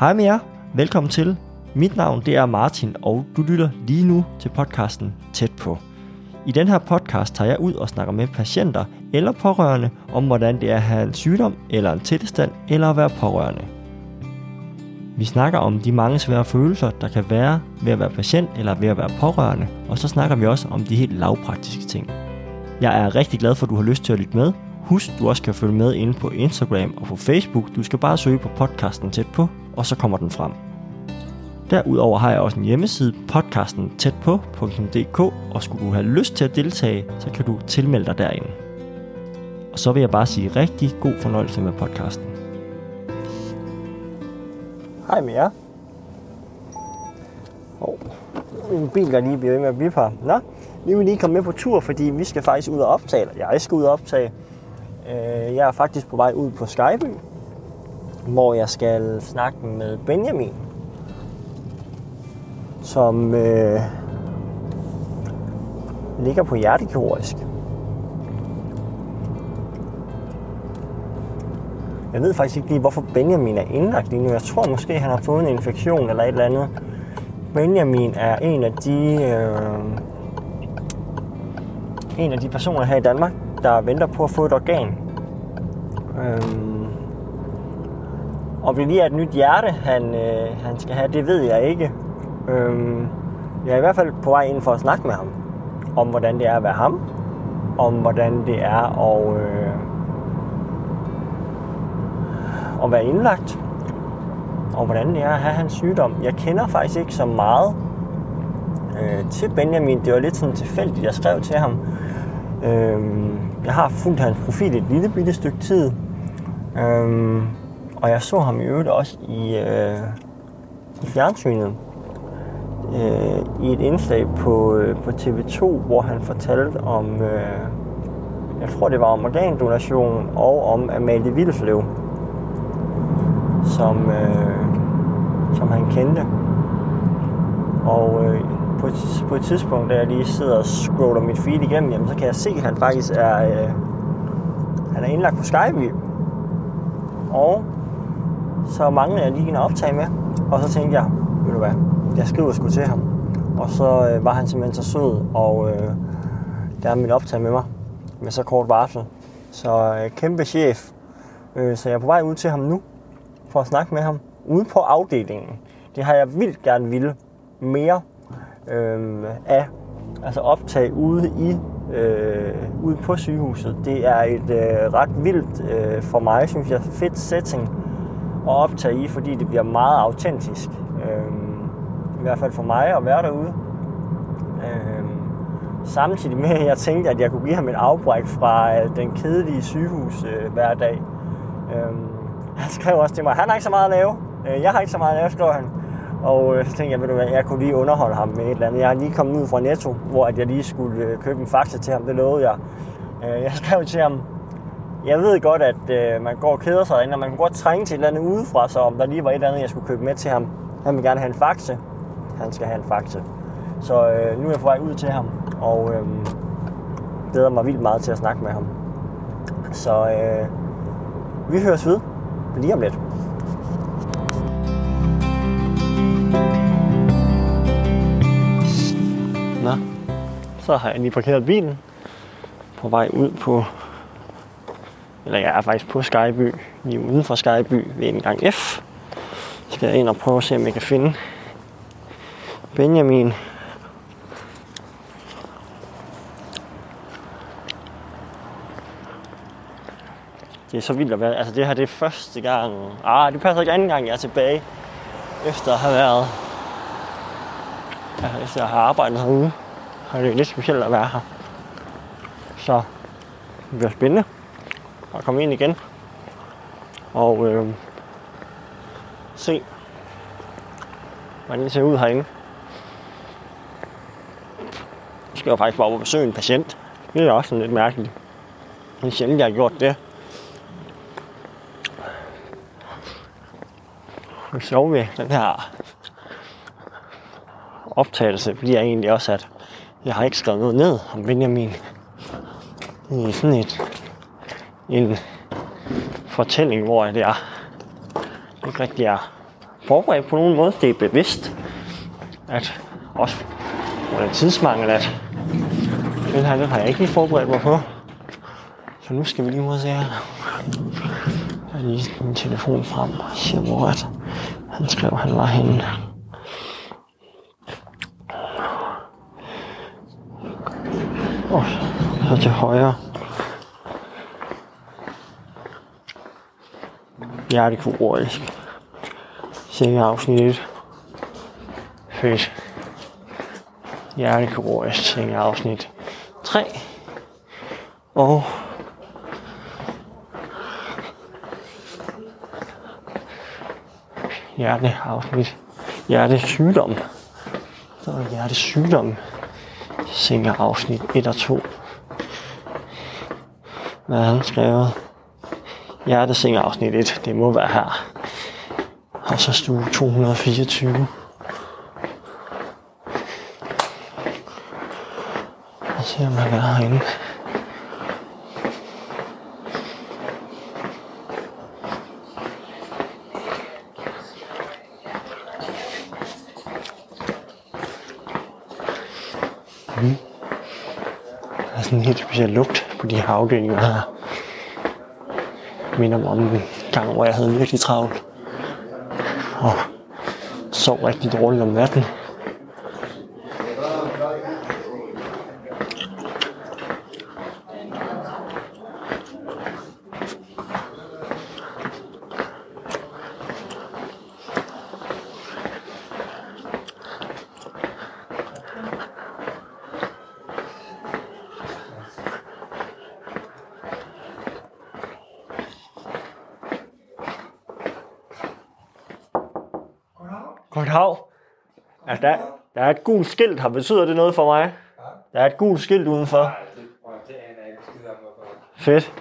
Hej med jer. Velkommen til. Mit navn det er Martin, og du lytter lige nu til podcasten Tæt på. I den her podcast tager jeg ud og snakker med patienter eller pårørende om, hvordan det er at have en sygdom eller en tilstand eller at være pårørende. Vi snakker om de mange svære følelser, der kan være ved at være patient eller ved at være pårørende, og så snakker vi også om de helt lavpraktiske ting. Jeg er rigtig glad for, at du har lyst til at lytte med. Husk, du også kan følge med inde på Instagram og på Facebook. Du skal bare søge på podcasten tæt på, og så kommer den frem. Derudover har jeg også en hjemmeside, podcasten tæt på.dk, og skulle du have lyst til at deltage, så kan du tilmelde dig derinde. Og så vil jeg bare sige rigtig god fornøjelse med podcasten. Hej med jer. Oh, min bil der lige bliver ved med at blive her. Nå, vi vil lige komme med på tur, fordi vi skal faktisk ud og optage, eller jeg skal ud og optage. Øh, jeg er faktisk på vej ud på Skyby, hvor jeg skal snakke med Benjamin, som øh, ligger på hjertekirurgisk. Jeg ved faktisk ikke lige, hvorfor Benjamin er indlagt lige nu. Jeg tror måske, han har fået en infektion eller et eller andet. Benjamin er en af de, øh, en af de personer her i Danmark, der venter på at få et organ. Øh, og vi lige er et nyt hjerte, han, øh, han skal have, det ved jeg ikke. Øhm, jeg er i hvert fald på vej ind for at snakke med ham. Om hvordan det er at være ham. Om hvordan det er at, øh, at være indlagt. Og hvordan det er at have hans sygdom. Jeg kender faktisk ikke så meget øh, til Benjamin. Det var lidt sådan tilfældigt, jeg skrev til ham. Øh, jeg har fulgt hans profil et lille bitte stykke tid. Øh, og jeg så ham i øvrigt også i, øh, i fjernsynet øh, i et indslag på, øh, på TV2, hvor han fortalte om, øh, jeg tror det var om organdonation og om Amalie Vildeslev, som, øh, som han kendte. Og øh, på, et, på et tidspunkt, da jeg lige sidder og scroller mit feed igennem, jamen, så kan jeg se, at han faktisk er, øh, han er indlagt på Skype. Og så manglede jeg lige en optag med, og så tænkte jeg, ved du hvad, jeg skriver sgu til ham. Og så øh, var han simpelthen så sød, og øh, der ville optage med mig med så kort varsel. Så øh, kæmpe chef. Øh, så jeg er på vej ud til ham nu, for at snakke med ham. Ude på afdelingen. Det har jeg vildt gerne ville mere øh, af. Altså optage ude i øh, ude på sygehuset. Det er et øh, ret vildt øh, for mig, synes jeg, fedt setting at optage i, fordi det bliver meget autentisk. Øh, I hvert fald for mig at være derude. Øh, samtidig med, at jeg tænkte, at jeg kunne give ham et afbræk fra øh, den kedelige sygehus øh, hver dag. Øh, han skrev også til mig, han har ikke så meget at lave. Øh, jeg har ikke så meget at lave, skrev han. Og øh, så tænkte jeg, ved du hvad, jeg kunne lige underholde ham med et eller andet. Jeg er lige kommet ud fra Netto, hvor at jeg lige skulle øh, købe en faxe til ham. Det lovede jeg. Øh, jeg skrev til ham, jeg ved godt, at øh, man går og keder sig derinde, og man kan godt trænge til et eller andet udefra, så om der lige var et eller andet, jeg skulle købe med til ham. Han vil gerne have en faxe. Han skal have en faxe. Så øh, nu er jeg på vej ud til ham, og øh, glæder mig vildt meget til at snakke med ham. Så øh, vi høres ved lige om lidt. Nå, så har jeg lige parkeret bilen på vej ud på, eller jeg er faktisk på Skyby, lige uden for Skyby ved en gang F. Så skal jeg ind og prøve at se, om jeg kan finde Benjamin. Det er så vildt at være, altså det her det er første gang, ah det passer ikke anden gang jeg er tilbage, efter at have været, ja, efter at have arbejdet herude. Og det lidt specielt at være her. Så det bliver spændende at komme ind igen. Og øh, se, hvordan det ser ud herinde. Nu skal jeg faktisk bare og besøge en patient. Det er også sådan lidt mærkeligt. Det er sjældent, jeg har gjort det. Det sjove ved den her optagelse bliver egentlig også, at jeg har ikke skrevet noget ned om Benjamin. Det er sådan et, en fortælling, hvor det er ikke rigtig er forberedt på nogen måde. Det er bevidst, at også på den tidsmangel, at den her, den har jeg ikke lige forberedt mig på. Så nu skal vi lige ud og se her. Jeg har lige min telefon frem og siger, hvor at han skrev, han var henne. Og så til højre. Hjertekirurgisk. Sengeafsnit 1. Fedt. Hjertekirurgisk sengeafsnit 3. Og hjerteafsnit. Hjertesygdom. Så er der hjertesygdom. Sengeafsnit 1 og 2. Hvad har han skrevet? Hjerteseng afsnit 1. Det må være her. Og så stue 224. Og se om han er herinde. Mm. Der er sådan en helt speciel lugt på de her afdelinger her. Minder mig om en gang, hvor jeg havde virkelig travlt. Og sov rigtig dårligt om natten. Godt hav. Ja, der, der er et gult skilt her. Betyder det noget for mig? Der er et gult skilt udenfor. Nej, det, det aner jeg ikke skid om, hvorfor. Fedt.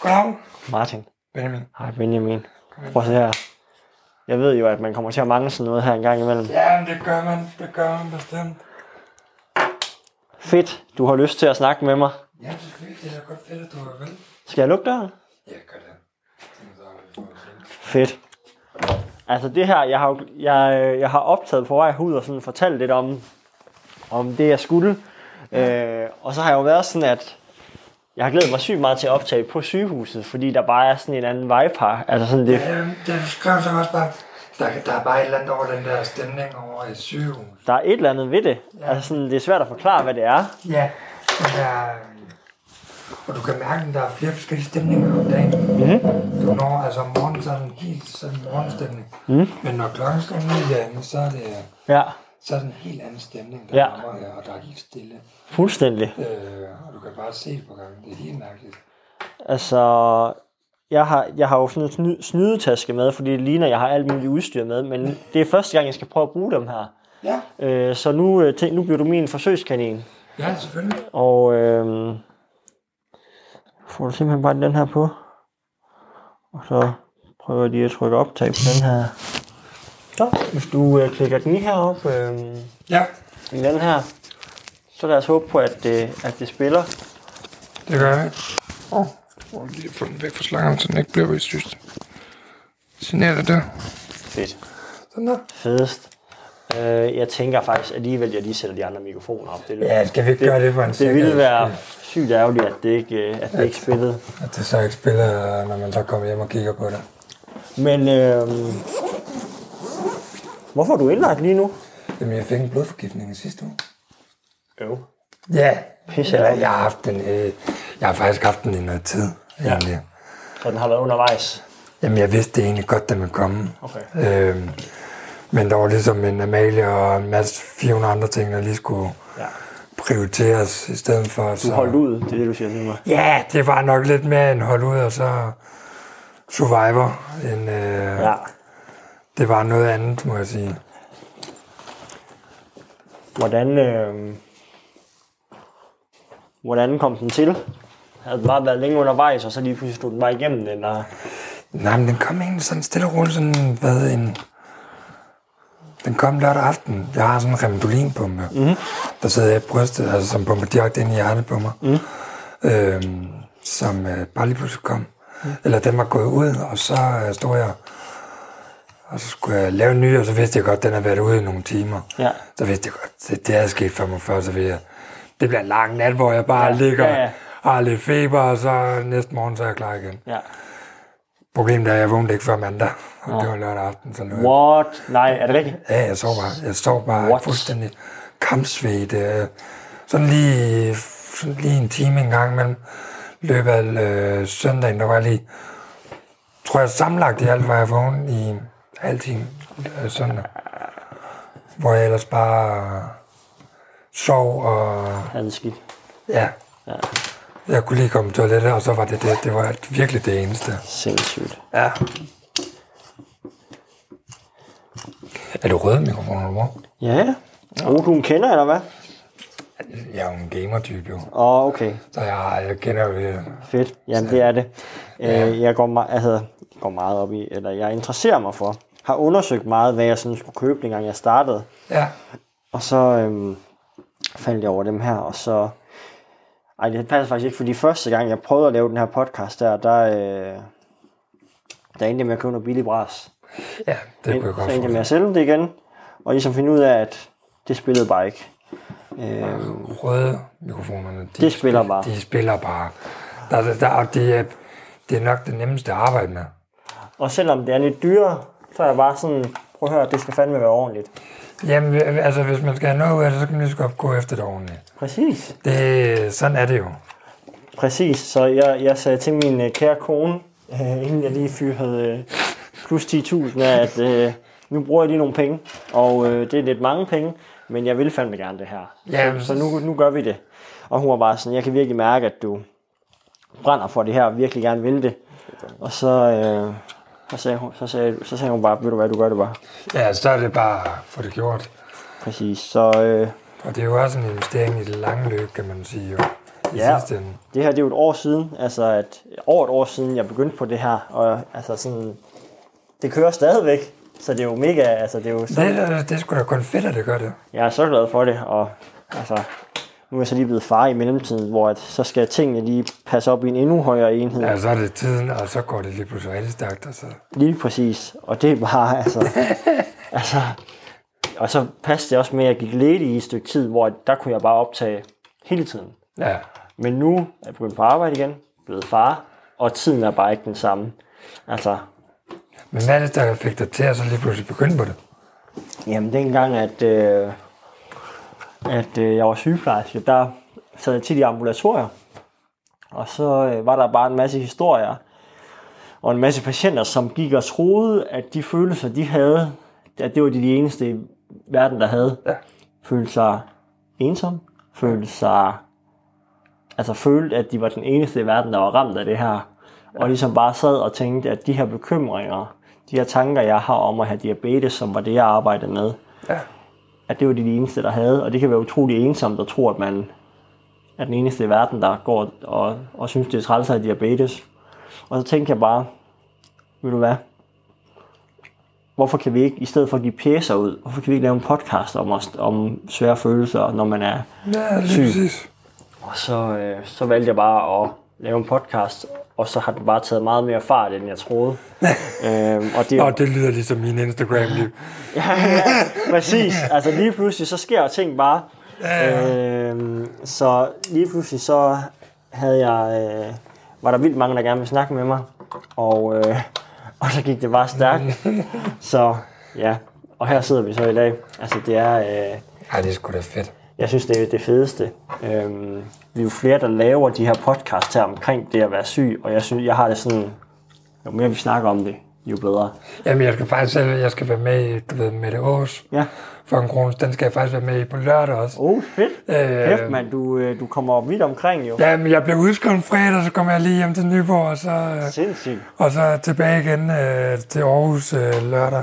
Goddag. Martin. Benjamin. Hej Benjamin. Prøv at se her. Jeg ved jo, at man kommer til at mangle sådan noget her en gang imellem. Ja, men det gør man. Det gør man bestemt. Fedt. Du har lyst til at snakke med mig. Ja, selvfølgelig. Det er godt fedt, at du er vel. Skal jeg lukke døren? Ja, gør det. Fedt. Altså det her, jeg har, jeg, jeg har optaget på vej ud og sådan fortalt lidt om, om det, jeg skulle. Øh, og så har jeg jo været sådan, at jeg har glædet mig sygt meget til at optage på sygehuset, fordi der bare er sådan en anden vibe her. Altså sådan det, Ja, det skrev så også bare, der, der er bare et eller andet over den der stemning over et sygehus. der er et eller andet ved det. Ja. Altså sådan, det er svært at forklare, hvad det er. Ja, den der, og du kan mærke, at der er flere forskellige stemninger om dagen. Mm-hmm. Du når, altså om morgenen, så er den helt sådan morgenstemning. Mm. Men når klokken skal ned derinde, så er det, Ja, så er det en helt anden stemning, der Ja. rammer her, og der er helt stille. fuldstændig. Øh, og du kan bare se det på gangen. Det er helt mærkeligt. Altså, jeg har, jeg har jo sådan en sny, snydetaske med, fordi det ligner, jeg har alt muligt udstyr med, men det er første gang, jeg skal prøve at bruge dem her. Ja, Øh, så nu, øh, tænk, nu bliver du min forsøgskanin. ja, selvfølgelig. Og øh, får du simpelthen bare den her på. Og så prøver jeg lige at trykke optag på den her. Så, hvis du øh, klikker den i herop øh, Ja, i den her, så lad os håbe på, at det, at det spiller. det gør jeg. Åh, oh, lige få den væk fra slangen, så den ikke bliver udstyst. Signaler der. Fedt. Sådan der. Fedest. Øh, jeg tænker faktisk alligevel, at jeg lige sætter de andre mikrofoner op. Det, Ja, skal vi ikke gøre det for en det ville sikkerheds være sygt ærgerligt, at det ikke, øh, at det ikke spillede. At det så ikke spiller, når man så kommer hjem og kigger på det. Men øh, hvorfor er du indlagt lige nu? Jamen, jeg fik en blodforgiftning i sidste uge. Jo. Ja, Pisse. Eller, jeg har haft den, øh, jeg har faktisk haft den i noget tid, egentlig. Så den har været undervejs. Jamen, jeg vidste det egentlig godt, den ville komme. Okay. Øhm, men der var ligesom en Amalie og en masse 400 andre ting, der lige skulle Ja. prioriteres i stedet for. Du holdt ud, det er det, du siger til mig. Ja, det var nok lidt mere en hold ud, og så Survivor. En, øh, Ja. Det var noget andet, må jeg sige. Hvordan, øh, hvordan kom den til? Havde den bare været længe undervejs, og så lige pludselig stod den bare igennem, eller? Nej, men den kom egentlig sådan stille og roligt, sådan, hvad, en... Den kom lørdag aften. Jeg har sådan en remdolinpumpe, mm-hmm. der sidder jeg i brystet, altså som pumper direkte ind i hjertet på mig. Mm. Øhm, som øh, bare lige pludselig kom. Eller den var gået ud, og så øh, stod jeg, og så skulle jeg lave en ny, og så vidste jeg godt, at den har været ude i nogle timer. Ja. Så vidste jeg godt, det, det havde sket for mig før, så jeg, det bliver en lang nat, hvor jeg bare Ja, ja. ligger ja, ja. og har lidt feber, og så næste morgen, så er jeg klar igen. Ja. Problemet er, at jeg vågnede ikke før mandag, og Nå. det var lørdag aften, så nu What? Nej, er det rigtigt? Ja, jeg sov bare, jeg sov bare What? Fuldstændig kampsvedt. øh, Sådan lige, sådan lige en time en gang mellem løbet af øh, søndagen, der var lige, tror jeg sammenlagt i alt, var jeg vågen i en halv time øh, søndag. Hvor jeg ellers bare sov og det er skidt. ja, Ja. Jeg kunne lige komme på toilettet, og så var det det. Det var virkelig det eneste. Sindssygt. Ja. Er du rød mikrofon, eller hvor? Ja. Oh, du er en kender, eller hvad? Jeg er jo en gamer-type, jo. Åh, oh, okay. Så jeg, jeg kender jo det. Fedt. Jamen, det er det. Øh, jeg går, me- altså, går meget op i, eller jeg interesserer mig for, har undersøgt meget, hvad jeg sådan skulle købe, dengang jeg startede. Ja. Og så øhm, faldt jeg over dem her, og så... Ej, det passer faktisk ikke, fordi første gang, jeg prøvede at lave den her podcast der, der, øh, der endte jeg med at købe noget billig bras. Ja, det kunne jeg Så godt endte jeg med at sælge det igen, og ligesom finde ud af, at det spillede bare ikke. Øh, Røde mikrofonerne, de, Det spiller bare. De spiller bare. Der, der, der, det, er, det er nok det nemmeste at arbejde med. og selvom det er lidt dyrere, så er jeg bare sådan, prøv at høre, det skal fandme være ordentligt. Jamen, altså, hvis man skal have noget ud af det, så kan man lige så godt gå efter det ordentligt. Præcis. Det, sådan er det jo. Præcis, så jeg, jeg sagde til min øh, kære kone, øh, inden jeg lige fyrede øh, plus 10.000 af, at øh, nu bruger jeg lige nogle penge, og øh, det er lidt mange penge, men jeg vil fandme gerne det her. Ja, så, så nu, nu gør vi det. Og hun var bare sådan, jeg kan virkelig mærke, at du brænder for det her, og virkelig gerne vil det. Og så, øh, så, sagde hun, så, sagde, så sagde hun bare, ved du hvad, du gør det bare. Ja, så er det bare at få det gjort. Præcis, så øh, Og det er jo også en investering i det lange løb, kan man sige jo. I Ja. sidste ende. det her det er jo et år siden, altså at, over et år siden, jeg begyndte på det her, og altså sådan, det kører stadigvæk, så det er jo mega, altså det er jo så, Det, er- det er sgu da kun fedt, at det gør det. jeg er så glad for det, og altså, nu er jeg så lige blevet far i mellemtiden, hvor at, så skal tingene lige passe op i en endnu højere enhed, Ja, så er det tiden, og så går det lige pludselig rigtig stærkt. Altså. lige præcis, og det er bare, altså, altså, og så passede det også med, at jeg gik ledig i et stykke tid, hvor der kunne jeg bare optage hele tiden. Ja, Men nu er jeg begyndt på arbejde igen, blevet far, og tiden er bare ikke den samme. Altså, men hvad er det, der fik dig til at så lige pludselig begynde på det? jamen dengang, at, øh, at øh, jeg var sygeplejerske, der sad jeg tit i ambulatorier. Og så øh, var der bare en masse historier, og en masse patienter, som gik og troede, at de følelser, de havde, at det var de, de eneste i verden, der havde. Ja. Følte sig ensom, følte sig, altså følte, at de var den eneste i verden, der var ramt af det her. Og ligesom bare sad og tænkte, at de her bekymringer, de her tanker, jeg har om at have diabetes, som var det, jeg arbejdede med, Ja. At det var de, de eneste, der havde. Og det kan være utrolig ensomt at tro, at man er den eneste i verden, der går og, og synes, det er træls af diabetes. Og så tænkte jeg bare, ved du hvad, hvorfor kan vi ikke, i stedet for at give pjæser ud, hvorfor kan vi ikke lave en podcast om, os, om svære følelser, når man er Ja, Syg. præcis. og så, øh, så valgte jeg bare at lave en podcast, og så har den bare taget meget mere fart, end jeg troede. øhm, og det, Nå, det lyder ligesom min Instagram-liv. ja, ja, præcis. Altså lige pludselig, så sker der ting bare. Øhm, så lige pludselig, så havde jeg, øh, var der vildt mange, der gerne ville snakke med mig. Og, øh, og så gik det bare stærkt. Så ja, og her sidder vi så i dag. Altså det er... Øh, Ej, det er sgu da fedt. jeg synes, det er det fedeste. Øhm, vi er jo flere, der laver de her podcasts her omkring det at være syg, og jeg synes, jeg har det sådan, jo mere vi snakker om det, jo bedre. Jamen, jeg skal faktisk selv, jeg skal være med i, du ved, Mette Aas Ja. for en krone. Den skal jeg faktisk være med i på lørdag også. Oh, fedt. Øh, Kæft, mand, du, øh, du kommer vidt omkring jo. Jamen, jeg blev udskrevet fredag, så kommer jeg lige hjem til Nyborg, og så, øh, Sindssygt. og så tilbage igen øh, til Aarhus øh, lørdag.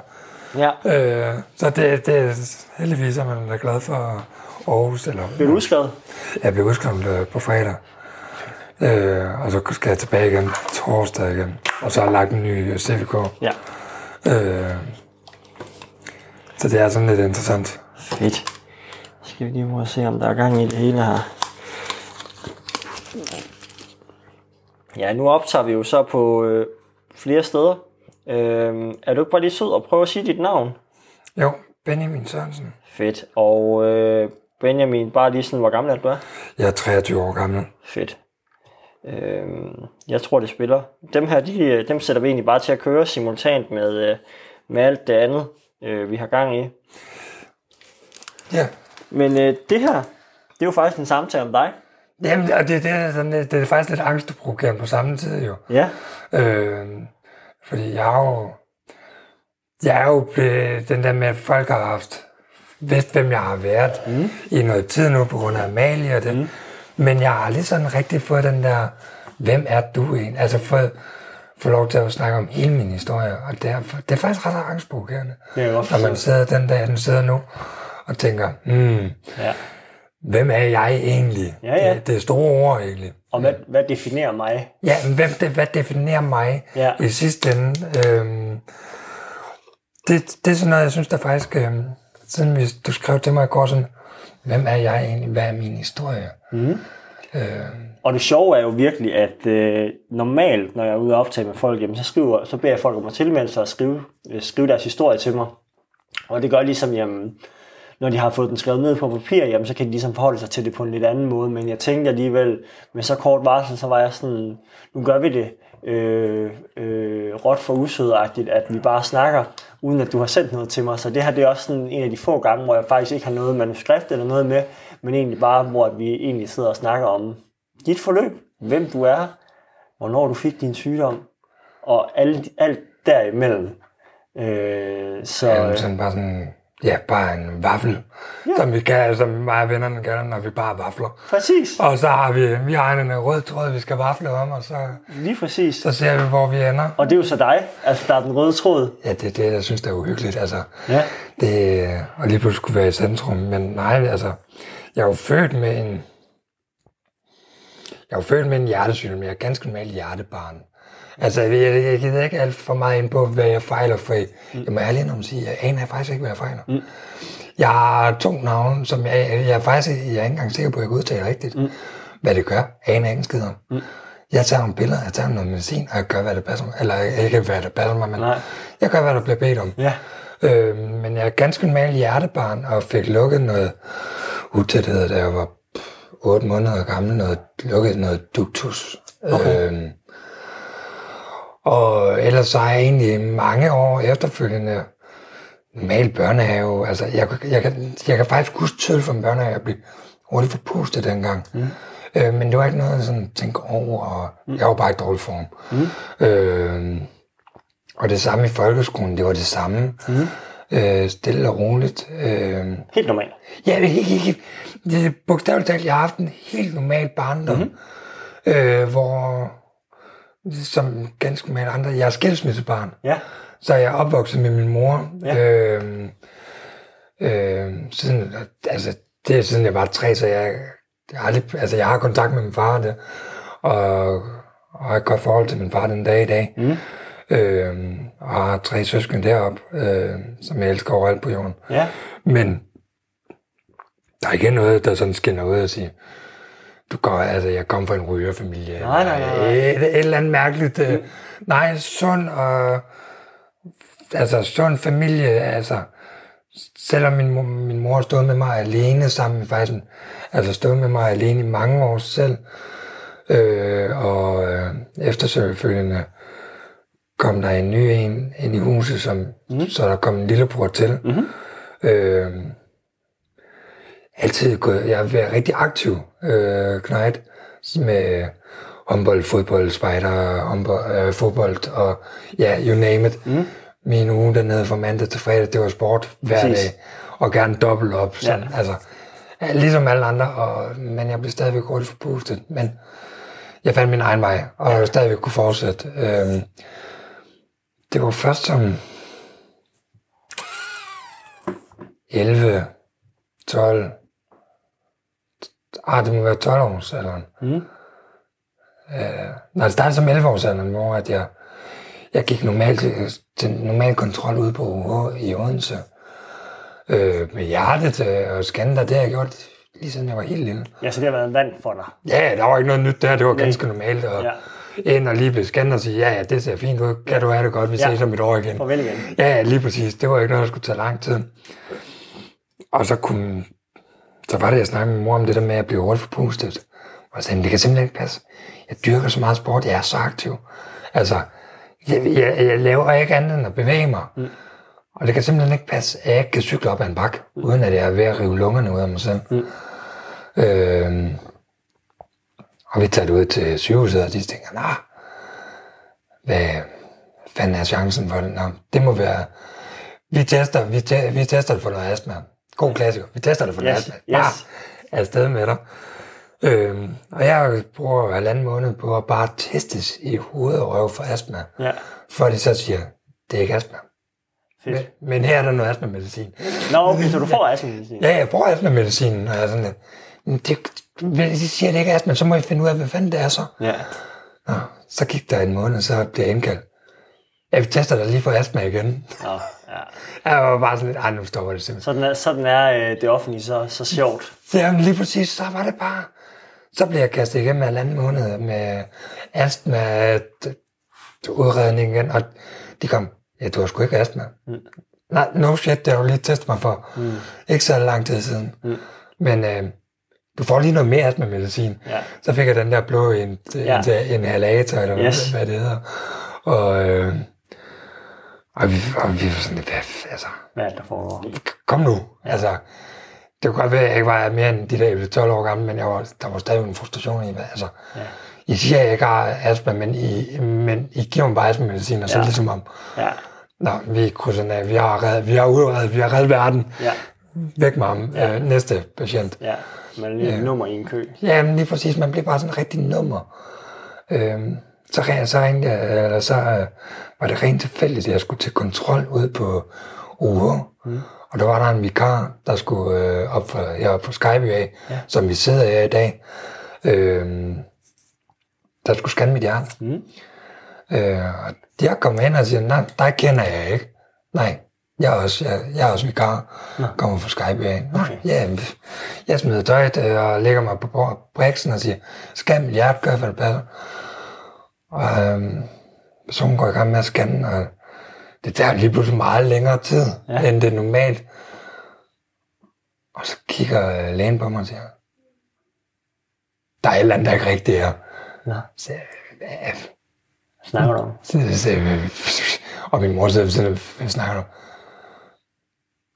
Ja. Øh, så det, det er heldigvis, at man er glad for Aarhus. Eller, Bliver du udskrevet? Jeg blev udskrevet øh, på fredag. Øh, og så skal jeg tilbage igen torsdag igen. Og så har jeg lagt en ny øh, CVK. Ja. Øh, så det er sådan lidt interessant. Fedt. Så skal vi lige prøve at se, om der er gang i det hele her. Ja, nu optager vi jo så på øh, flere steder. Øh, er du ikke bare lige sød og prøve at sige dit navn? Jo, Benjamin Sørensen. Fedt. Og øh, Benjamin, bare lige sådan, hvor gammel er du er? Jeg er 23 år gammel. Fedt. Øh, jeg tror, det spiller. Dem her, de, dem sætter vi egentlig bare til at køre simultant med, øh, med alt det andet, øh, vi har gang i. Ja. Men øh, det her, det er jo faktisk en samtale om dig. Jamen, og det, det, er sådan, det er faktisk lidt angstprovokerende på samme tid jo. Ja. Øh, fordi jeg er jo, jeg er jo blevet den der med, at folk har haft vidst, hvem jeg har været mm. i noget tid nu på grund af Amalie og det. Mm. Men jeg har aldrig sådan rigtig fået den der, hvem er du egentlig? Altså fået, få lov til at snakke om hele min historie. Og det er, det er faktisk ret angstprovokerende. Det er også Når man sidder den dag, den sidder nu, og tænker, hmm, ja. hvem er jeg egentlig? Ja, ja. Det, det er store ord egentlig. Og hvad, hvad definerer mig? Ja, hvem, det, hvad definerer mig Ja. i sidste ende? Øhm, det, det er sådan noget, jeg synes, der faktisk... Øhm, siden hvis du skrev til mig i går sådan, hvem er jeg egentlig? Hvad er min historie? Mm. Øh, Og det sjove er jo virkelig, at øh, normalt, når jeg er ude og optage med folk, jamen, så, skriver, så beder jeg folk om at tilmelde sig og skrive, øh, skrive deres historie til mig. Og det gør ligesom, jamen, når de har fået den skrevet ned på papir, jamen, så kan de ligesom forholde sig til det på en lidt anden måde. Men jeg tænkte alligevel, med så kort varsel, så var jeg sådan, nu gør vi det øh, øh, råt for usødagtigt, at vi bare snakker, uden at du har sendt noget til mig. Så det her det er også sådan en af de få gange, hvor jeg faktisk ikke har noget manuskript eller noget med, men egentlig bare, hvor vi egentlig sidder og snakker om dit forløb, hvem du er, hvornår du fik din sygdom, og alt, alt derimellem. Øh, så ja, sådan bare sådan, ja, bare en vaffel, ja. som vi kan, som mig og vennerne kalder, når vi bare vafler. præcis, Og så har vi, vi har en rød tråd, vi skal vafle om, og så, lige præcis. så ser vi, hvor vi ender. Og det er jo så dig, altså der er den røde tråd. Ja, det er det, jeg synes, der er uhyggeligt. Altså, Ja. det, og lige pludselig skulle være i centrum. Men nej, altså, jeg er jo født med en, jeg er jo født med en hjertesygdom. Jeg er ganske normalt hjertebarn. Altså, jeg, jeg, gider ikke alt for meget ind på, hvad jeg fejler, for jeg, jeg må ærligt om at sige, jeg aner faktisk ikke, hvad jeg fejler. Mm. Jeg har to navne, som jeg, jeg er faktisk jeg er ikke engang sikker på, at jeg kan udtale rigtigt. Mm. Hvad det gør, aner ikke en skid om. Mm. Jeg tager nogle billeder, jeg tager noget medicin, og jeg gør, hvad det passer mig. Eller ikke, hvad det passer mig, men Nej. jeg gør, hvad der bliver bedt om. Ja. Øh, men jeg er ganske normal hjertebarn, og fik lukket noget utæthed, da jeg var 8 måneder gammel, noget, lukket noget duktus. Okay. Øh, og ellers så har jeg egentlig mange år efterfølgende normal børnehave. Altså, jeg, jeg, kan, jeg kan faktisk huske tydeligt fra en børnehave, jeg blev hurtigt forpustet dengang. Mm. Øh, men det var ikke noget, jeg sådan tænkte over, og mm. jeg var bare i dårlig form. Mm. Øh, og det samme i folkeskolen, det var det samme. Mm. Øh, stille og roligt. Øh, Helt normalt. Ja, det er helt, helt, er bogstaveligt talt, jeg har haft en helt normal barndom, mm-hmm. øh, hvor, som ganske mange andre, jeg er skilsmissebarn, Ja. så jeg er opvokset med min mor, Ja. øh, øh, siden, altså, det er siden jeg var tre, så jeg, jeg, har, aldrig, altså, jeg har kontakt med min far, det, og, og har et godt forhold til min far den dag i dag. Mm. Øh, og har tre søskende deroppe, øh, som jeg elsker overalt på jorden. Ja. Men der er ikke noget, der sådan skinner ud og siger, går, altså, jeg kommer fra en rygerfamilie. Nej, nej, nej. Et, et eller andet mærkeligt. Mm. Nej, sund og... Altså, sund familie, altså... Selvom min, mor- min mor stået med mig alene sammen med faktisk, altså stået med mig alene i mange år selv, øh, og øh, efterfølgende kom der en ny en ind i huset, som, mm. så der kom en lillebror til. Mm-hmm. Øh, altid gået, jeg har været rigtig aktiv, øh, knejt, med håndbold, fodbold, spejder, håndbold, øh, fodbold, og ja, you name it. Mm. Min uge dernede fra mandag til fredag, det var sport hver Præcis. dag, og gerne dobbelt op, sådan, Ja. altså, ja, ligesom alle andre, og, men jeg blev stadigvæk hurtigt forpustet, men jeg fandt min egen vej, og jeg stadigvæk kunne fortsætte. Øhm, det var først som 11, 12, ah, det må være 12 års alderen. Mm. Øh, når det startede som 11 års alderen, hvor at jeg, jeg gik normalt til, til normal kontrol ude på UH i Odense. Øh, med hjertet øh, og scanner, det har jeg gjort lige siden jeg var helt lille. Ja, så det har været en vand for dig. Ja, der var ikke noget nyt der, det var ganske normalt. Og, Ja. ind og lige blive scannet og sige, ja, ja, det ser fint ud, kan du have det godt, vi Ja. ses om et år igen. Farvel igen. Ja, ja, lige præcis. Det var ikke noget, der skulle tage lang tid. Og så kunne, så var det, jeg snakkede med mor om det der med at blive hurtigt forpustet. Og jeg sagde, "Men det kan simpelthen ikke passe. Jeg dyrker så meget sport, jeg er så aktiv. Altså, jeg, jeg, jeg laver ikke andet end at bevæge mig. Mm. Og det kan simpelthen ikke passe, at jeg ikke kan cykle op ad en bakke, mm. uden at jeg er ved at rive lungerne ud af mig selv. Mm. Øhm, og vi tager det ud til sygehuset, og de tænker, nej, hvad fanden er chancen for det? Nå, det må være, vi tester, vi, te, vi tester det for noget astma. God klassiker. Vi tester det for Yes, yes. Bare afsted med dig. Øhm, og jeg bruger halvanden måned på at bare testes i hoved og røv for astma. Ja, Før de så siger, det er ikke astma. Men, fedt. men her er der noget astma-medicin. Nå, okay, så du får astma-medicin. Ja, jeg bruger astma-medicin, og jeg er sådan lidt, "Men det, hvis de siger, det ikke er astma, så må jeg finde ud af, hvad fanden det er så. Ja. Nå, så gik der en måned, så blev jeg indkaldt. Ja, vi tester dig lige for astma igen. Nå, ja. Jeg var bare sådan lidt, nu stopper det simpelthen. Sådan er, sådan er øh, det offentlige så, så sjovt. Jamen, lige præcis, så var det bare... Så blev jeg kastet igennem en halvanden måned med astma udredning igen, og de kom, ja, du har sgu ikke astma. Mm. Nej, no shit, det har du lige testet mig for. Mm. Ikke så lang tid siden. Mm. Men øh, du får lige noget mere astma-medicin. Ja. Så fik jeg den der blå en, Ja. en, en halator, eller Yes. hvad det hedder. Og, øh, og, vi, og vi var sådan lidt, hvad, altså, Hvad er det, der foregår? kom nu. Ja. Altså, det kunne godt være, at jeg ikke var mere end de der jeg blev 12 år gammel, men jeg var, der var stadig en frustration i, hvad, altså, Ja. I siger, at jeg ikke har astma, men I, men I giver mig bare astma-medicin, og så Ja. ja. ligesom om, Ja, nå, vi krydser den af, vi har reddet, vi har udredet, vi har reddet verden, ja, væk med ham, ja. øh, næste patient. ja. Man er lige et nummer i en kø. Ja, men lige præcis, man bliver bare sådan en rigtig nummer. Øhm, så, så ringte jeg, eller så øh, var det rent tilfældigt, at jeg skulle til kontrol ude på UH. Mm. Og der var der en vikar, der skulle øh, op for, heroppe på Skype af, ja. som vi sidder her i dag. Øhm, der skulle scanne mit hjerte. Mm. Øh, og jeg kommer ind og siger, nej, dig kender jeg ikke. Nej, jeg er også, jeg, jeg er også vikar, kommer fra Skype af. Nå, Okay. ja, jeg smider tøjet øh, og lægger mig på briksen og siger, scan mit hjerte, gør hvad det passer. Og øhm, personen går i gang med at scanne, og det tager lige pludselig meget længere tid, Ja. end det normalt. Og så kigger øh, lægen på mig og siger, der er et eller andet, der ikke rigtigt er. Nå, Så, hvad snakker du om? så, så, og min mor sidder af, hvad snakker du?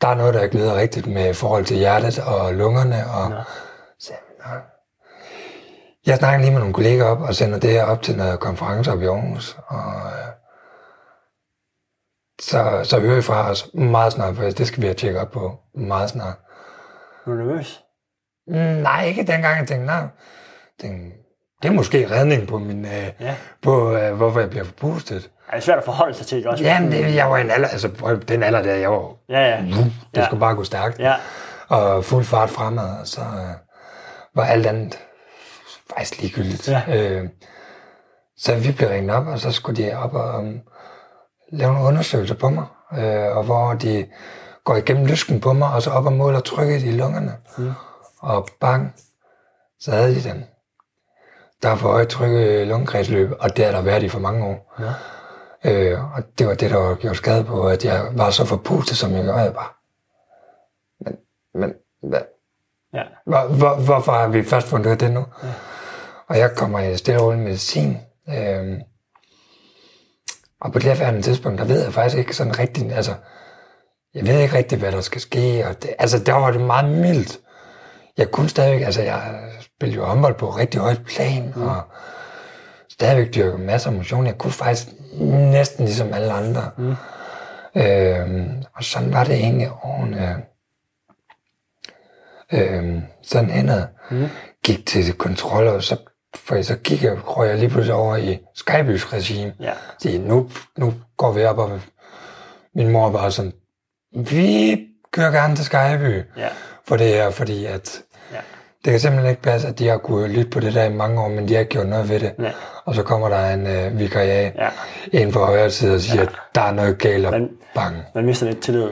Der er noget, der ikke lyder rigtigt med forhold til hjertet og lungerne. Og, Nå. så, Nå. Jeg snakker lige med nogle kolleger op og sender det her op til noget konference op i Aarhus. Og, øh, så, så hører vi fra os meget snart, for det skal vi have tjekket op på meget snart. Er du nervøs? Mm, nej, ikke dengang. Jeg tænkte, nej, tænkte, det er måske redning på min, øh, Ja. på øh, hvorfor jeg bliver forpustet. Er det svært at forholde sig til, ikke også? Jamen, det, jeg var i en alder, altså den alder der, jeg var, Ja, ja. det Ja. skulle bare gå stærkt. Ja, Og fuld fart fremad, og så øh, var alt andet faktisk ligegyldigt. Ja. Øh, så vi blev ringet op, og så skulle de op og um, lave nogle undersøgelser på mig, øh, og hvor de går igennem lysken på mig, og så op og måler trykket i lungerne. Mm. Og bang, så havde de den. Der er for højt tryk i lungekredsløb, og det har der været i for mange år. Ja. Øh, og det var det, der gjort skade på, at jeg var så forpustet, som jeg. Jeg bare, men, men, hvad, ja. hvor, hvor, hvorfor har vi først fundet ud af det nu? Ja. Og jeg kommer i stille og roligt medicin. Øhm, og på det her tidspunkt, der ved jeg faktisk ikke sådan rigtigt, altså, jeg ved ikke rigtigt, hvad der skal ske. Og det, altså, der var det meget mildt. Jeg kunne stadigvæk, altså, jeg spillede jo håndbold på rigtig højt plan, mm. og stadigvæk dyrke masser af motion. Jeg kunne faktisk næsten ligesom alle andre. Mm. Øhm, og sådan var det egentlig årene. Øhm, sådan henad. Mm. Gik til kontrol, og så, for så gik jeg, røg jeg lige pludselig over i Skybys regime. Ja. Så nu, nu går vi op, og min mor var sådan, vi kører gerne til Skyby Ja. for det her, fordi at Ja. det kan simpelthen ikke passe, at de har kunnet lytte på det der i mange år, men de har ikke gjort noget ved det. Ja. Og så kommer der en øh, vikariat Ja. inden for højre side og siger, at der er noget galt og Men- bang. Man mister lidt tillid.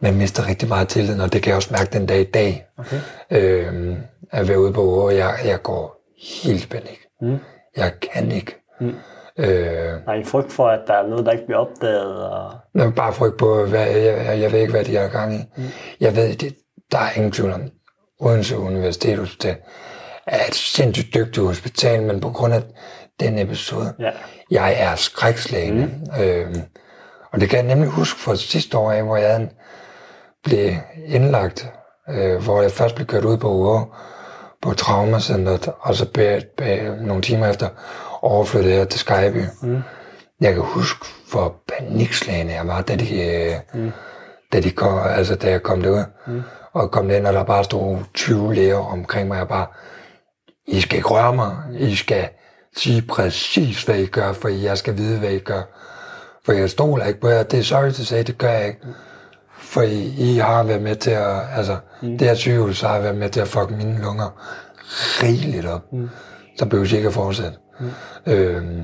Man mister rigtig meget tillid, og det kan jeg også mærke den dag i dag. Okay. Øh, at være ude på hvor jeg, jeg går helt panik. Mm. Jeg kan ikke. Mm. Øh, er en frygt for, at der er noget, der ikke bliver opdaget. Og... Nå, bare frygt på, hvad, jeg, jeg, ved ikke, hvad de har gang i. Mm. Jeg ved, det, der er ingen tvivl om, Odense Universitetshospital er et sindssygt dygtigt hospital, men på grund af den episode, Ja. jeg er skrækslægende. Mm. Øhm, og det kan jeg nemlig huske fra sidste år af, hvor jeg blev indlagt, øh, hvor jeg først blev kørt ud på uger på traumacenteret, og så bag, bag, nogle timer efter overflyttede jeg til Skyby. Mm. Jeg kan huske, hvor panikslagende jeg var, da de, mm. da, de kom, altså, da jeg kom derud. Mm. Og kom ind, og der bare stod 20 læger omkring mig, og jeg bare, I skal ikke røre mig. I skal sige præcis, hvad I gør, for jeg skal vide, hvad I gør. For jeg stoler ikke på jer. Det er sorry to say, det gør jeg ikke. For I, I har været med til at, altså, mm. det her sygehus har været med til at fuck mine lunger rigeligt op. Mm. Så behøver jeg ikke at fortsætte. Mm. Øhm,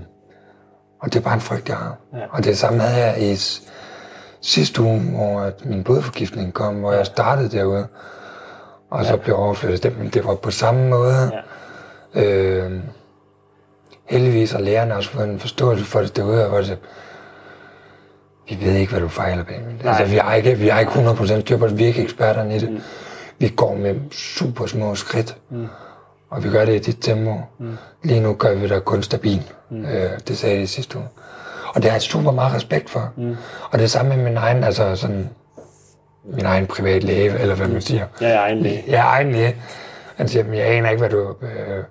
og det er bare en frygt, jeg har. Ja. Og det samme havde jeg i sidste uge, hvor at min blodforgiftning kom, hvor jeg startede derude. Og så blev overflyttet. Det, det var på samme måde. Ja. Øh, heldigvis har lærerne også fået en forståelse for det derude, hvor det, vi ved ikke, hvad du fejler, Benjamin. Altså, vi har ikke, vi har ikke 100% styr på det, vi er ikke eksperterne i det. Mm. Vi går med super små skridt, mm. og vi gør det i dit tempo. Mm. Lige nu gør vi det kun stabil. Mm. Øh, det sagde de i sidste uge. Og det har jeg super meget respekt for. Mm. Og det samme med min egen, altså sådan, min egen privat læge, eller hvad man siger. Jeg er egen læge. Jeg er egen læge. Han siger, "Men jeg aner ikke, hvad du øh,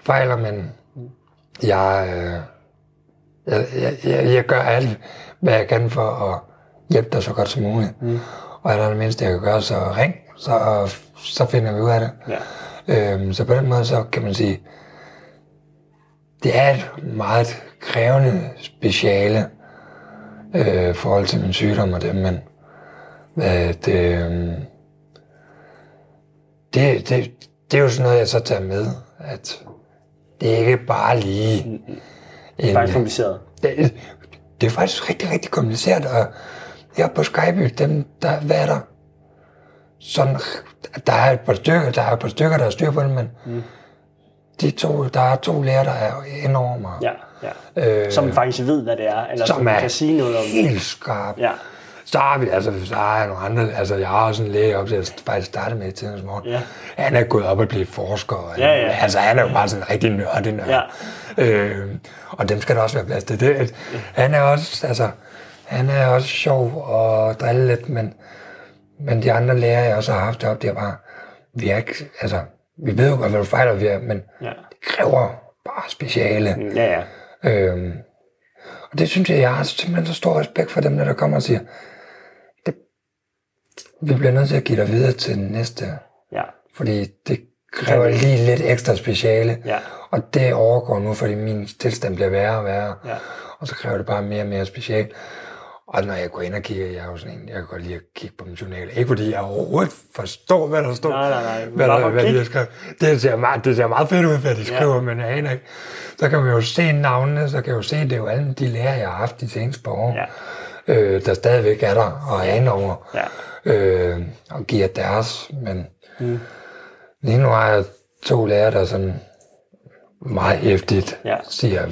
fejler, men jeg, øh, jeg, jeg, jeg, jeg gør alt, hvad jeg kan for at hjælpe dig så godt som muligt. Mm. Og er der det mindste, jeg kan gøre, så ring, så, så finder vi ud af det. Ja. Øhm, så på den måde, så kan man sige, det er et meget krævende speciale øh, forhold til min sygdom og det, men at, øh, det, det, det er jo sådan noget, jeg så tager med, at det er ikke bare lige en, Det er faktisk kompliceret. det, det er faktisk rigtig, rigtig kompliceret, og her på Skype, dem, der, hvad er der? Sådan, der er et par stykker, der er et par stykker, der er styr på det, men mm. de to, der er to læger, der er mig. Ja, ja. Øh, Som faktisk ved, hvad det er, eller som, som kan sige noget om det. helt skarp. Ja, Så har vi, altså, så har jeg nogle andre, altså, jeg har også en læge op til at faktisk starte med i tidens morgen. Ja. Han er gået op og blevet forsker. Og, Ja, ja. Altså, han er jo bare sådan en rigtig nørde nørd. Ja. Øh, og dem skal der også være plads til. Det, han er også, altså, han er også sjov og drille lidt, men, men de andre læger, jeg også har haft op, det er bare, vi er ikke, altså, vi ved jo godt, hvad du fejler, vi er, men ja. det kræver bare speciale. Ja, ja. Øhm, og det synes jeg, jeg har simpelthen så stor respekt for dem, der, der kommer og siger, det, vi bliver nødt til at give dig videre til den næste, Ja, fordi det kræver lige lidt ekstra speciale, Ja. og det overgår nu, fordi min tilstand bliver værre og værre, Ja. og så kræver det bare mere og mere speciale. Og når jeg går ind og kigger, jeg er jo sådan en, jeg kan godt lide at kigge på min journal. Ikke fordi jeg overhovedet forstår, hvad der står. Nej, nej, nej. Hvad, der, hvad de har skrevet. Det ser, meget, det ser meget fedt ud, hvad de skriver, men jeg aner ikke. Så kan man jo se navnene, så kan jeg jo se, det er jo alle de lærer, jeg har haft de seneste par år, Ja. øh, der stadigvæk er der og er inde over, Ja. øh, og giver deres. Men mm. Lige nu har jeg to lærer, der sådan meget hæftigt Ja. siger,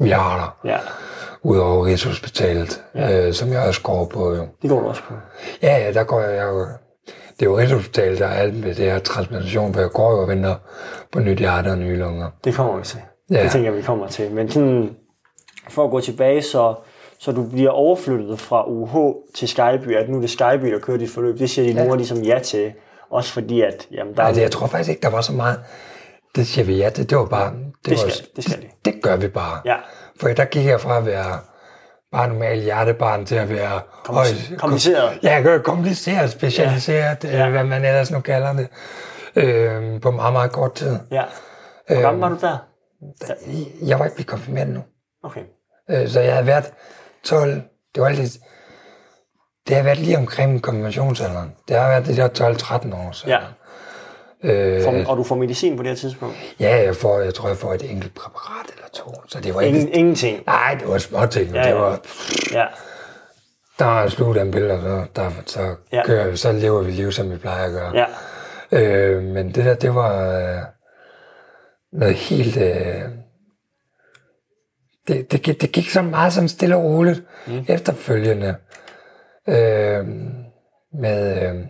vi har dig ja. udover Rigshospitalet, ja. øh, som jeg også går på jo. Det går du også på. Ja, ja, der går jeg jo. Det er jo Rigshospitalet, der er alt med det her transplantation, for jeg går jo og venter på nyt hjerte og nye lunger. Det kommer vi til. Ja. Det tænker jeg, vi kommer til. Men sådan, for at gå tilbage, så, så du bliver overflyttet fra UH til Skyby, at nu er det Skyby, der kører dit forløb. Det siger de ja. ligesom ja til. Også fordi, at jamen, der Nej, er det, jeg tror faktisk ikke, der var så meget. Det siger vi ja til. Det var bare... Det, Det var, skal- det skal de. det, det gør vi bare. Ja. For der gik jeg fra at være bare normal hjertebarn til at være Kompliceret. Kompliceret. Ja, kompliceret, specialiseret, ja. Ja. hvad man ellers nu kalder det, øh, på meget, meget kort tid. ja. Hvor gammel var du der? Jeg var ikke blevet konfirmeret nu. Okay. Øh, Så jeg havde været 12, det var altid, det har været lige omkring konfirmationsalderen. Det har været det der 12-13 år siden. Ja. Øh, For, og du får medicin på det her tidspunkt? ja, jeg, får, jeg tror, jeg får et enkelt præparat eller to. Så det var ikke... Ingen, ingenting. Nej, det var små ting. Ja, det ja. var, Ja. der er slut af en billede, så, der, så, Ja. kører, vi- så lever vi liv, som vi plejer at gøre. Ja. Øh, men det der, det var øh, noget helt... Øh, det, det, gik- det gik så meget sådan stille og roligt mm. efterfølgende øh, med øh,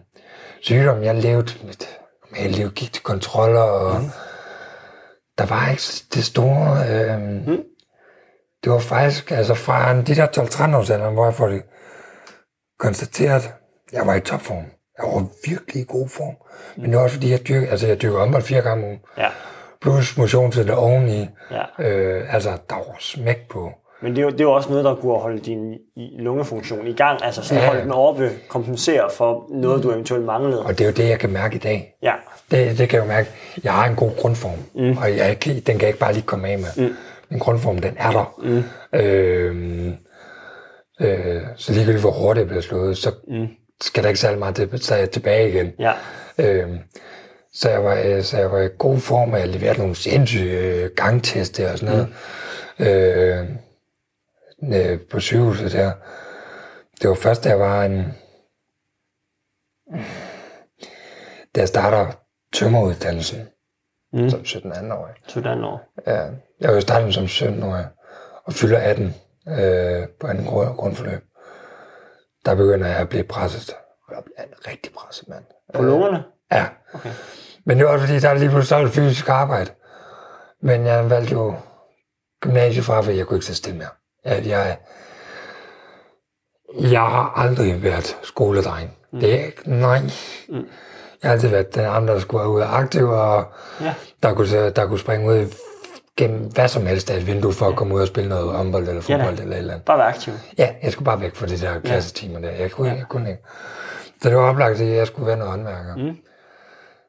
sygdom. Jeg levede mit liv, gik til kontroller, og mm. der var ikke det store... Øh, mm. Det var faktisk, altså fra de der 12-13 års alderen, hvor jeg får det konstateret, jeg var i topform. Jeg var virkelig i god form. Men det var også fordi, jeg dyrker, altså jeg dyrker håndbold fire gange om ugen. Ja. Plus motion til det oveni. Ja. Øh, altså, der var smæk på. Men det er, jo, det er jo også noget, der kunne holde din lungefunktion i gang. Altså sådan Ja. holde den oppe, kompensere for noget, du eventuelt manglede. Og det er jo det, jeg kan mærke i dag. Ja. Det, det kan jeg jo mærke. Jeg har en god grundform, mm. og jeg, den kan jeg ikke bare lige komme af med. Mm. Min grundform, den er der. Mm. Øh, øh, så ligegyldigt hvor hårdt det bliver slået, så mm. skal der ikke særlig meget til, så jeg tilbage igen. Ja. Øh, så, jeg var, øh, så jeg var i god form, og jeg leverede nogle sindssyge øh, gangteste og sådan noget. Mm. Øh, øh, på sygehuset der. Det var først, da jeg var en... Da jeg starter tømmeruddannelsen mm. som 17-18-årig. Sådan år. Ja, jeg var jo startet som 17-årig og fylder 18 øh, på anden grund, grundforløb. Der begynder jeg at blive presset. Jeg bliver en rigtig presset mand. På lungerne? Ja. Okay. Men det var også fordi, der er lige pludselig det fysisk arbejde. Men jeg valgte jo gymnasiet fra, for jeg kunne ikke sidde stille mere. At jeg, jeg har aldrig været skoledreng. Mm. Det er ikke, nej. Mm. Jeg har altid været den andre, der skulle være ude og aktiv, og Ja. der, kunne, der kunne springe ud gennem hvad som helst af et vindue for at komme ud og spille noget håndbold eller Ja fodbold eller et eller andet. Bare være aktiv. Ja, jeg skulle bare væk fra de der klassetimer der. Jeg kunne, jeg kunne ikke. Så det var oplagt, at jeg skulle være noget håndværker. Mm.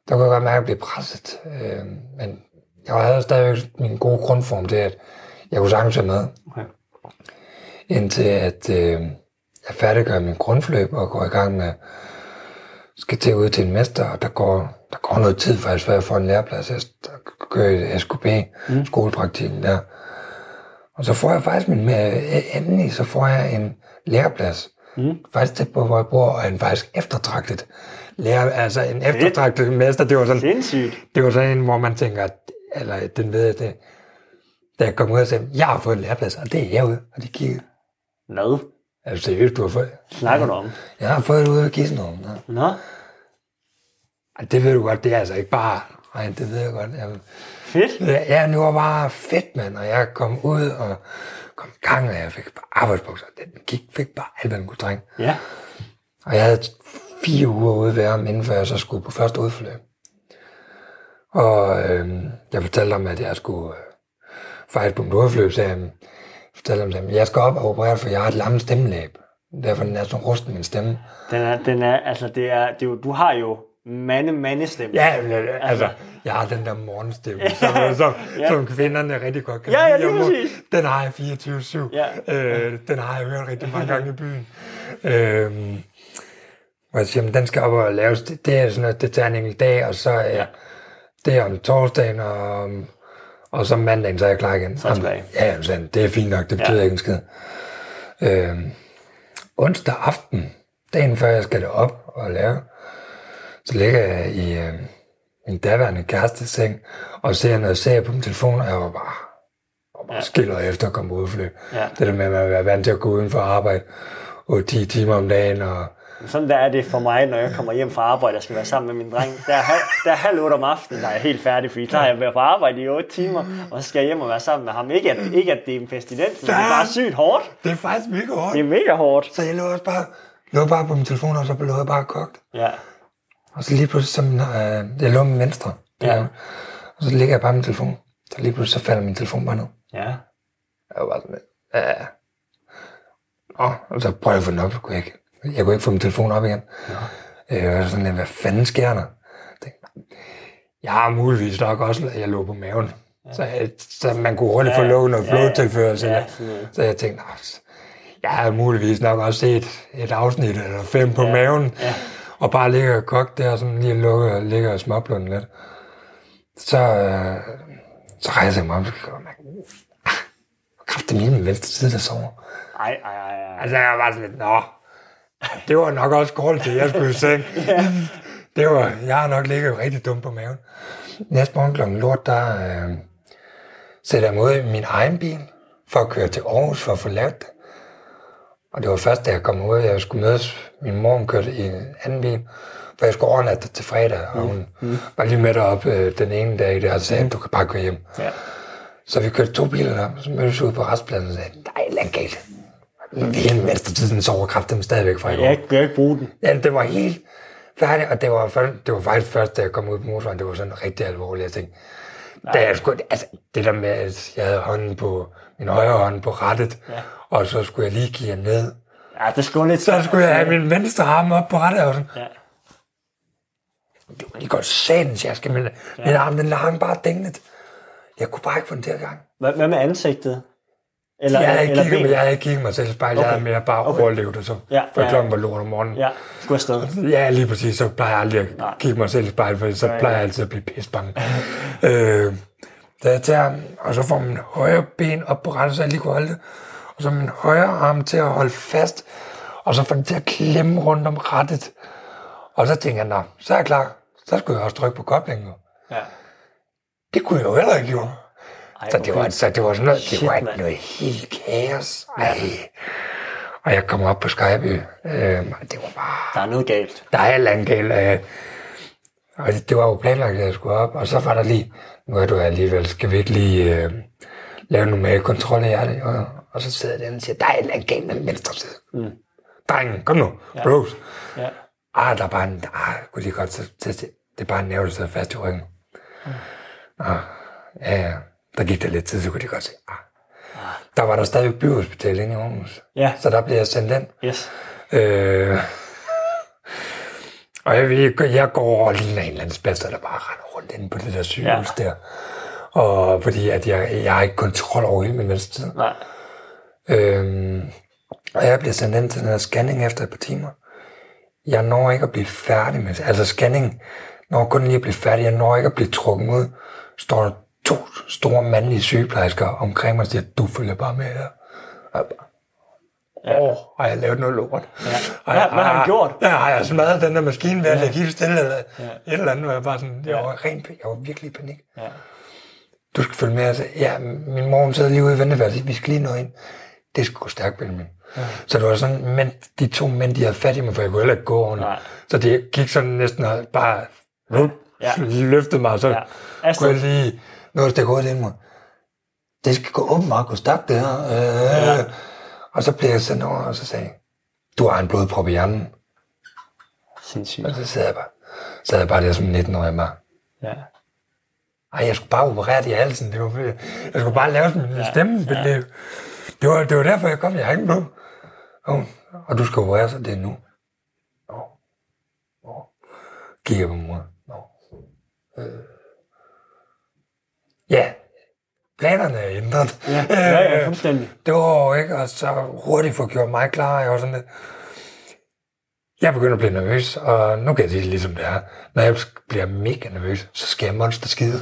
Der kunne jeg godt mærke, at jeg blev presset. Øh, men jeg havde stadigvæk min gode grundform til, at jeg kunne sagtens være med. Okay. Indtil at øh, jeg færdiggør min grundforløb og går i gang med, skal til ud til en mester, og der går, der går noget tid faktisk, før jeg får en læreplads. Jeg gør i SKB, mm. skolepraktikken der. Og så får jeg faktisk min, endelig, så får jeg en læreplads. Mm. Faktisk tæt på, hvor jeg bor, og en faktisk eftertragtet lærer, altså en eftertragtet mester. Det var sådan, Sindssygt. det var sådan en, hvor man tænker, at- eller den ved jeg det, da jeg kom ud og sagde, jeg har fået en læreplads, og det er jeg ude, og de kiggede. Hvad Er du seriøst, du har fået? snakker du om? Jeg har fået det ude af Gissenrum. Ja. Nå, det ved du godt, det er altså ikke bare, nej, det ved jeg godt. Jeg, fedt. ja, det var bare fedt, mand, og jeg kom ud og kom i gang, og jeg fik bare arbejdsbukser. Den gik, fik bare alt, hvad den kunne trænge. Ja. Og jeg havde fire uger ude ved ham, inden jeg så skulle på første udforløb. Og øh, jeg fortalte ham, at jeg skulle øh, faktisk på mit udforløb, så jeg fortalte ham, at jeg skal op og operere, for jeg har et lammet stemmelæb. Derfor den er sådan rusten min stemme. Den er, den er, altså det er, det er jo, du har jo mande mandestemme. Ja, men, øh, altså, jeg har den der morgenstemme, som, som, Ja. som kvinderne rigtig godt kan Ja, ja, lide. må-. Den har jeg 24-7. Ja. Øh, den har jeg hørt rigtig mange gange i byen. Øh, hvor jeg siger, den skal op og laves. Det, det er sådan noget, det tager en enkelt dag, og så er Ja. det er om torsdagen, og, og så mandagen, så er jeg klar igen. Så er jeg. Ja, jamen, det er fint nok, det betyder Ja. ikke en skid. Øh, onsdag aften, dagen før jeg skal det op og lave, så ligger jeg i øh, min daværende kærestes seng, og ser noget serie på min telefon, og jeg var bare, og bare ja. skiller efter at komme ud flyve. Ja. Det der med at være vant til at gå uden for arbejde, og 10 timer om dagen, og Sådan der er det for mig, når jeg kommer hjem fra arbejde og skal være sammen med min dreng. Der er, halv, der er halv otte om aftenen, der er jeg helt færdig, fordi så har jeg været på arbejde i otte timer, og så skal jeg hjem og være sammen med ham. Ikke at, ikke at det er en pestilens, men det er bare sygt hårdt. det er faktisk mega hårdt. Det er mega hårdt. Så jeg lå også bare, lå bare på min telefon, og så blev jeg bare kogt. Ja. Og så lige pludselig, så min, øh, jeg lå med venstre, Ja. og så ligger jeg bare med min telefon. Så lige pludselig, så falder min telefon bare ned. Ja. Jeg var bare sådan ja. Nå, og så prøvede jeg at få den op, så kunne jeg ikke. Jeg kunne ikke få min telefon op igen. Ja. Jeg var sådan lidt, hvad fanden sker der? Jeg tænkte, har muligvis nok også, at jeg lå på maven. Ja. Så, jeg, så man kunne hurtigt Ja, få lukket noget ja, ja. blodtilførsel. Ja, Ja, så jeg tænkte, "Nå, s- jeg har muligvis nok også set et afsnit eller fem på Ja, maven. ja. Og bare ligge og kogt der, sådan lige lukke og ligge og småblunde lidt. Så, øh, så rejser jeg mig op, og kraft det min venstre side, der sover. Ej, ej, ej, ej. Altså, jeg var sådan lidt, nå, det var nok også kort til, jeg skulle i seng. Det var, jeg har nok ligget rigtig dumt på maven. Næste morgen klokken lort, der øh, sætter jeg i min egen bil, for at køre til Aarhus for at få lavet det. Og det var først, da jeg kom ud, jeg skulle mødes. Min mor kørte i en anden bil, for jeg skulle overnatte til fredag, og hun mm. var lige med derop øh, den ene dag, der og sagde, du kan bare køre hjem. Ja. Så vi kørte to biler op, og så mødtes vi ude på restpladsen og sagde, nej, lad galt. Hele venstretiden sover kraften stadigvæk fra i går. Jeg kan ikke bruge den. Ja, det var helt færdigt, og det var, det var faktisk først, da jeg kom ud på motorvejen, det var sådan rigtig alvorligt. Jeg tænkte, da jeg skulle, altså, det der med, at jeg havde hånden på, min højre hånd på rettet, ja. og så skulle jeg lige give ned. Ja, det skulle lidt... Så skulle jeg have min venstre arm op på rettet, og sådan, Ja. det var lige godt satans, jeg skal, men ja. min arm, den hang bare dængende. Jeg kunne bare ikke få den at gang. Hvad, hvad med ansigtet? Eller, Jeg eller kigget, jeg havde ikke kigget mig selv i spejlet, okay. jeg havde mere bare Okay. overlevet det så. Ja, For ja. klokken var lort om morgenen. Ja, skulle afsted. Ja, lige præcis. Så plejer jeg aldrig Nej. at kigge mig selv i spejlet, for så Nej, plejer jeg nej. altid at blive pissebange. øh, da jeg tager, og så får min højre ben op på rettet, så jeg lige kunne holde det. Og så min højre arm til at holde fast, og så får den til at klemme rundt om rettet. Og så tænker jeg, nå, så er jeg klar. Så skulle jeg også trykke på koblingen. Ja. Det kunne jeg jo heller ikke, jo. Ej, Så det var, så det var sådan noget, Shit, det var noget helt kaos. Ej. Og jeg kom op på Skype, øh, det var bare Der er noget galt. der er eller andet galt. Øh, og det, det var jo planlagt, at jeg skulle op, og så var der lige, nu er du alligevel, skal vi ikke lige øh, lave en normal kontrol af hjertet? Og, og så sidder den og siger, der er et eller andet galt med den venstre side. Mm. Drengen, kom nu, ja. bros. Ja. Ah, der er bare en, ah, kunne lige godt, så, så, det er bare en nerve, der sidder fast i ryggen. Mm. Ah, ja, ja, der gik der lidt tid, så kunne de godt se, ah. Der var der stadig byhospital inde i Aarhus. Ja. Så der blev jeg sendt ind. Yes. Øh, og jeg, jeg går og ligner en eller anden spasser, der bare render rundt inde på det der sygehus ja. der. Og fordi at jeg, jeg har ikke kontrol over hele min venstre side. Nej. Øhm, og jeg bliver sendt ind til den her scanning efter et par timer. Jeg når ikke at blive færdig med Altså scanning når kun lige at blive færdig. Jeg når ikke at blive trukket ud. Står to store mandlige sygeplejersker omkring mig og siger, du følger bare med her. Jeg Åh, oh, har jeg lavet noget lort? Ja. Hvad- hvad har han gjort? Ja, har jeg smadret den der maskine ved at lægge helt stille, eller ja. et eller andet, hvor jeg bare sådan, jeg var, rent, jeg var virkelig i panik. Ja. Du skal følge med, og så, ja, min mor hun sidder lige ude i venteværelset, vi skal lige nå ind. Det skulle gå stærkt, Benjamin. Ja. Så det var sådan, men de to mænd, de havde fat i mig, for jeg kunne heller ikke gå ordentligt. Nej. Så det gik sådan næsten og bare Ja. ja. løftede mig, og så Ja. ja. Astrid. kunne jeg lige nå at stikke hovedet ind i mig. Det skal gå åbenbart gå stærkt, det her. Øh. Ja. Og så blev jeg sendt over, og så sagde jeg, du har en blodprop i hjernen. Sindssygt. Og så sad jeg bare, så sad jeg bare der som 19-årig bare. Ja. Ej, jeg skulle bare operere det i halsen. Det var, jeg skulle bare lave sådan en ja, stemme. Ja. Det, det, var, det var derfor, jeg kom. Jeg har ikke blod. Og, og du skal operere, så det er nu. Nå. Nå. Kigger på mor. Nå. Øh. Ja, planerne er ændret. Ja, ja, ja, fuldstændig. Det var ikke, og så hurtigt få gjort mig klar. Jeg var sådan lidt, jeg begynder at blive nervøs, og nu kan jeg sige det ligesom det er. Når jeg bliver mega nervøs, så skal jeg monster skide.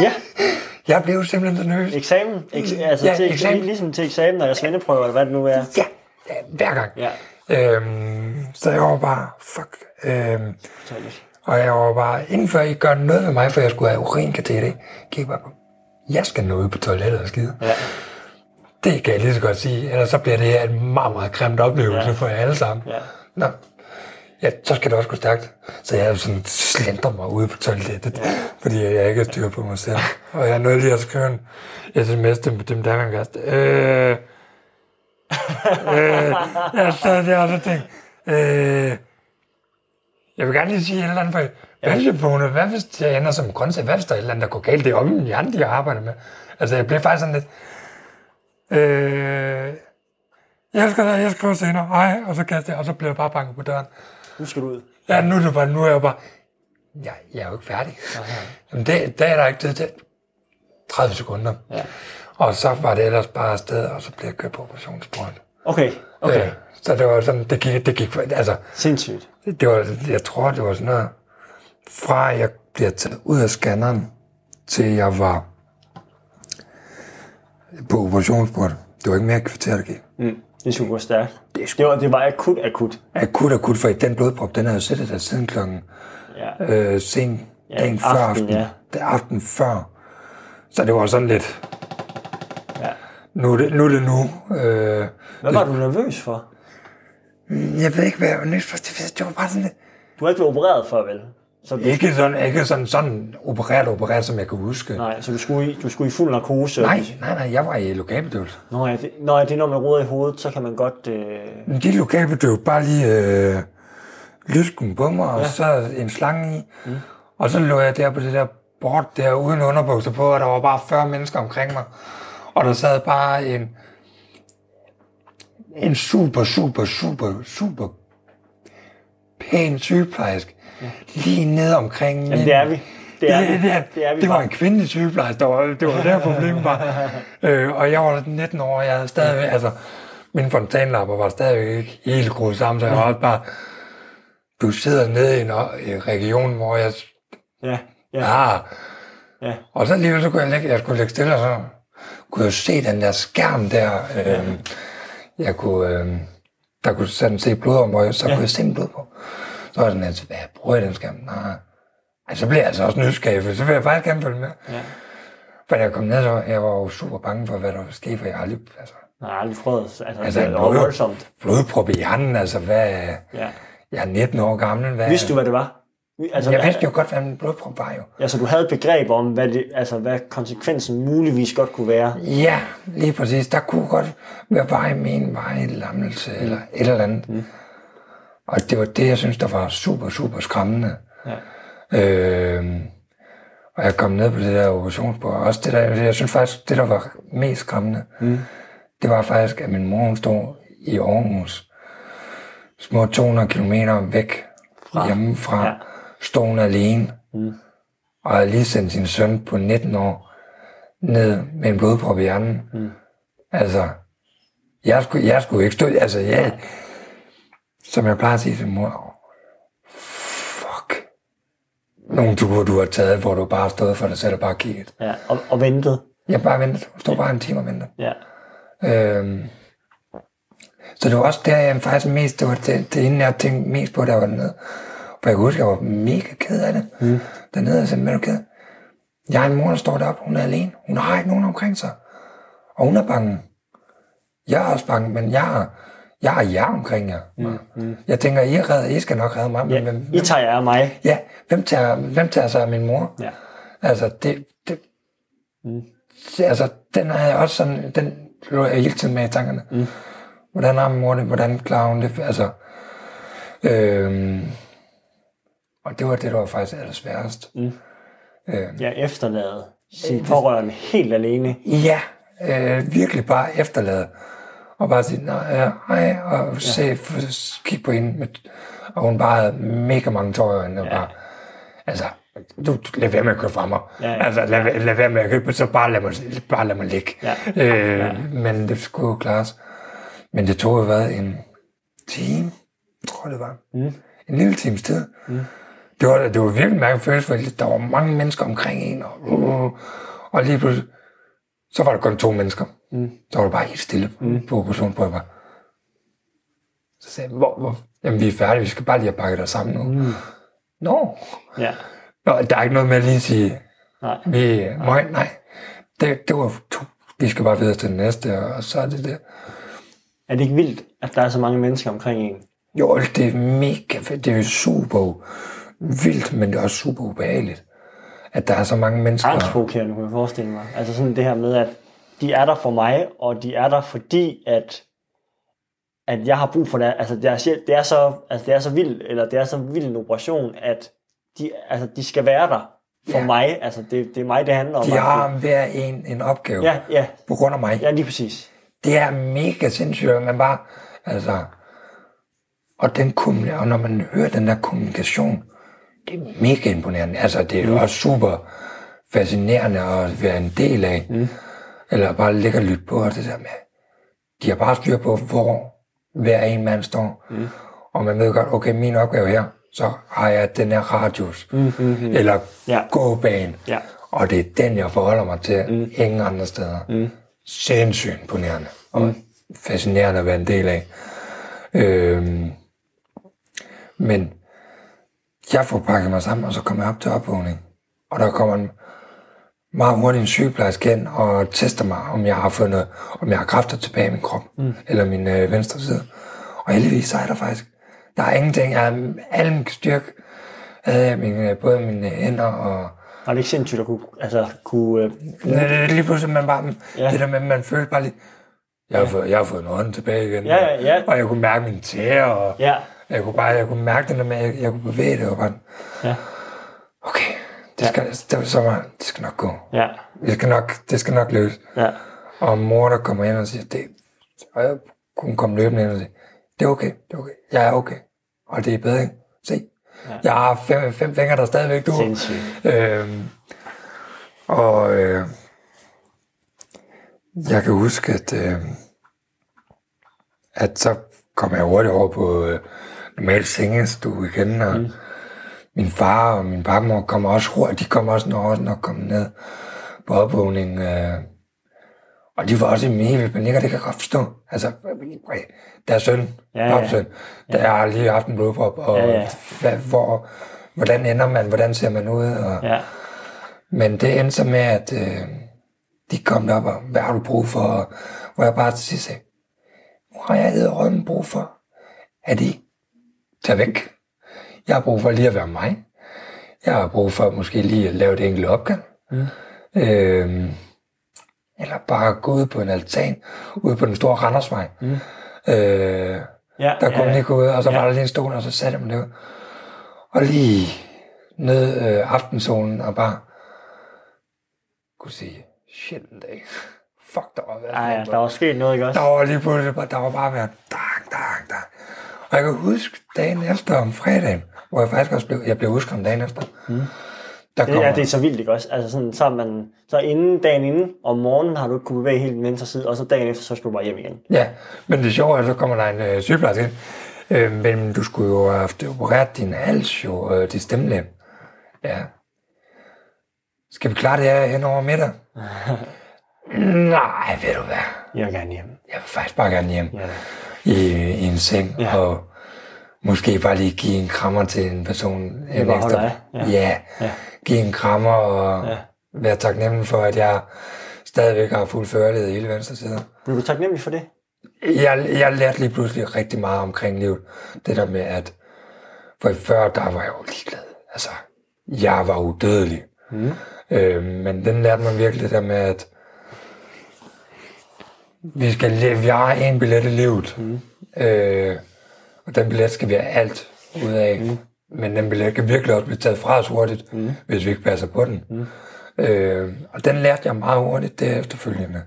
Ja, Jeg blev simpelthen så nervøs. eksamen. Eks, altså Ja, til, eksamen. Ligesom til eksamen eller svendeprøver, eller hvad det nu er. Ja, ja hver gang. Ja. Øhm, så jeg var bare, fuck. Øhm, Totalligt. og jeg var bare, inden før I gør noget ved mig, for jeg skulle have urinkateter, gik bare på, jeg skal nå ud på toilettet og skide. Ja. Det kan jeg lige så godt sige, ellers så bliver det her en meget, meget grimt oplevelse Ja. for jer alle sammen. Ja. Nå, ja, så skal det også gå stærkt. Så jeg sådan slendrer mig ud på toilettet, ja. fordi jeg ikke har styr på mig selv. Og jeg nåede lige at skrive en sms til dem, der en gast. Øh, øh, jeg sad der og så tænkte, øh, jeg vil gerne lige sige et eller andet, for valgtelefoner, hvad hvis jeg ender som grøntsag? Hvad hvis der er et eller andet, der går galt? Det er oppe i de har arbejdet med. Altså, jeg blev faktisk sådan lidt, øh, jeg skal dig, jeg skriver senere, hej, og så kaster jeg, og så bliver jeg bare banket på døren. Nu skal du ud. Ja, nu er det bare, nu er jeg bare, ja, jeg er jo ikke færdig. Jamen, det, der er der ikke tid til 30 sekunder. Ja. Og så var det ellers bare afsted, og så blev jeg kørt på operationsbordet. Okay, okay. Øh, så det var sådan, det gik, det gik, altså, Sindssygt. det, det var, jeg tror, det var sådan noget, fra jeg bliver taget ud af scanneren, til jeg var på operationsbordet. Det var ikke mere kvarter, der gik. Mm. Det skulle gå stærkt. Det skulle- det, var, det var akut, akut. Akut, akut, for den blodprop, den har jo siddet der siden klokken Ja. øh, sen Ja, dagen før aften, aften. ja. Det aften før. Så det var sådan lidt... Ja. nu er det nu. Er det nu. Øh, Hvad var du nervøs for? jeg ved ikke, hvad jeg var nødt for. Det, det var bare sådan lidt. Du har ikke blevet opereret før, vel? Så du, Ikke sådan, ikke sådan, sådan opereret, opereret, som jeg kan huske. nej, så du skulle, i, du skulle i fuld narkose? Nej, nej, nej, jeg var i lokalbedøvelse. Nå ja, det, nå, ja, det er når man roder i hovedet, så kan man godt... Øh, Men de lokalbedøvelse bare lige øh, lysken på mig, og ja. så en slange i. Mm. Og så lå jeg der på det der bord der uden underbukser på, og der var bare 40 mennesker omkring mig. Og der sad bare en, en super, super, super, super pæn sygeplejerske. Lige nede omkring jamen, det er vi. Det er det, vi. det, Det er vi det var bare. en kvindelig sygeplejerske, der var, det var der problemet var. øh, og jeg var 19 år, og jeg havde stadigvæk, altså, mine fontanlapper var stadigvæk ikke helt skruet sammen, så jeg var også bare, du sidder nede i en region, hvor jeg, Ja, ja, ja, ja. og så lige så kunne jeg lægge, jeg skulle lægge stille, og så kunne jeg se den der skærm der, øh, jeg kunne, øh, der kunne sådan se blod om, jeg, så Ja. kunne jeg se blod på. Så var den altså, hvad bruger jeg den skærm? Nej. Ej, så blev jeg altså også nysgerrig, for så vil jeg faktisk gerne følge med. ja. For da jeg kom ned, så jeg var jo super bange for, hvad der ville ske, for jeg aldrig, altså, Jeg har aldrig prøvet. Altså, Altså, altså det var blod- voldsomt. blodprop i hjernen, altså hvad, Ja. jeg er 19 år gammel, hvad, Vidste du, hvad det var? Altså, jeg vidste jo godt, hvad en blodprop var jo. Altså, du havde et begreb om, hvad, det, altså, hvad konsekvensen muligvis godt kunne være. Ja, lige præcis. Der kunne godt være vej med en vej lammelse mm. eller et eller andet. Mm. Og det var det, jeg synes, der var super, super skræmmende. Ja. Øh, og jeg kom ned på det der operationsbord. Også det der, jeg synes faktisk, det der var mest skræmmende, mm. det var faktisk, at min mor hun stod i Aarhus, små 200 kilometer væk fra. hjemmefra, ja. stod hun alene, mm. og havde lige sendt sin søn på 19 år ned med en blodprop i hjernen. Mm. Altså, jeg skulle, jeg skulle ikke stå, altså jeg, som jeg plejer at sige til mor, fuck, nogle ture, du har taget, hvor du bare har stået for dig selv og bare kigget. Ja, og, og ventet. Jeg bare ventet. Stod bare en time og ventede. Ja. Øhm, så det var også der, jeg faktisk mest, det var det, det inden jeg tænkte mest på, der var dernede. For jeg kan huske, jeg var mega ked af det. Mm. Dernede, jeg er du ked? Jeg har en mor, der står deroppe, hun er alene. Hun har ikke nogen omkring sig. Og hun er bange. Jeg er også bange, men jeg har, jeg har jer omkring jer. Mm. Mm. Jeg tænker, I, er reddet, I skal nok redde mig. ja. Men hvem, I tager jer af mig. ja, hvem tager, hvem tager sig af min mor? Ja. Altså, det, det, mm. altså, den er jeg også sådan, den lå jeg hele tiden med i tankerne. Mm. Hvordan har min mor det? Hvordan klarer hun det? Altså, øhm, og det var det, der var faktisk allersværest. Mm. Øhm, Ja, efterladet sin pårørende helt alene. ja, øh, virkelig bare efterlade. Og bare sige, nej, hej, og se, ja. kigge på hende. Med, og hun bare havde mega mange tårer og Ja. bare, altså, du, du lad være med at køre fra mig. Ja, ja. Altså, lad, lad være med at køre, så bare lad mig, bare lad mig ligge. Ja. Øh, Ja. Men det skulle jo klares. Men det tog jo hvad, en time, tror jeg det var. Mm. En lille times tid. Mm. Det var, det var virkelig mærkeligt følelse, for der var mange mennesker omkring en, og, og lige pludselig, så var der kun to mennesker. Mm. Så var det bare helt stille mm. på operationsbordet. Så sagde jeg, hvor, hvor? Jamen, vi er færdige, vi skal bare lige have pakket os sammen nu. Mm. Nå. Ja. Nå, der er ikke noget med at lige sige, Nej. vi, nej, nej. Det, det var to. Vi skal bare videre til den næste, og så er det det. Er det ikke vildt, at der er så mange mennesker omkring en? Jo, det er mega fedt. Det er jo super vildt, men det er også super ubehageligt. At der er så mange mennesker. Angstprovokerende, kunne jeg forestille mig. Altså sådan det her med, at de er der for mig, og de er der fordi, at at jeg har brug for det. Altså det er, det er så, altså det er så vildt, eller det er så vild en operation, at de, altså, de skal være der for Ja. mig. Altså det, det er mig, det handler om. De har hver en en opgave Ja, ja, på grund af mig. ja, lige præcis. Det er mega sindssygt, man bare, altså, og den og når man hører den der kommunikation, det er mega imponerende. Altså, det er jo også super fascinerende at være en del af, mm. Eller bare ligge og lytte på, og det der med, de har bare styr på, hvor hver en mand står, mm. og man ved godt, okay, min opgave her, så har jeg den her radius, mm-hmm. eller Ja. gåbane, Ja. og det er den, jeg forholder mig til, mm. ingen andre steder. Mm. Sindssygt imponerende, og mm. fascinerende at være en del af. Øhm, men jeg får pakket mig sammen, og så kommer jeg op til opvågning. Og der kommer en meget hurtigt en sygeplejerske ind og tester mig, om jeg har noget, om jeg har kræfter tilbage i min krop, mm. eller min øh, venstre side. Og heldigvis så er der faktisk, der er ingenting, jeg har al min styrke, havde jeg mine, øh, både mine hænder og... Var det ikke sindssygt at kunne, altså, kunne øh, det, lige pludselig, man bare, Ja. ja. det der med, man følte bare lige, jeg har, fået, jeg har fået en tilbage igen. Ja, ja, ja. Og jeg kunne mærke mine tæer, og ja, jeg kunne bare, jeg kunne mærke det der med, jeg, jeg kunne bevæge det, og bare, ja, okay, det skal, det, var så meget, det skal nok gå. ja, Det skal nok, det skal nok løse. ja, Og mor, der kommer ind og siger, det, og jeg kunne komme løbende ind og sige, det er okay, det er okay, jeg er okay. Og det er bedre, ikke? Se, ja. jeg har fem, fem fingre, der stadigvæk du. sindssygt. Øhm, og øh, jeg kan huske, at, øh, at så kom jeg hurtigt over på øh, normal sengestue igen, og mm. Min far og min barmor kom også hurtigt, de kom også også nok kommet ned på opvågning, øh, og de var også i min panik, og det kan jeg godt forstå. Altså, deres søn, Ja, ja, papsøn, der har lige haft en blodprop, og Ja, ja. Hvad, hvor, hvordan ender man, hvordan ser man ud, og, Ja, men det endte så med, at øh, de kom op og, hvad har du brug for? Og, hvor jeg bare til sidst sagde, nu har jeg æderrømmen brug for, at I tager væk. Jeg har brug for lige at være mig. Jeg har brug for måske lige at lave et enkelt opkald. Mm. Øh, eller bare gå ud på en altan, ude på den store Randersvej. Mm. Øh, ja, der kunne ja, man lige gå ud, og så Ja. var der lige en stol, og så satte mig derud. Og lige ned øh, aftensolen, og bare kunne sige, shit en dag. Fuck, der var været. Ej, ja, der var sket noget, ikke også? der var lige pludselig, der var bare været, dang, dang, dang. Og jeg kan huske dagen efter om fredagen, hvor jeg faktisk også blev, jeg blev udskrevet dagen efter. Mm. Der Det, ja, det er så vildt, ikke også? Altså sådan, så, man, så inden dagen inden, om morgenen har du ikke kunne bevæge helt den venstre side, og så dagen efter, så skal du bare hjem igen. Ja, men det sjove er, så kommer der en øh, sygeplejerske ind. Øh, men du skulle jo have haft opereret din hals, jo, øh, dit stemmelæb. Ja. Skal vi klare det her hen over middag? Nej, ved du hvad? Jeg vil gerne hjem. Jeg vil faktisk bare gerne hjem Ja, i, i en seng, ja. og måske bare lige give en krammer til en person. Holde af. Ja. Ja. ja. Give en krammer og Ja. være taknemmelig for, at jeg stadigvæk har fuld førlighed i hele venstre side. Bliver du taknemmelig for det? Jeg, jeg lærte lige pludselig rigtig meget omkring livet. Det der med, at for før, der var jeg jo ligeglad. Altså, jeg var udødelig. Mm. Øh, men den lærte mig virkelig det der med, at vi skal leve, vi har en billet i livet. Mm. Øh, og den billet skal vi have alt ud af. Mm. Men den billet kan virkelig også blive taget fra os hurtigt, mm. hvis vi ikke passer på den. Mm. Øh, og den lærte jeg meget hurtigt det efterfølgende.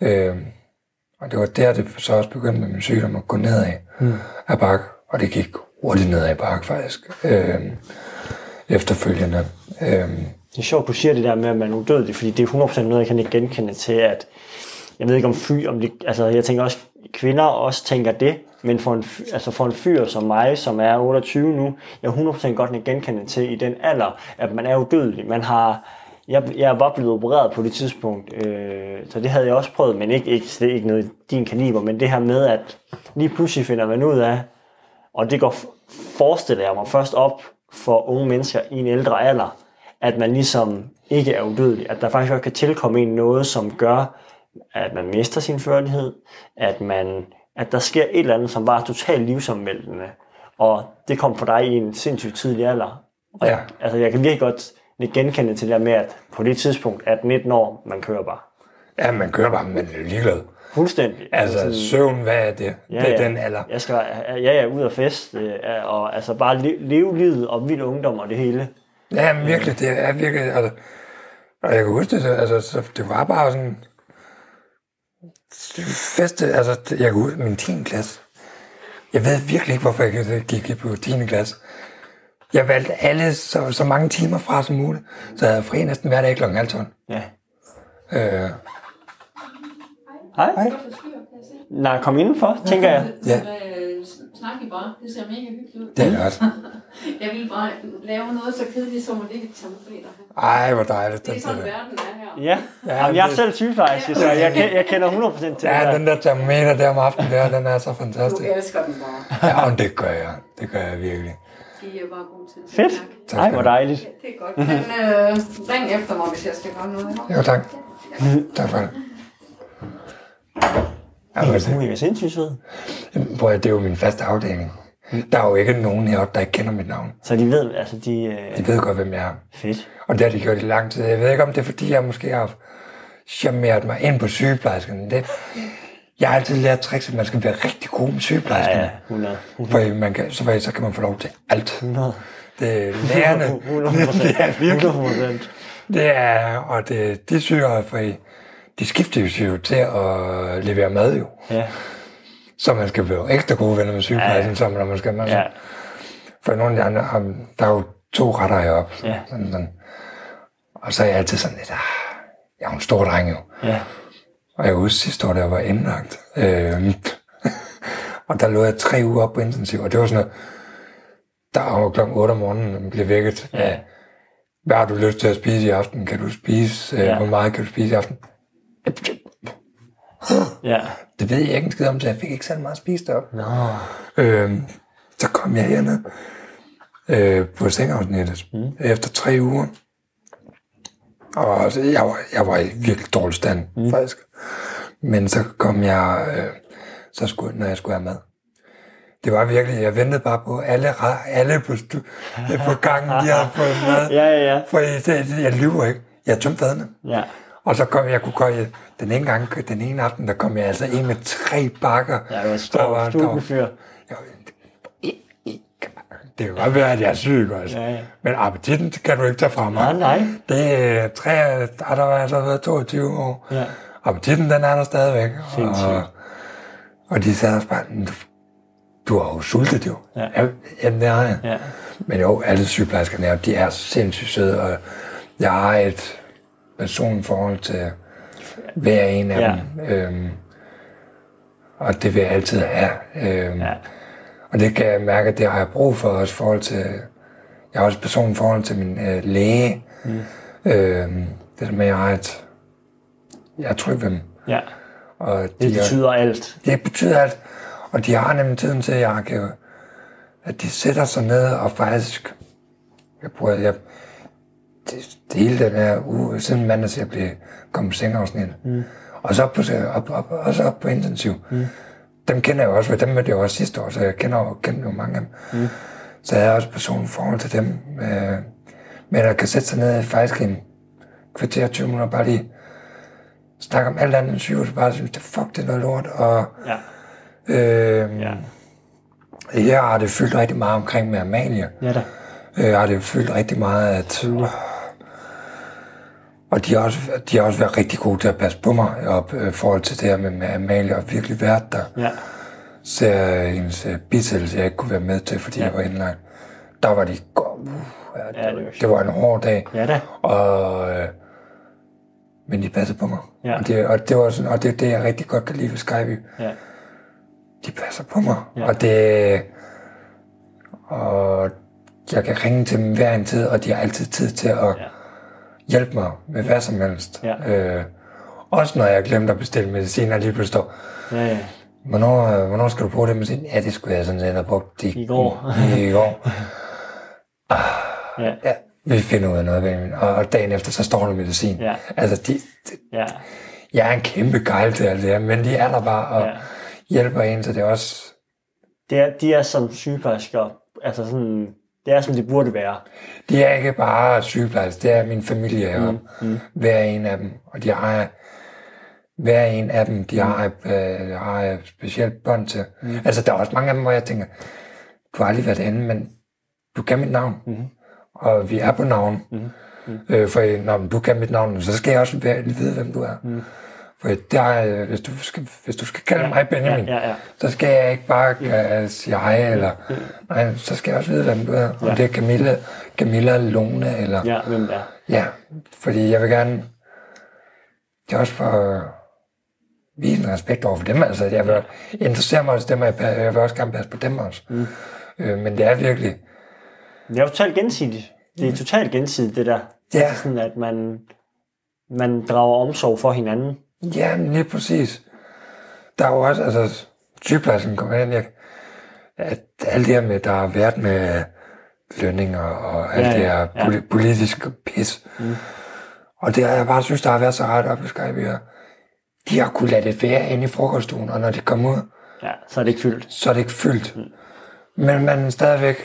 Øh, og det var der, det så også begyndte med min sygdom at gå nedad mm. ad bakke. Og det gik hurtigt nedad ad bakke, faktisk. Øh, efterfølgende. Øh, Det er sjovt, du siger det der med, at man er udødelig, fordi det er 100% noget, jeg kan ikke genkende til, at jeg ved ikke om fyr, om det, altså jeg tænker også, kvinder også tænker det, men for en, fyr- altså for en fyr som mig, som er 28 nu, jeg er 100% godt kan genkende til i den alder, at man er udødelig. Man har, jeg, jeg var blevet opereret på det tidspunkt, øh, så det havde jeg også prøvet, men ikke, ikke, det er ikke noget i din kaliber, men det her med, at lige pludselig finder man ud af, og det går, forestiller jeg mig først op for unge mennesker i en ældre alder, at man ligesom ikke er udødelig. At der faktisk også kan tilkomme en noget, som gør, at man mister sin førlighed, at, man, at der sker et eller andet, som bare er totalt livsomvæltende. Og det kom for dig i en sindssygt tidlig alder. Og Ja. altså, jeg kan virkelig godt lidt genkende til det der med, at på det tidspunkt, at 19 år, man kører bare. ja, man kører bare, men man er ligeglad. Fuldstændig. Altså, sådan- søvn, hvad er det? Ja, det er den alder. Jeg skal, ja, ja, ud og fest, øh, og altså bare le- leve livet og vild ungdom og det hele. Ja, men virkelig, det er virkelig, altså, og jeg kan huske det, så- altså, så det var bare sådan, feste, altså, jeg kan huske min 10. klasse. Jeg ved virkelig ikke, hvorfor jeg gik på 10. klasse. Jeg valgte alle så, så mange timer fra som muligt, så jeg havde fri næsten hver dag kl. halv tolv. Ja. Øh, Hej. Hej. Nej, kom indenfor, tænker jeg. Ja. Så, øh, snak I bare. Det ser mega hyggeligt ud. det er det. Jeg ville bare lave noget så kedeligt, som at ligge et termometer. Ej, hvor dejligt. Det er sådan, verden er her. Ja, Ja, Jamen, jeg er det- selv sygeplejerske, så jeg, jeg kender 100% til Ja, det. den der termometer der om aftenen der, den er så Du fantastisk. elsker den bare. Ja, det gør jeg. Det gør jeg virkelig. De er bare gode til at Fedt. snakke. Tak Ej, hvor du dejligt. Det er godt. Men øh, ring efter mig, hvis jeg skal gøre noget. Jo, tak. Tak for det. Ja, men, Hun er sindssygt sød. prøv at, det er jo min faste afdeling. Der er jo ikke nogen heroppe, der ikke kender mit navn. Så de ved, altså de... Øh, De ved godt, hvem jeg er. fedt. Og det har de gjort i lang tid. Jeg ved ikke, om det er, fordi jeg måske har charmeret mig ind på sygeplejerskerne. Det, jeg har altid lært tricks, at man skal være rigtig god med Ja, sygeplejerskerne. ja, 100. For man kan, så, så kan man få lov til alt. 100. Det er lærerne. 100 det er virkelig. 100 Det er, og det, de syger, for de skifter jo til at levere mad jo. Ja, Så man skal være ekstra gode venner med sygeplejersken, Ja. så når man skal. Man, ja, For nogle af de andre, har- der er jo to retter heroppe. Ja. Sådan, sådan. Og så er jeg altid sådan lidt, ah, jeg er en stor dreng jo. ja. Og jeg husker sidste år, da jeg var indlagt. Øh, og der lå jeg tre uger op på intensiv, og det var sådan noget, der var klokken 8 om morgenen, blev vækket. Ja. Hvad har du lyst til at spise i aften? Kan du spise? Øh, Ja. Hvor meget kan du spise i aften? Ja. Det ved jeg ikke en skid om, så jeg fik ikke særlig meget spise deroppe. Nå. Øh, så kom jeg herned øh, på sengeafsnittet mm. efter tre uger. Og altså, jeg var, jeg var i virkelig dårlig stand, mm. faktisk. Men så kom jeg, øh, så skulle, når jeg skulle have mad. Det var virkelig, jeg ventede bare på alle, alle på, på gangen, de havde fået mad. Ja, ja, ja. For jeg, det, jeg lyver ikke. Jeg tømte fadene. Ja. Og så kom jeg, kunne komme, den ene gang, den ene aften, der kom jeg altså ind med tre bakker. Ja, det var Der stor, der var- stor fyr. det kan godt være, at jeg er syg også. Ja, ja. Men appetitten kan du ikke tage fra mig. Nej, nej. Det er tre, der har altså været 22 år. Ja. Appetitten, den er der stadigvæk. Sindssygt. Og, og de sagde også bare, du, du har jo sultet jo. Ja. Ja, jamen, det har jeg. Ja. Men jo, alle sygeplejerskerne er, de er sindssygt søde, og jeg har et personligt forhold til hver en af Ja. dem. Øhm, og det vil jeg altid have. Øhm, Ja. og det kan jeg mærke, at det har jeg brug for også forhold til... Jeg har også personligt forhold til min øh, læge. Mm. Øhm, det er med, at jeg har et... Jeg er tryg ved dem. Ja. Og Det de er- betyder alt. det betyder alt. Og de har nemlig tiden til, at jeg kan, at de sætter sig ned og faktisk, jeg prøver, jeg, det, det hele den her uge, siden mandag, så jeg blev kommet på sengeafsnit. Mm. Og så op på, op, op, også op på intensiv. Mm. Dem kender jeg jo også, for dem mødte jeg jo også sidste år, så jeg kender jo, kender jo mange af dem. Mm. Så jeg har også personligt forhold til dem, øh, men at kan sætte sig ned faktisk i en kvarter, 20 minutter, bare lige snakke om alt andet end sygehus, bare synes, det fuck, det er noget lort, og Ja. Øh, Ja. Her har det fyldt rigtig meget omkring med Amalie. Ja da. Øh, har det fyldt rigtig meget, at... Og de har, også, de har også været rigtig gode til at passe på mig op øh, i forhold til det her med, med Amalie, og virkelig været der. Ja. Så hendes øh, bisættelse, jeg ikke kunne være med til, fordi ja. jeg var indlagt. Der var de... Uh, ja, Ja, det, var det var en hård dag. Ja da. Og, øh, men de passede på mig. Ja. Og, det, og, det var sådan, og det er det, jeg rigtig godt kan lide ved Skype. Ja. de passer på mig. Ja. Og det... Og jeg kan ringe til dem hver en tid, og de har altid tid til at Ja. Hjælpe mig med hvad som helst. Ja. Øh, også når jeg glemte at bestille medicin, og lige pludselig står, Ja, ja. hvornår, øh, hvornår skal du bruge det medicin? Ja, det skulle jeg sådan set have brugt i, I går. I, i går. Ja. Ja, vi finder ud af noget, Benjamin. Og, dagen efter, så står der medicin. Ja. Altså, de, de, Ja. jeg er en kæmpe gejl til alt det her, men de er der bare og ja. hjælper en, så det er også Det er, de er som sygeplejersker, altså sådan, det er som det burde være. De er ikke bare sygeplejersker, det er min familie heroppe. Mm, mm. Hver en af dem. Og de har hver en af dem, de har, øh, har et specielt bånd til. Mm. Altså, der er også mange af dem, hvor jeg tænker, du har aldrig været inde, men du kan mit navn. Mm. Og vi er på navn. Mm. Mm. Øh, for når du kan mit navn, så skal jeg også vide, hvem du er. Mm. For der, er, hvis, du skal, hvis du skal kalde mig Benjamin, Ja, ja, ja. så skal jeg ikke bare uh, sige hej, eller, nej, så skal jeg også vide, hvem du er. Om Ja. det er Camilla, Camilla Lone, eller... Ja, hvem det er. Ja, fordi jeg vil gerne... Det er også for vise en respekt over for dem. Altså, jeg vil interessere mig også dem, og jeg, vil også gerne passe på dem også. Mm. Øh, men det er virkelig... Det er jo totalt gensidigt. Det er totalt gensidigt, det der. Ja. Altså sådan, at man, man drager omsorg for hinanden. Ja, lige præcis. Der er jo også, altså, sygeplejersken kommer ind, jeg, at alt det her med, der har været med lønninger og alt Ja, ja, det ja, her ja. poli- politiske pis. Mm. Og det har jeg bare synes, der har været så ret op i Skype. De har kunnet lade det være inde i frokoststuen, og når de kommer ud, Ja, så er det ikke fyldt. så er det ikke fyldt. Mm. Men man stadigvæk,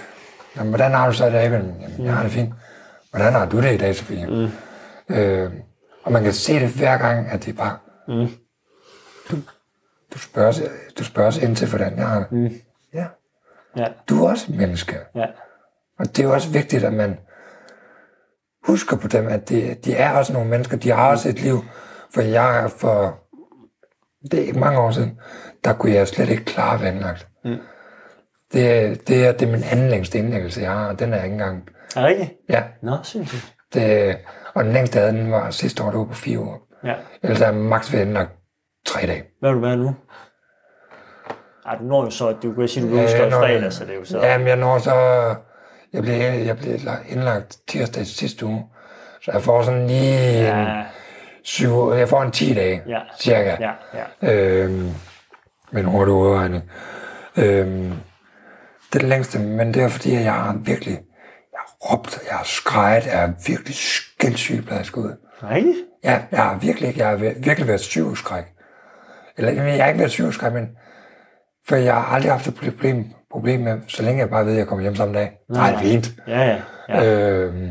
jamen, hvordan har du så i dag? Jamen, jamen, jeg har det fint. Hvordan har du det i dag, Sofie? Mm. Øh, og man kan se det hver gang, at det er bare, Mm. du, du, spørger, du spørger ind til, hvordan jeg har det. Mm. Ja, Ja, du er også et menneske. ja, Og det er jo også vigtigt, at man husker på dem, at de, de er også nogle mennesker. De har også et liv. For jeg for det er ikke mange år siden, der kunne jeg slet ikke klare vandlagt. Mm. Det, det, er, det er min anden længste indlæggelse, jeg har, og den er ikke engang... er det rigtigt? Ja, Nå, sindssygt. det, og den længste, havde, den var sidste år, det var på fire år. Ja. Ellers er maks ved indlagt tre dage. Hvad vil du være nu? Ej, du når jo så, at du kan sige, at du blev udskrevet fredag, så det er jo så... Ja, men jeg når så... Jeg blev, jeg blev indlagt tirsdag sidste uge. Så jeg får sådan lige en ja, syv, jeg får en 10 dage, Ja. cirka. ja, ja. Øhm, med en hurtig udregning. Øhm, det er det længste, men det er fordi, at jeg har virkelig, råbt, jeg har skrejet, jeg er virkelig skældt sygeplejerske ud. Rigtigt? Ja, jeg har virkelig, jeg har vir- virkelig været sygehusskræk. Eller, jamen, jeg har ikke været sygehusskræk, men for jeg har aldrig haft et problem, problem med, så længe jeg bare ved, at jeg kommer hjem samme dag. Nej, det er fint. Ja, ja, ja. Øhm,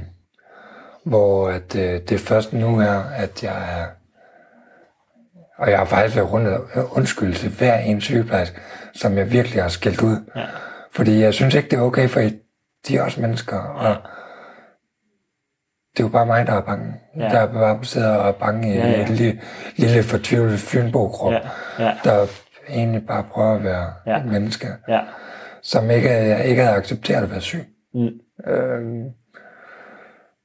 hvor at, øh, det er først nu her, at jeg er... Og jeg har faktisk været rundt og undskyldt til hver en sygeplejerske, som jeg virkelig har skældt ud. Ja. Fordi jeg synes ikke, det er okay, for de er også mennesker. Og det er jo bare mig, der er bange. Ja. Der er bare sidder og er bange i Ja, ja. et lille, lille fortvivlet fynbo-krop, Ja, ja, der egentlig bare prøver at være Ja. menneske, ja. som ikke, ikke havde accepteret at være syg. Mm. Øhm,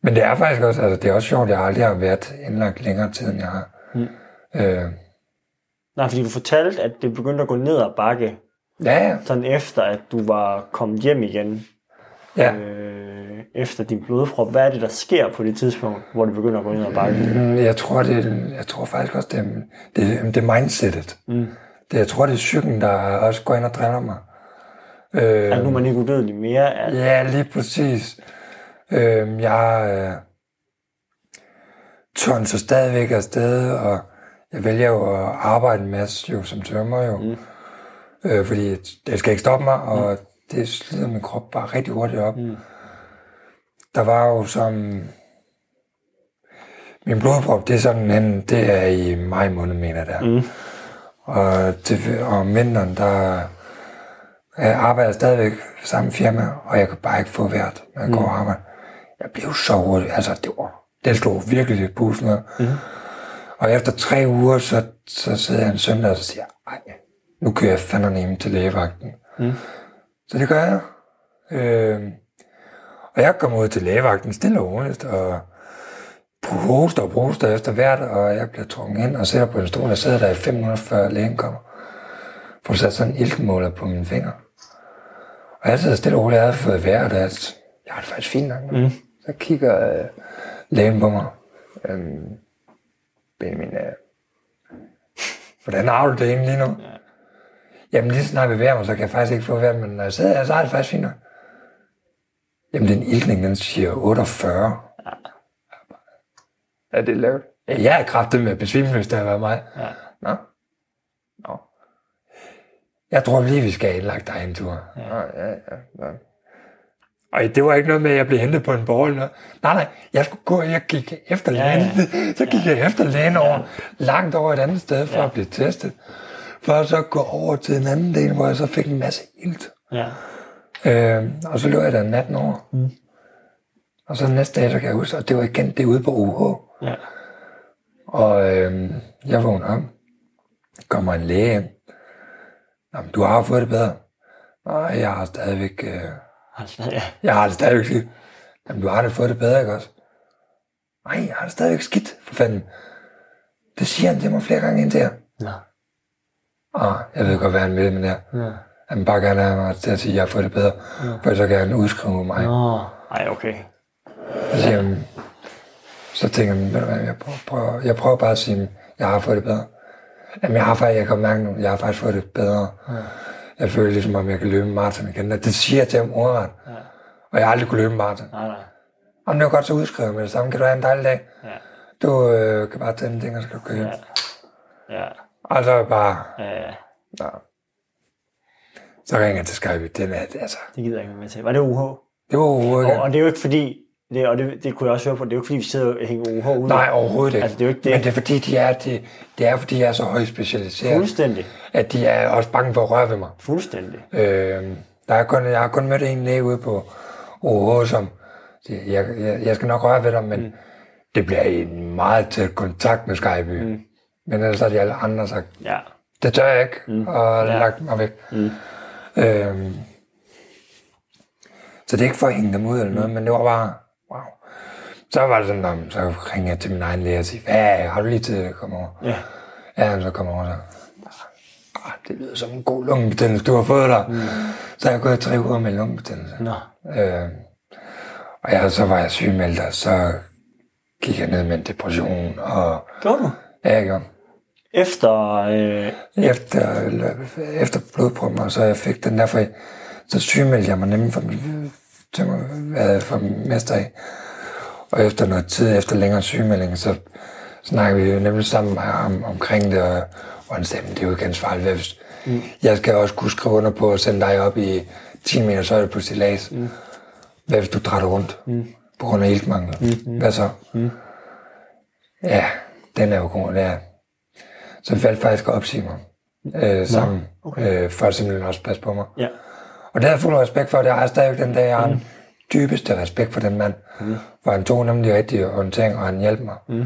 men det er faktisk også, altså det er også sjovt, at jeg aldrig har været indlagt længere tid, end jeg har. Mm. Øh, Nej, fordi du fortalte, at det begyndte at gå ned ad bakke, ja, ja, sådan efter, at du var kommet hjem igen, ja. øh, efter din blodprop. Hvad er det, der sker på det tidspunkt, hvor det begynder at gå ned ad bakke? Mm, Jeg tror, det, er- jeg tror faktisk også, det er, det, det er mindsetet. Mm. Det, jeg tror, det er psyken, der også går ind og driller mig. Øh, Er nu er man ikke udødelig mere? Er, Ja, lige præcis. Øh, jeg øh, tonser stadigvæk afsted, og jeg vælger jo at arbejde en masse jo, som tømmer jo. Mm. Øh, fordi det skal ikke stoppe mig, og det slider min krop bare rigtig hurtigt op. Mm. Der var jo som... Min blodprop, det er sådan en, det er i maj måned, mener der. Mm. Og, det, og om vinteren, der jeg arbejder stadigvæk samme firma, og jeg kan bare ikke få hvert, når jeg går og arbejder. Jeg blev så hurtigt, altså det var, det slog virkelig lidt bussen ned. Mm. Og efter tre uger, så, så sidder jeg en søndag og så siger, ej, nu kører jeg fandme hjem til lægevagten. Mm. Så det gør jeg. Øh, og jeg kommer ud til lægevagten stille og roligt, og proster og proster efter hvert, og jeg bliver trukket ind og sætter på en stol, og sidder der i 5 minutter før lægen kommer. Får sat sådan en iltmåler på mine fingre. Og jeg sidder stille og roligt, jeg havde fået vejr, og jeg, jeg har det faktisk fint nok. Mm. Så kigger øh, lægen på mig. Øhm, Benjamin, øh, hvordan har du det egentlig lige nu? Ja. Jamen lige så snart jeg bevæger mig, så kan jeg faktisk ikke få vejr, men når jeg sidder her, så jeg det faktisk fint nok. Jamen den iltning, den siger 48. Ja, det er lavt. Ja, jeg er kraftet med besvimelse, hvis det har været mig. Ja. Nå. Nå. Jeg tror lige, vi skal have indlagt dig en tur. Ja. Nå, ja, ja, ja. Og det var ikke noget med, at jeg blev hentet på en borg. Nej, nej, jeg skulle gå, jeg gik efter Ja, lægen. ja. Så gik jeg efter lægen over, langt over et andet sted, for Ja. at blive testet. For at så gå over til en anden del, hvor jeg så fik en masse ilt. Ja. Øh, og så lå jeg der natten over. Mm. Og så næste dag, så kan jeg huske, og det var igen det ude på UH. Ja. Og øh, jeg vågner op. Kommer en læge ind. Du har fået det bedre. Nej, jeg har stadigvæk... Øh, Altså, ja. jeg har det stadigvæk skidt. Jamen, du har det fået det bedre, ikke også? Nej, jeg har det stadigvæk skidt, for fanden. Det siger han til mig flere gange ind til jer. Og jeg ved godt, hvad han vil med det her. Ja. Han vil bare gerne have mig til at sige, at jeg har fået det bedre. For så kan han udskrive mig. Nå. Ej, okay. Så, siger han, så tænker jeg, ved du hvad, jeg prøver, prøver, jeg prøver bare at sige, at jeg har fået det bedre. Jamen, jeg har faktisk, jeg kan mærke nu, jeg har faktisk fået det bedre. Ja. Jeg føler ligesom, om jeg kan løbe maraton igen. Og det siger jeg til ham ordret. Ja. Og jeg har aldrig kunne løbe en maraton. Nej, nej. Om det var godt så udskrevet med det samme. Kan du have en dejlig dag? Ja. Du øh, kan bare tage den ting, og så kan du køre hjem. Ja. Ja. Og så bare... Ja. Nå. Så ringer jeg til Skype. Den er, altså, Det gider jeg ikke med til. Var det UH? det var overhovedet Og, og det er jo ikke fordi, det, og det, det kunne jeg også høre på, det er jo ikke fordi, vi sidder og hænger UH ud. Nej, overhovedet ikke. Altså, det er jo ikke det. Men det er fordi, de er, det, det er, fordi de er så højt specialiseret, Fuldstændig. at de er også bange for at røre ved mig. Fuldstændig. Øh, der er kun, jeg har kun mødt en læge ude på OH, som jeg, jeg, jeg skal nok røre ved dig, men mm. det bliver en meget tæt kontakt med Skype. Mm. Men ellers har de alle andre sagt, Ja. det tør jeg ikke, mm. og Ja. lagt mig væk. Mm. Øhm, så det er ikke for at hænge dem ud eller noget, mm. men det var bare, wow. Så var det sådan, om, så ringede jeg til min egen læge og siger, hvad, har du lige tid at komme over? Ja. Ja, så kommer over så. Ah, det lyder som en god lungebetændelse, du har fået der. Mm. Så jeg gået tre uger med lungebetændelse. Nå. Øh, og ja, så var jeg sygemeldt, og så gik jeg ned med en depression, og Gjorde du? ja, jeg gjorde. Efter, øh, Efter, efter blodprøver, så jeg fik den derfor, så sygemeldte jeg mig nemlig for, hvad for mester af. Og efter noget tid, efter længere sygemelding, så snakkede vi jo nemlig sammen om, omkring det, og, og han sagde, "Men det er jo ikke ansvarligt. Mm. Jeg skal også kunne skrive under på at sende dig op i 10 meter højde på stilas. Mm. Hvad hvis du drætter rundt mm. på grund af iltmangel? Mm. Hvad så? Mm. Ja, den er jo god, det er. Så vi valgte faktisk at opsige mig øh, sammen, okay. øh, for at simpelthen også passe på mig. ja. Og det har jeg fuld respekt for, det har jeg stadigvæk den dag, jeg har den dybeste respekt for den mand. Mm. For han tog nemlig de rigtige orientering, og han hjalp mig. Mm.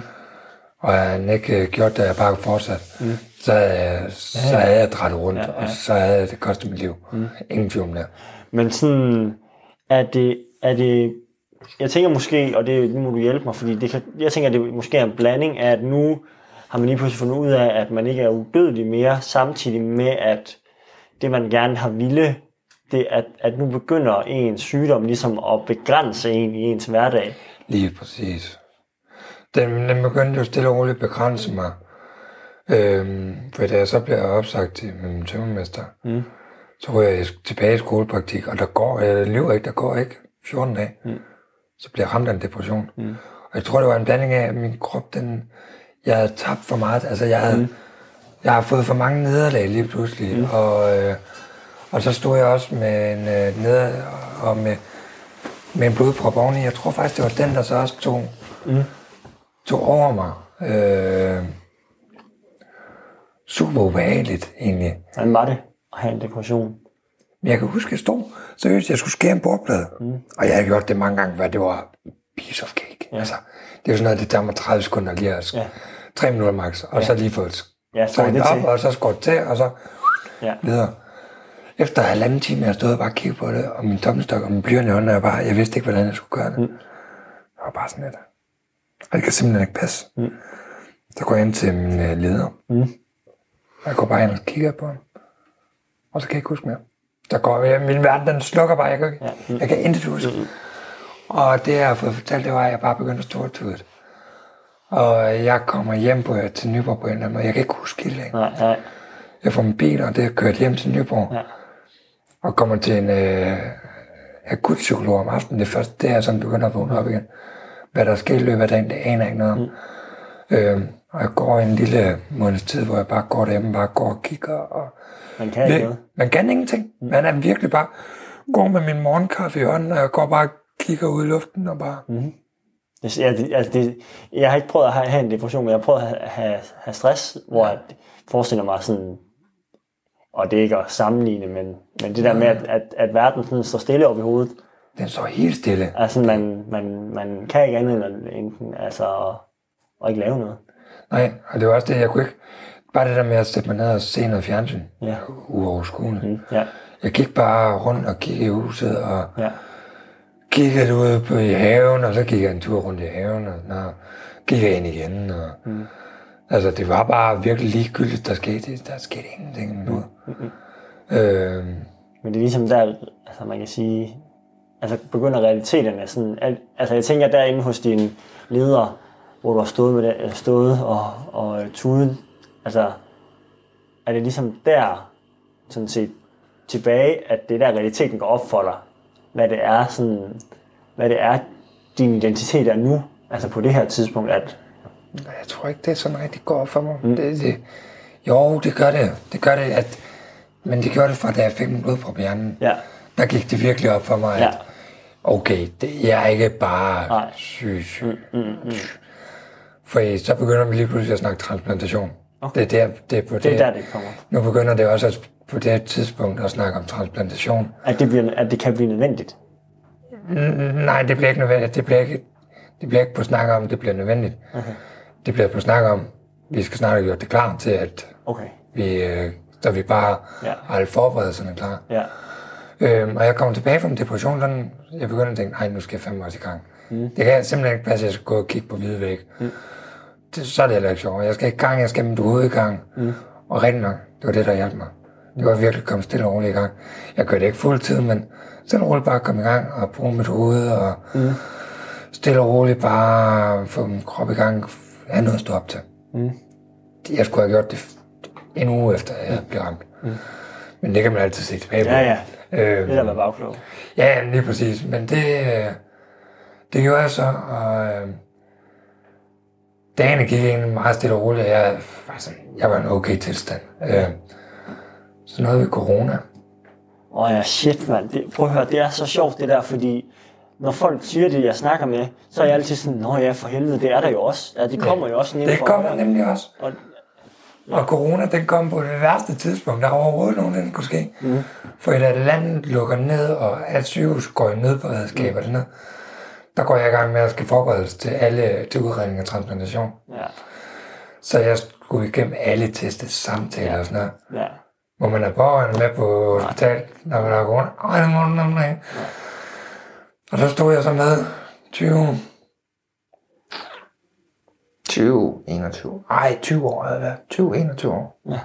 Og han ikke øh, gjort det, jeg bare fortsat, mm. så, jeg, så havde jeg drættet rundt, ja, ja. og så havde det kostet mit liv. Mm. Ingen tvivl det. Men sådan, er det, er det, jeg tænker måske, og det, nu må du hjælpe mig, fordi det kan, jeg tænker, det måske er en blanding af, at nu har man lige pludselig fundet ud af, at man ikke er udødelig mere, samtidig med, at det man gerne har ville, det er, at, at nu begynder ens sygdom ligesom at begrænse en i ens hverdag. Lige præcis. Den, den begyndte jo stille og roligt at begrænse mig. Øhm, for da jeg så blev opsagt til min tømmermester, mm. så ryger jeg tilbage i skolepraktik, og der går, jeg lyver ikke, der går ikke 14 dage. Mm. Så bliver jeg ramt af en depression. Mm. Og jeg tror, det var en blanding af, at min krop, den, jeg havde tabt for meget. Altså, jeg havde, mm. jeg har fået for mange nederlag lige pludselig. Mm. Og, øh, og så stod jeg også med en øh, neder, og med, med en blodprop oveni. Jeg tror faktisk, det var den, der så også tog, mm. tog over mig. Øh, super ubehageligt, egentlig. Hvordan var det at have en depression? Men jeg kan huske, at jeg stod seriøst, jeg skulle skære en bordplade. Mm. Og jeg havde gjort det mange gange, hvad det var piece of cake. Ja. Altså, det er jo sådan noget, det tager mig 30 sekunder lige at Ja. 3 minutter max, og ja. så lige få Ja, så det op, til. og så skåret til, og så Ja. videre. Efter halvanden time, jeg stod og bare kiggede på det, og min tommestok og min blyant i hånden, og jeg, bare, jeg vidste ikke, hvordan jeg skulle gøre det. Mm. Jeg var bare sådan lidt. Og det kan simpelthen ikke passe. Mm. Så går jeg ind til min øh, leder. Mm. Og jeg går bare ind og kigger på ham. Og så kan jeg ikke huske mere. Der går, jeg, min verden den slukker bare, jeg kan, ikke, Ja. Mm. jeg kan intet huske. Mm. Og det, jeg har fået fortalt, det var, at jeg bare begyndte at stå og Og jeg kommer hjem på, til Nyborg på en eller anden måde. Jeg kan ikke huske helt længe. Nej, nej. Jeg får min bil, og det er kørt hjem til Nyborg. Ja. Og kommer til en øh, akutpsykolog om aftenen. Det første, det er sådan, begynder at vågne op igen. Hvad der er sket i løbet af dagen, det aner jeg ikke noget om. Mm. Øhm, og jeg går en lille måneds tid, hvor jeg bare går derhjemme, bare går og kigger. Og Man kan ikke det, noget. man kan ingenting. Man er virkelig bare, går med min morgenkaffe i hånden, og jeg går bare og kigger ud i luften og bare... Mm. Det, ja, det, altså det, jeg har ikke prøvet at have, have en depression, men jeg har prøvet at have, have, have stress, hvor jeg forestiller mig sådan, og det er ikke at sammenligne, men, men det der med, at, at, at verden sådan står stille op i hovedet, Den står helt stille. altså man, man, man kan ikke andet end, end altså, at, at ikke lave noget. Nej, og det var også det, jeg kunne ikke... Bare det der med at sætte mig ned og se noget fjernsyn. Ja. Uoverskueligt. Mm. Ja, Jeg gik bare rundt og kiggede i huset, og ja, kiggede ud på i haven, og så gik jeg en tur rundt i haven, og så gik jeg ind igen. Og, mm. Altså, det var bare virkelig ligegyldigt, der skete. Der skete ingenting nu. Mm. Øh, men det er ligesom der, altså man kan sige, altså begynder realiteterne sådan, al, altså jeg tænker derinde hos dine ledere, hvor du har stået, med det, stået og, og øh, tudet, altså er det ligesom der, sådan set tilbage, at det er der realiteten går op for dig, hvad det er, sådan, hvad det er, din identitet er nu, altså på det her tidspunkt, at Jeg tror ikke, det er sådan rigtig går for mig. Mm. Det, det, jo, det gør det. Det gør det, at, men det gjorde det fra, da jeg fik min blodprop i hjernen. ja, Der gik det virkelig op for mig, at Ja. okay, det, jeg er ikke bare Nej. syg, syg. Mm, mm, mm. For så begynder vi lige pludselig at snakke transplantation. Okay. Det, er der, det er på det er der, det kommer. Nu begynder det også at, på det tidspunkt at snakke om transplantation. At det, bliver, at det kan blive nødvendigt. Nej, det bliver ikke nødvendigt. Det bliver ikke, det bliver ikke på snak om, det bliver nødvendigt. Okay. Det bliver på snak om, vi skal snart have gjort det klar til, at Okay. vi, øh, så vi bare Ja. har alle forberedelserne klar. Ja. Øhm, og jeg kom tilbage fra min depression, sådan, jeg begyndte at tænke, nej, nu skal jeg fandme også i gang. Mm. Det kan simpelthen ikke passe, at jeg skal gå og kigge på hvide væg. Mm. Det, så er det heller ikke sjovt. Jeg skal i gang, jeg skal med mit hoved i gang. Mm. Og rigtig nok, det var det, der hjalp mig. Det var virkelig at komme stille og roligt i gang. Jeg gør det ikke fuldtid, men stille og roligt bare komme i gang og bruge mit hoved og mm. stille og roligt bare få min krop i gang. Have noget at stå op til. Mm. Jeg skulle have gjort det en uge efter, jeg blev ramt. Mm. Men det kan man altid se tilbage på. Ja, ja. Øhm, Det er der med bagklog. Ja, lige præcis. Men det, det gjorde jeg så, og øh, dagene gik egentlig meget stille og roligt. Jeg, altså, jeg var en okay tilstand. Øh, nåede vi corona. Åh ja, shit mand. Det, prøv at høre, det er så sjovt det der, fordi når folk siger det, jeg snakker med, så er jeg altid sådan, nå ja, for helvede, det er der jo også. Ja, det kommer jo også Det kommer nemlig også. Og, Og corona, den kom på det værste tidspunkt, der overhovedet nogen, den kunne ske. Mm. For da landet lukker ned, og alt sygehus går i nødberedskab og sådan noget, der går jeg i gang med at skal forberedes til alle til udredning og transplantation. ja, Så jeg skulle igennem alle testes samtaler og sådan noget. ja. Hvor man er pårørende med på hospital, når man er rundt. Ej, må du nemlig ikke. Og så stod jeg så med 20... 20, 21. Ej, 20 år havde jeg været. 20, 21 år. Ja.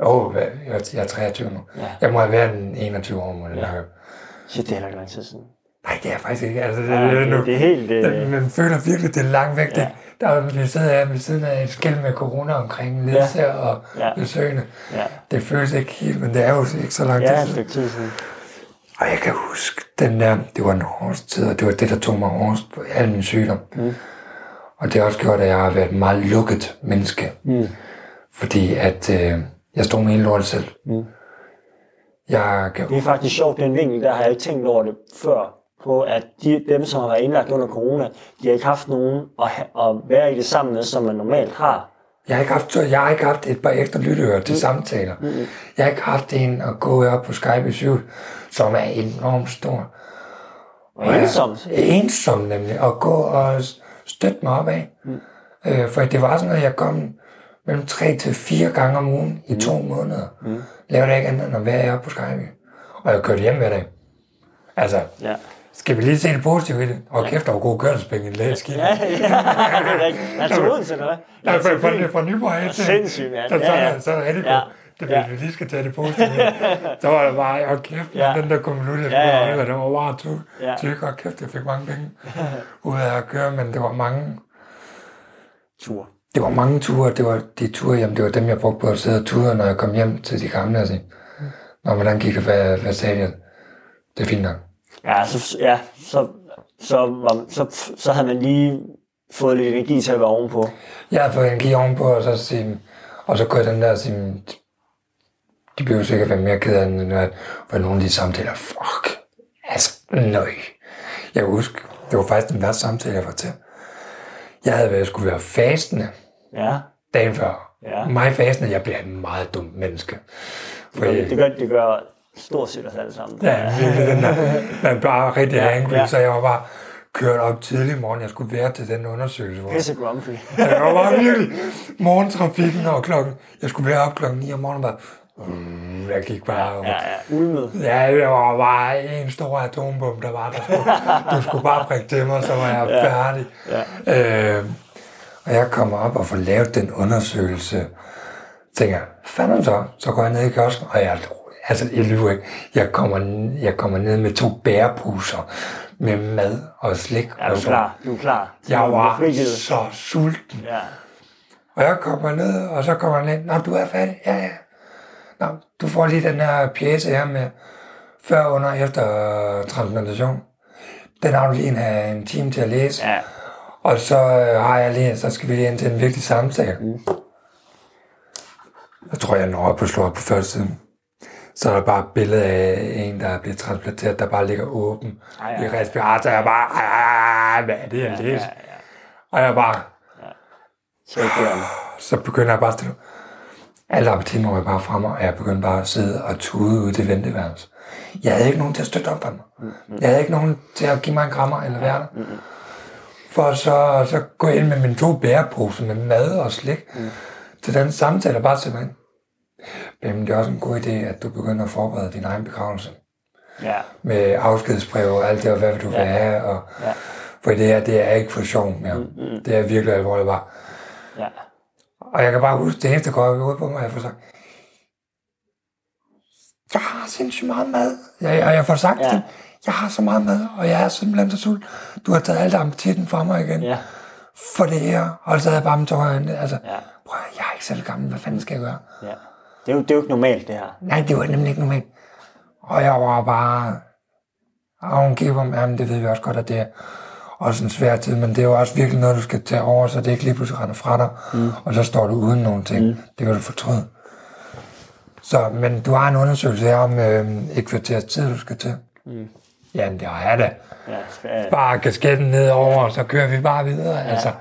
Åh, oh, jeg, jeg er 23 nu. Ja. Jeg må have været en 21 år, må det ja. Shit, det er heller ikke lang tid siden. Nej, det er faktisk ikke. Altså, det, Ja, det, det, det er helt... Øh, man føler virkelig, det er langt væk. Ja. Det, der er, vi sidder her ved siden af et skæld med corona omkring ledelse ja. og Ja. besøgende. ja, Det føles ikke helt, men det er jo ikke så lang tid ja, et siden. stykke tid siden. Og jeg kan huske, den der, det var en hårdest tid, og det var det, der tog mig hårdest på al min sygdom. Mm. Og det har også gjort, at jeg har været et meget lukket menneske. Mm. Fordi at øh, jeg stod med en lort selv. Mm. Jeg kan, Det er faktisk sjovt, den vinkel, der har jeg ikke tænkt over det før, på at de, dem, som har været indlagt under corona, de har ikke haft nogen at, at være i det sammen med, som man normalt har. jeg, har ikke haft, jeg har ikke haft et par ekstra lytteører til mm. samtaler. Mm. Jeg har ikke haft en at gå op på Skype i syv, som er enormt stor. Og ensomt. Ensom nemlig, at gå og støtte mig op af. Mm. Øh, for det var sådan, at jeg kom mellem tre til fire gange om ugen i to måneder. Mm. Lavede ikke andet end at være her på Skype. Og jeg kørte hjem hver dag. Altså, Ja. Skal vi lige se det positive i det? Og kæft, der var god kørselspenge i en lægeskive. Ja, ja, det er rigtigt. Til Odense, eller hvad? Nej, fra, fra, fra Nyborg af til. Sindssygt, mand. Så, så, Ja, ja. så er det rigtig Ja. godt. Det Ja. vi lige skal tage det positive. så var det bare, åh kæft, Ja. ja. den der konvolut, jeg Ja, skulle ja, ja. ja, den var bare tyk. Ja. Tyk, og kæft, jeg fik mange penge ud af at køre, men det var mange, Tur. det var mange ture, det var de ture, jamen det var dem, jeg brugte på at sidde og ture, når jeg kom hjem til de gamle og sige, Nå, hvordan gik det, hvad, hvad sagde jeg? Det er fint nok. Ja, så, ja, så, så, var, så, så havde man lige fået lidt energi til at være ovenpå. Jeg har fået energi ovenpå, og så sige, og så kunne jeg den der sige, de jo sikkert være mere ked af den, når for nogle af de samtaler, fuck, altså, nøj. Jeg kan huske, det var faktisk den værste samtale, jeg var til. Jeg havde været, jeg skulle være fastende Ja, dagen før. Ja. Mig fastende, jeg bliver et meget dumt menneske. For det, det, gør, det gør stort set os alle sammen. Ja, virkelig den der, man bare rigtig Ja, angry, ja. så jeg var bare kørt op tidlig morgen. Jeg skulle være til den undersøgelse. Hvor Pisse grumpy. jeg var bare virkelig morgentrafikken og klokken. Jeg skulle være op klokken 9 om morgenen. Bare, mm, jeg gik bare. Ja, ja, ulmet. Ja, det var bare en stor atombombe, der var der. Skulle, du skulle bare prikke til mig, så var jeg Ja. færdig. Ja. Øh, og jeg kommer op og får lavet den undersøgelse. Tænker, fanden så? Så går jeg ned i kiosken, og jeg, altså, jeg lyver ikke. Jeg kommer, jeg kommer ned med to bæreposer med mad og slik. Ja, du og er klar. Du er klar. Jeg var så sulten. Ja. Og jeg kommer ned, og så kommer han ind. Nå, du er færdig? Ja, ja. Nå, du får lige den her pjæse her med før, under, efter transplantation. Den har du lige en, en time til at læse. Ja. Og så øh, har jeg lige, så skal vi lige ind til en vigtig samtale. Mm. Jeg tror, jeg når op på slået på første siden. Så er der bare et billede af en, der er blevet transplanteret, der bare ligger åben Ej, i ej. respirator. Jeg bare, ej, ej, ej, hvad er det, jeg læser? ja, ja. Og jeg bare, Så gør den. så begynder jeg bare stille. Alle appetitten var bare fremme, og jeg begyndte bare at sidde og tude ude i det venteværelse. Jeg havde ikke nogen til at støtte op af mig. Jeg havde ikke nogen til at give mig en krammer eller være der. For så, så gå ind med mine to bæreposer med mad og slik til den samtale og bare simpelthen. Men det er også en god idé, at du begynder at forberede din egen begravelse. Ja. Med afskedsbrev og alt det, og hvad vil du vil have. Og, Ja. For det her, det er ikke for sjov mere. Det er virkelig alvorligt bare. Ja. Og jeg kan bare huske, det der går ud på mig, jeg får sagt, jeg har sindssygt meget mad. Jeg, og jeg får sagt Ja. ja. dem, jeg har så meget mad, og jeg er simpelthen så sult. Du har taget alt appetitten fra mig igen Ja. for det her. Og så havde jeg bare med tårer. Altså, Ja. prøv, jeg er ikke selv gammel, hvad fanden skal jeg gøre? Ja. Det er, jo, det er jo ikke normalt, det her. Nej, det var nemlig ikke normalt. Og jeg var bare... Og hun giver mig, jamen det ved vi også godt, at det er også en svær tid, men det er jo også virkelig noget, du skal tage over, så det ikke lige pludselig render fra dig, mm. og så står du uden nogen ting. Mm. Det kan du fortryde. Så, men du har en undersøgelse her om øh, et kvarters tid, du skal til. Mm. Jamen, det har jeg da. Ja. Bare kasketten nedover, og så kører vi bare videre. Ja. Altså,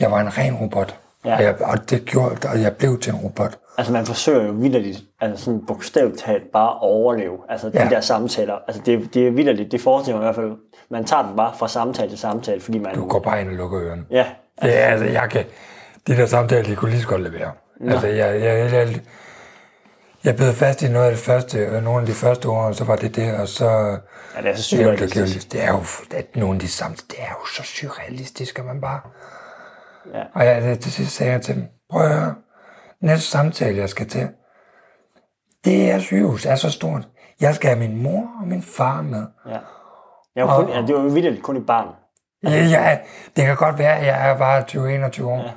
jeg var en ren robot. Ja. Og, jeg, og det gjorde, og jeg blev til en robot. Altså man forsøger jo vidderligt, altså sådan bogstaveligt talt bare at overleve. Altså de Ja. der samtaler. Altså det, det er vidderligt, det forestiller mig i hvert fald. Man tager den bare fra samtale til samtale, fordi man... Du går bare ind og lukker ørerne. Ja, Det er, altså, jeg kan... De der samtaler, de kunne lige så godt levere. Altså, jeg, jeg, jeg, jeg blev fast i noget af det første, øh, nogle af de første år, og så var det det, og så... ja det er så Det er, jo, surrealistisk. det er jo, at nogle af de samtaler, det er jo så surrealistisk, at man bare... Ja. Og jeg, det- til sidst sagde jeg til dem, prøv at høre, næste samtale, jeg skal til, det er sygehus, er så stort. Jeg skal have min mor og min far med. Ja. Jeg var kun, ja, det var jo vidderligt kun i barn. Ja, ja, det kan godt være, at jeg er bare 20-21 år. Ja. Ja.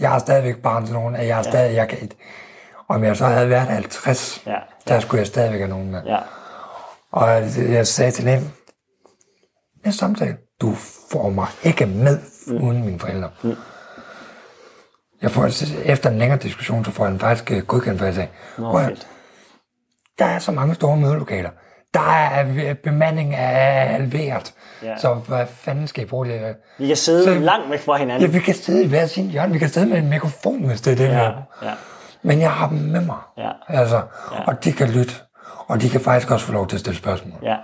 Jeg har stadigvæk barn til nogen, at jeg har stadig, jeg kan. Om jeg så havde været 50, Ja. der skulle jeg stadigvæk have nogen med. Ja. Og jeg sagde til dem, næste samtale, du får mig ikke med uden mine forældre. Jeg får, efter en længere diskussion, så får jeg den faktisk øh, godkendt, for jeg sagde, Nå, "Prøv at- fedt. der er så mange store mødelokaler. Der er bemanding er halveret. Ja. Ja. Så hvad fanden skal I bruge det? Vi kan sidde Så- langt væk fra Ja, hinanden. vi kan sidde i hver sin hjørne. Vi kan sidde med en mikrofon, hvis det er det, Ja. Ja. Men jeg har dem med mig. Ja. Altså, og de kan lytte. Og de kan faktisk også få lov til at stille spørgsmål. Ja.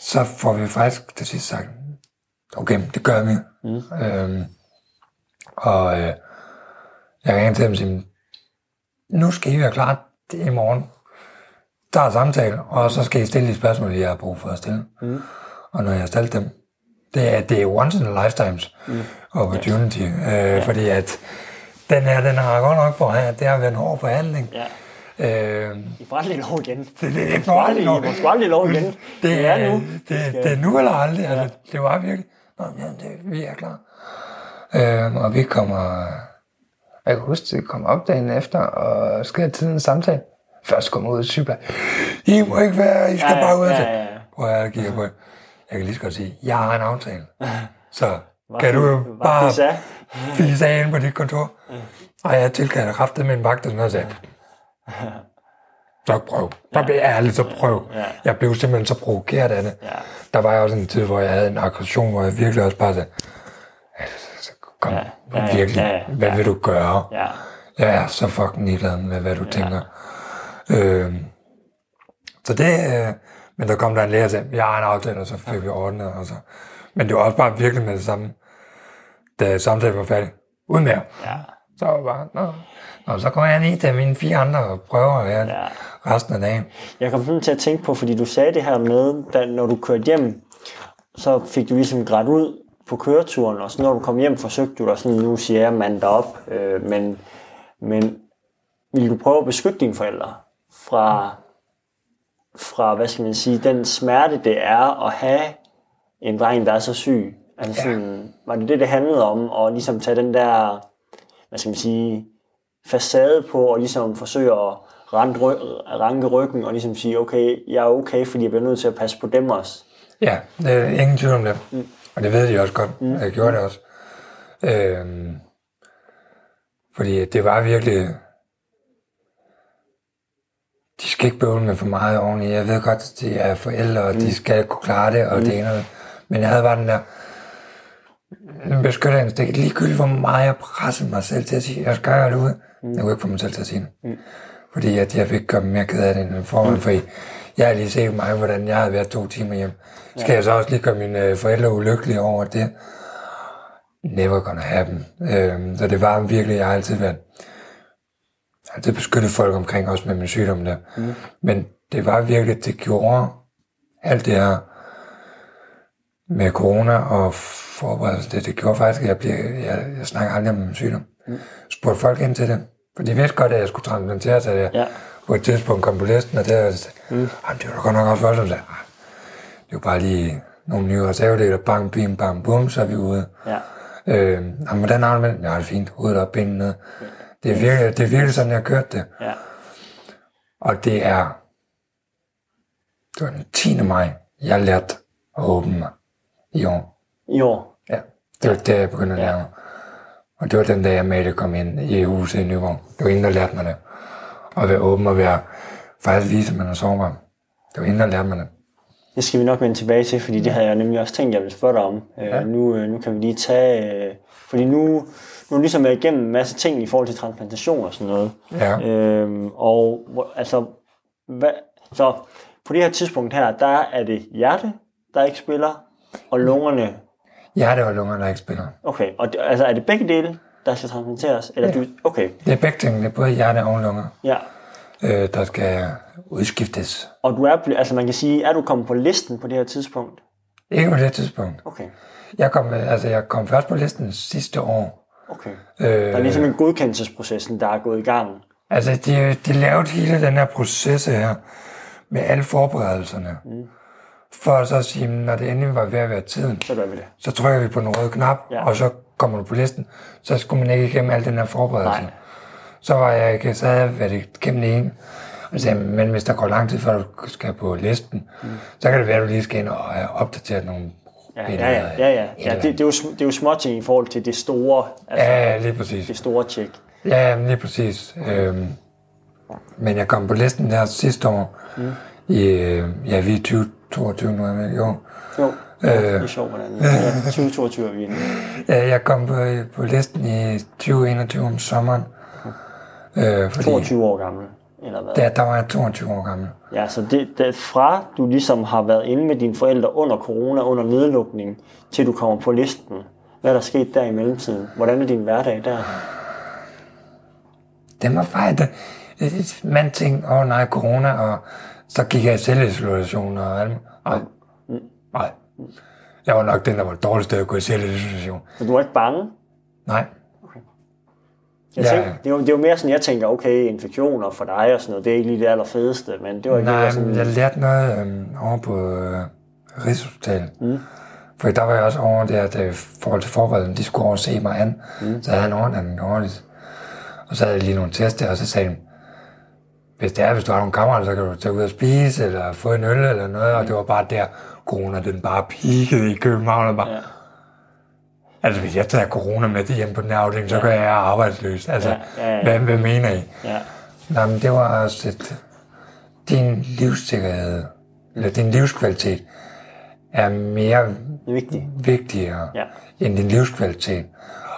Så får vi faktisk til sidst sagt, okay, det gør vi. Mm. Øhm, og øh, jeg ringer til dem og siger, nu skal I være klar i morgen. Der er samtale, og så skal I stille de spørgsmål, jeg har brug for at stille. Mm. Og når jeg har stillet dem, det er, det er once in a lifetimes mm. opportunity. Øh, ja. Fordi at den her, den har godt nok for her, det har været en hård forhandling. ja. Øh, I får aldrig lov igen. det, det, det, I får aldrig, I får sgu aldrig lov igen. det er, nu. Det, det er nu eller aldrig. Ja. Altså, det var virkelig. Nå, ja, det, vi er klar. Øhm, og vi kommer... Jeg kan huske, at vi kommer op dagen efter og skal have tid en samtale. Først kommer ud og cykler. I må ikke være, I skal Ja, bare ud og ja, ja, ja. Prøv at kigge på. Jeg kan lige så godt sige, jeg har en aftale. Så kan du jo bare fise af inde på dit kontor. Og jeg tilkalder kraftet med en vagt og sådan noget, og sagde, så prøv. Så bliver jeg ærlig, så prøv. Jeg blev simpelthen så provokeret af det. Der var jo også en tid, hvor jeg havde en aggression, hvor jeg virkelig også bare sagde, "Altså, kom, Ja, ja, ja, virkelig, ja, ja. hvad vil du gøre? Ja. Jeg er så fucking ligeglad med, hvad du ja. tænker. Øh, så det, øh, men der kom der en læger og sagde, jeg har en aftale, og så fik vi ordnet. Og så. Men det var også bare virkelig med det samme, da samtalen var færdig. Uden mere. Ja. Så var bare, nå, nå, så går jeg ned til mine fire andre og prøver at være Ja. resten af dagen. Jeg kom sådan til at tænke på, fordi du sagde det her med, da, når du kørte hjem, så fik du ligesom grædt ud på køreturen, og så når du kom hjem, forsøgte du dig sådan, nu siger jeg mand op, øh, men, men vil du prøve at beskytte dine forældre fra, fra, hvad skal man sige, den smerte, det er at have en dreng, der er så syg? Altså sådan, var det det, det handlede om, at ligesom tage den der, hvad skal man sige, facade på, og ligesom forsøge at ranke, ry- ranke ryggen og ligesom sige, okay, jeg er okay, fordi jeg bliver nødt til at passe på dem også. Ja, er ingen tvivl om det. Mm. Og det ved de også godt. Mm. Jeg gjorde det også. Øhm, fordi det var virkelig... De skal ikke bøvle med for meget oveni. Jeg ved godt, at de er forældre, og mm. de skal kunne klare det, og mm. det ene. Men jeg havde bare den der beskytterindstik. Ligegyldigt, hvor meget jeg pressede mig selv til at sige, jeg skal gøre det ud. Mm. Jeg kunne ikke få mig selv til at sige det. Mm. Fordi at jeg fik gøre mere ked af det end forhold, mm. fordi jeg har lige set mig, hvordan jeg havde været to timer hjem. Skal jeg så også lige gøre mine øh, forældre ulykkelige over det? Never gonna happen. Øhm, så det var virkelig, jeg har altid været altid beskyttet folk omkring, også med min sygdom der. Mm. Men det var virkelig, det gjorde alt det her med corona og forberedelse, det, det gjorde faktisk, at jeg, blev, jeg, jeg snakker aldrig om min sygdom. Mm. Spurgte folk ind til det. For de vidste godt, at jeg skulle transplanteres, at jeg Ja. På et tidspunkt kom på listen, og der, mm. Jamen, det var godt nok også voldsomt. Sagde, "Ah, Det var bare lige nogle nye reservedeler, bang, bim, bang, bum, så er vi ude. Ja. Øh, jamen, hvordan har du med det? Ja, det er fint. Hovedet op, benene ned. Det er virkelig, det er virkelig sådan, jeg har kørt det. Ja. Og det er... Det var den 10. maj, jeg lærte at åbne mig i år. I år. Ja, det var der, jeg begyndte at lære. Og det var den dag, jeg med det kom ind i huset i Nyborg. Det var ingen, der lærte mig det. At være åben og være faktisk vise, at man er sårbar. Det var ingen, der lærte mig det. Det skal vi nok vende tilbage til, fordi det havde jeg nemlig også tænkt, jeg ville spørge dig om. Ja. nu, øh, nu kan vi lige tage... Øh, fordi nu, nu er ligesom været igennem en masse ting i forhold til transplantation og sådan noget. Ja. Øhm, og altså, hvad, så på det her tidspunkt her, der er det hjerte, der ikke spiller, og lungerne. Hjerte og lunger, der ikke spiller. Okay, og det, altså er det begge dele, der skal transplanteres? Eller Ja. du, okay, Det er begge ting. Det er både hjerte og lunger, ja. øh, der skal udskiftes. Og du er, altså man kan sige, er du kommet på listen på det her tidspunkt? Ikke på det tidspunkt. Okay, Jeg kom, altså, jeg kom først på listen sidste år. okay. Øh, Der er ligesom en godkendelsesprocessen, der er gået i gang. Altså, de, de lavede hele den her proces her, med alle forberedelserne. Mm. For så at sige, når det endelig var ved at være tiden, Så gør vi det. så trykker vi på den røde knap, ja. og så kommer du på listen. Så skulle man ikke igennem al den her forberedelse. Nej. Så var jeg ikke, så havde jeg været igennem det ene. Og sagde, jeg, men hvis der går lang tid, før du skal på listen, mm. så kan det være, at du lige skal ind og have opdateret nogle Ja, ja, ja, ja, ja. det, det, er jo, det er jo småting i forhold til det store, altså Ja, lige præcis. det store tjek. Ja, lige præcis. Øhm, men jeg kom på listen der sidste år, mm. i, øh, ja, vi er 2022 nu, er ikke? jo. Jo, øh. det er sjovt, hvordan ja, 2022 er vi inde. Ja, jeg kom på, på listen i 2021 om sommeren. Øh, fordi 22 år gammel, eller hvad? der, der var jeg 22 år gammel. Ja, så det, det, fra du ligesom har været inde med dine forældre under corona, under nedlukning, til du kommer på listen. Hvad er der sket der i mellemtiden? Hvordan er din hverdag der? Det var. Det, man tænkte, åh oh, nej, corona, og så gik jeg i selvisolation og alt. Nej, nej. Jeg var nok den, der var dårligst til at gå i selvisolation. Så du er ikke bange? Nej, Jeg Ja. tænker, det, jo, det jo mere sådan, jeg tænker, okay, infektioner for dig og sådan noget, det er ikke lige det allerfedeste, men det var ikke Nej, sådan, jeg lærte noget øhm, over på øh, Rigshospitalet. Mm. For der var jeg også over der, at øh, i forhold til forberedelsen, de skulle over og se mig an. Mm. Så havde jeg en overnatning ordentligt. Og så havde jeg lige nogle tester, og så sagde de, hvis det er, hvis du har nogle kammerater, så kan du tage ud og spise, eller få en øl eller noget. Og det var bare der, corona den bare peakede i København. Og bare, Ja. ja. Altså, hvis jeg tager corona med hjem på den her afdeling, så kan jeg være arbejdsløs. Altså, Ja, ja, ja. Hvad, hvad mener I? ja, Nej, men det var også et, din livssikkerhed, eller din livskvalitet, er mere det er vigtigt. vigtigere Ja. end din livskvalitet.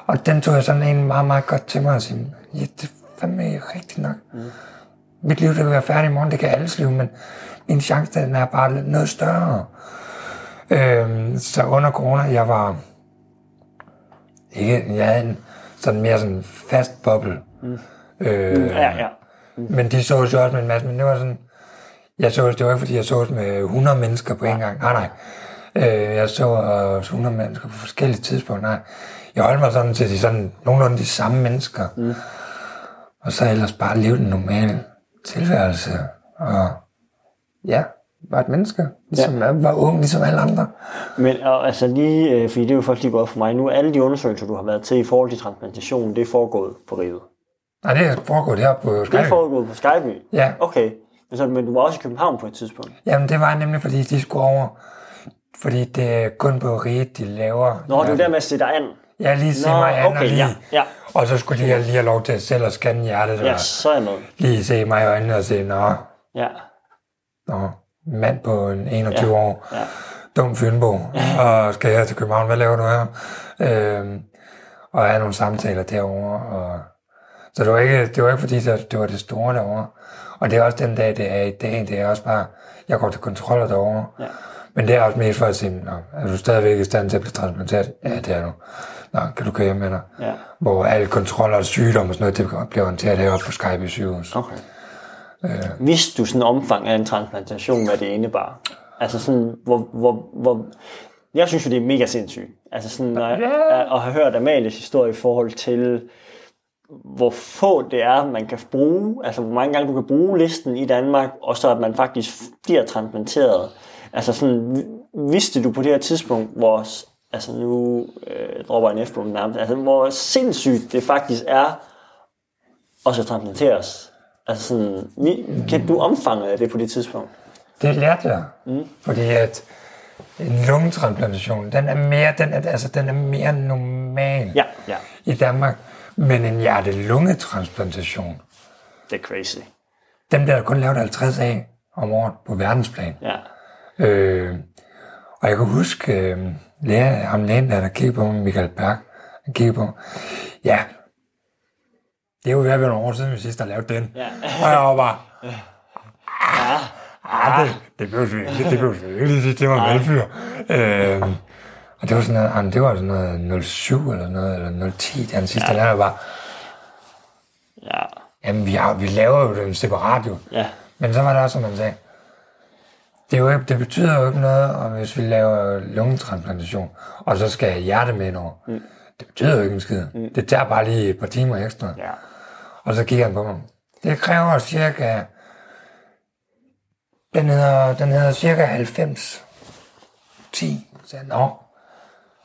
Og den tog jeg sådan en meget, meget godt til mig og sige, ja, det er fandme rigtigt nok. Mm. Mit liv, det kan være færdigt i morgen, det kan alles liv, men min chance, den er bare noget større. Øhm, så under corona, jeg var ikke, jeg havde en sådan mere sådan fast boble. Mm. Øh, Ja, ja. men de sås jo også med en masse, men det var sådan, jeg så, det var ikke fordi, jeg sås med 100 mennesker på en gang. Nej, nej. Øh, jeg så øh, 100 mennesker på forskellige tidspunkter. Nej. Jeg holdt mig sådan til de sådan, nogenlunde de samme mennesker. Mm. Og så ellers bare leve den normale tilværelse. Og ja, var et menneske. Ligesom, ja. var ung, ligesom alle andre. Men og, altså lige, øh, fordi det er jo først lige godt for mig, nu alle de undersøgelser, du har været til i forhold til transplantation, det er foregået på riget. Nej, det er foregået heroppe på Det er foregået på Skyby? Ja. Okay. Men, så, men du var også i København på et tidspunkt? Jamen, det var nemlig, fordi de skulle over. Fordi det er kun på riget, de laver. Nå, det er der med at se dig an. Ja, lige se Nå, mig an og okay, lige. ja, ja. Og så skulle de have lige have lov til at selv at scanne hjertet. Ja, Og så er jeg med. lige se mig i øjnene og se, nå, Ja, nå, mand på en 21 Ja. år. ja. dum Fynbo, og skal her til København, hvad laver du her? Øhm, og have nogle samtaler derovre. Og, så det var, ikke, det var ikke fordi, det, det var det store derovre. Og det er også den dag, det er i dag, det er også bare, jeg går til kontroller derovre. Ja. Men det er også mest for at sige, er du stadigvæk i stand til at blive transplanteret? Ja, det er du. Nå, kan du køre hjem med dig? Ja. Hvor alle kontroller og sygdom og sådan noget, det bliver håndteret heroppe på Skype i sygehus. Okay. Øh. Vidste du sådan omfang af en transplantation, hvad det indebar? Altså sådan, hvor, hvor, hvor... Jeg synes jo, det er mega sindssygt. Altså sådan, når jeg, at have hørt Amalies historie i forhold til, hvor få det er, man kan bruge, altså hvor mange gange du kan bruge listen i Danmark, og så at man faktisk bliver transplanteret. Altså sådan, vidste du på det her tidspunkt, hvor, altså nu øh, dropper jeg en f nærmest, altså hvor sindssygt det faktisk er, og så transplanteres. Altså sådan, vi, kan du omfanget af det på det tidspunkt? Det lærte jeg. Mm. Fordi at en lungetransplantation, den er mere, den er, altså, den er mere normal Ja, ja, i Danmark. Men en hjerte-lungetransplantation, det er crazy. dem der er kun lavet 50 af om året på verdensplan. Ja, Øh, og jeg kan huske, øh, læger, ham lægen der, der kiggede på mig, Michael Berg, han kiggede på. Ja, det er jo ved at være nogle år siden, vi sidst har lavet den. Ja. Og jeg var bare, ah, det, det blev ikke, det blev ikke sige, det var valgfyr. Øh, og det var sådan noget, jamen, det var sådan noget 07 eller noget, eller 010, den sidste, ja. der var, ja, jamen vi, har, vi laver jo den separat jo. ja, Men så var det også, som man sagde, det, er jo ikke, det betyder jo ikke noget, om hvis vi laver lungetransplantation, og så skal jeg hjerte med over. Mm. Det betyder jo ikke en skid. Mm. Det tager bare lige et par timer ekstra. ja. Og så kigger han på mig. Det kræver cirka... Den hedder, den hedder cirka 90. 10. Så jeg, Nå.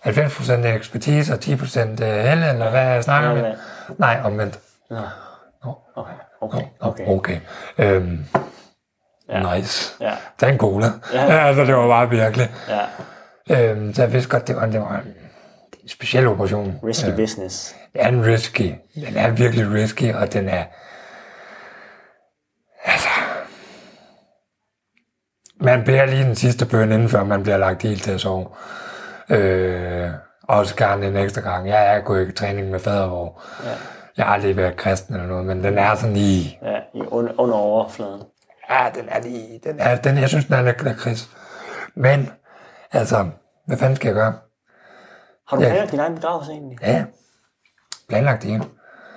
90 procent ekspertise og 10 procent held, eller hvad jeg snakker ja. Nej, omvendt. Nå. Nå, Okay, okay, okay. okay. Øhm, Ja. Nice. Ja. Tag en cola. Ja. Ja. altså, det var bare virkelig. Ja, Øhm, så jeg vidste godt, det var, det var en, det er en speciel operation. risky business. Det er en risky. Den er virkelig risky, og den er... Altså... Man bærer lige den sidste bøn, inden før man bliver lagt helt til at sove. Øh, også gerne en ekstra gang. Jeg er gået i træning med fadervor. Ja. Jeg har aldrig været kristen eller noget, men den er sådan lige... Ja, i under, under overfladen. Ja, den er lige... Den er, den, jeg synes, den er lidt lakrids. Men, altså, hvad fanden skal jeg gøre? Har du Ja. planlagt din egen begravelse egentlig? Ja, planlagt det igen.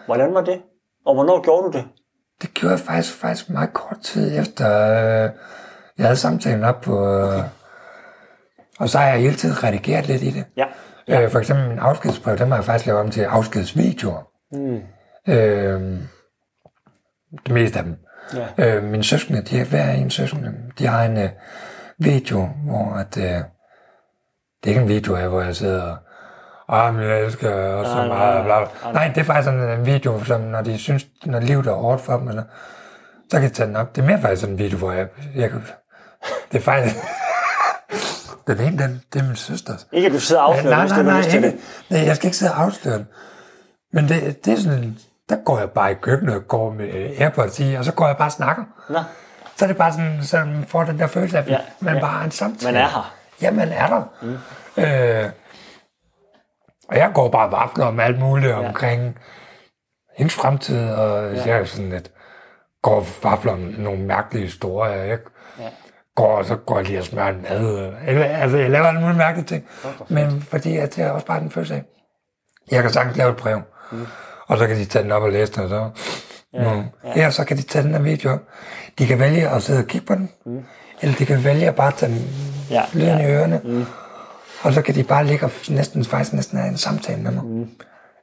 Hvordan var det? Og hvornår gjorde du det? Det gjorde jeg faktisk, faktisk meget kort tid efter, øh, jeg havde samtalen op på... Øh, og så har jeg hele tiden redigeret lidt i det. Ja. Øh, for eksempel en afskedsbrev, den har jeg faktisk lavet om til afskedsvideoer. Mm. Øh, det meste af dem. Ja. Øh, mine søskende, de hver en søskende, de har en øh, video, hvor at, øh, det er ikke en video af, hvor jeg sidder og Ah, men jeg elsker også så Nej, meget, bla, bla. nej. Nej, det er faktisk sådan en video, som når de synes, når livet er hårdt for dem, eller, så kan de tage den op. Det er mere faktisk sådan en video, hvor jeg, jeg kan, det er faktisk, den ene, den, det er min søsters. Ikke at du sidder og afslører, nej, nej, nej, til ikke. nej, jeg skal ikke sidde og afsløre den. Men det, det er sådan, der går jeg bare i køkkenet og går med øh, Airpods i, og så går jeg bare og snakker. Nå, Så er det bare sådan, så man får den der følelse af, at Ja, man ja. bare har en samtale. man er her. Ja, man er der. Mm. Øh, og jeg går bare vafler om alt muligt ja. omkring hendes fremtid, og ja. jeg er sådan lidt, går vafler om nogle mærkelige historier. Jeg Ja. går, og så går jeg lige og smører en mad. Eller, altså, jeg laver alle mulige mærkelige ting. Men fordi at er også bare den følelse af, jeg kan sagtens lave et brev, mm. og så kan de tage den op og læse den, og så... Ja, ja. ja, så kan de tage den her video op. De kan vælge at sidde og kigge på den, mm. eller de kan vælge at bare tage den Ja, lyden ja. i ørerne, mm. Og så kan de bare ligge og næsten, faktisk næsten have en samtale med mig. Mm.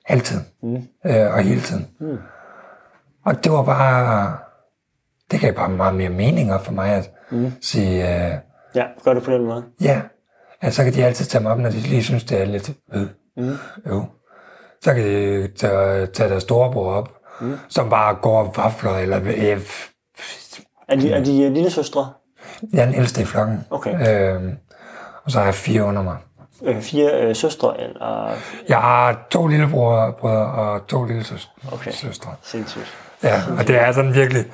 Altid. Mm. Øh, og hele tiden. Mm. Og det var bare... Det gav bare meget mere mening for mig at mm. sige, øh, Ja, gør det på den måde. ja, at så kan de altid tage mig op, når de lige synes, det er lidt øh, mm. jo. Så kan de tage, tage deres storebror op, mm. som bare går og vafler, eller øh, Er de, er de øh, lille søstre? jeg er den ældste i flokken. Okay. Øhm, og så har jeg fire under mig. Øh, fire øh, søstre? Eller... Jeg har to lillebrødre brødre og to lille søstre. Okay. søstre. Sindssygt. Ja, og det er sådan virkelig...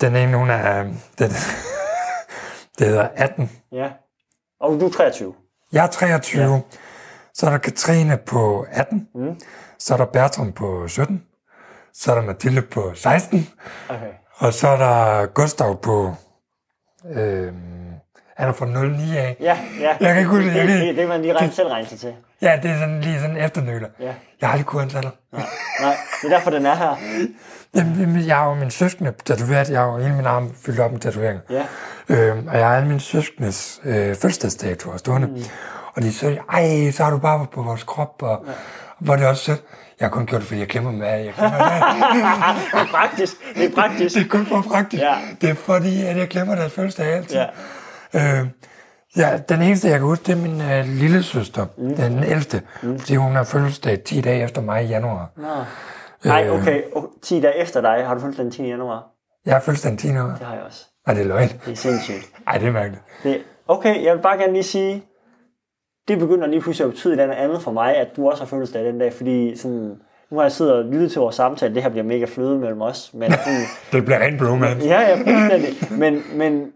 Den ene, hun er... Den, det hedder 18. Ja. Og du er 23? Jeg er 23. Ja. Så er der Katrine på 18. Mm. Så er der Bertram på 17. Så er der Mathilde på 16. Okay. Og så er der Gustav på... Øh, han er fra 09 af. Ja, ja. Jeg kan ikke huske det. det. Jeg Det, kan- det, det man lige regne, selv regne sig til. Ja, det er sådan, lige sådan en efternøler. Ja. Jeg har aldrig kunnet antage dig. Nej, nej, det er derfor, den er her. Jamen, jeg har jo min søskende tatoveret. Jeg har jo hele min arm fyldt op med tatoveringer. Ja. Øhm, og jeg har alle mine søskendes øh, fødselsdagsdatoer stående. Mm. Og de siger, ej, så har du bare på vores krop. Og, ja. og er det også sødt. Jeg har kun gjort det, fordi jeg glemmer mad. Jeg glemmer mad. Det er praktisk. Det er praktisk. det er kun for praktisk. Ja. Det er fordi, at jeg glemmer deres fødselsdag altid. Ja. Øh, ja, den eneste, jeg kan huske, det er min øh, lille søster. Mm. Den ældste. Mm. Fordi hun har fødselsdag 10 dage efter mig i januar. Nå. Nej, okay. okay. 10 dage efter dig har du fulgt den 10. januar. Jeg har fødselsdag den 10. januar. Det har jeg også. Nej, det er løgn. Det er sindssygt. Ej, det er mærkeligt. Det, okay, jeg vil bare gerne lige sige, det begynder lige pludselig at betyde et eller andet for mig, at du også har fødselsdag den dag, fordi sådan, nu har jeg siddet og lyttet til vores samtale, det her bliver mega fløde mellem os, men sådan, Det bliver rent bromance. ja, ja, fuldstændig, men, men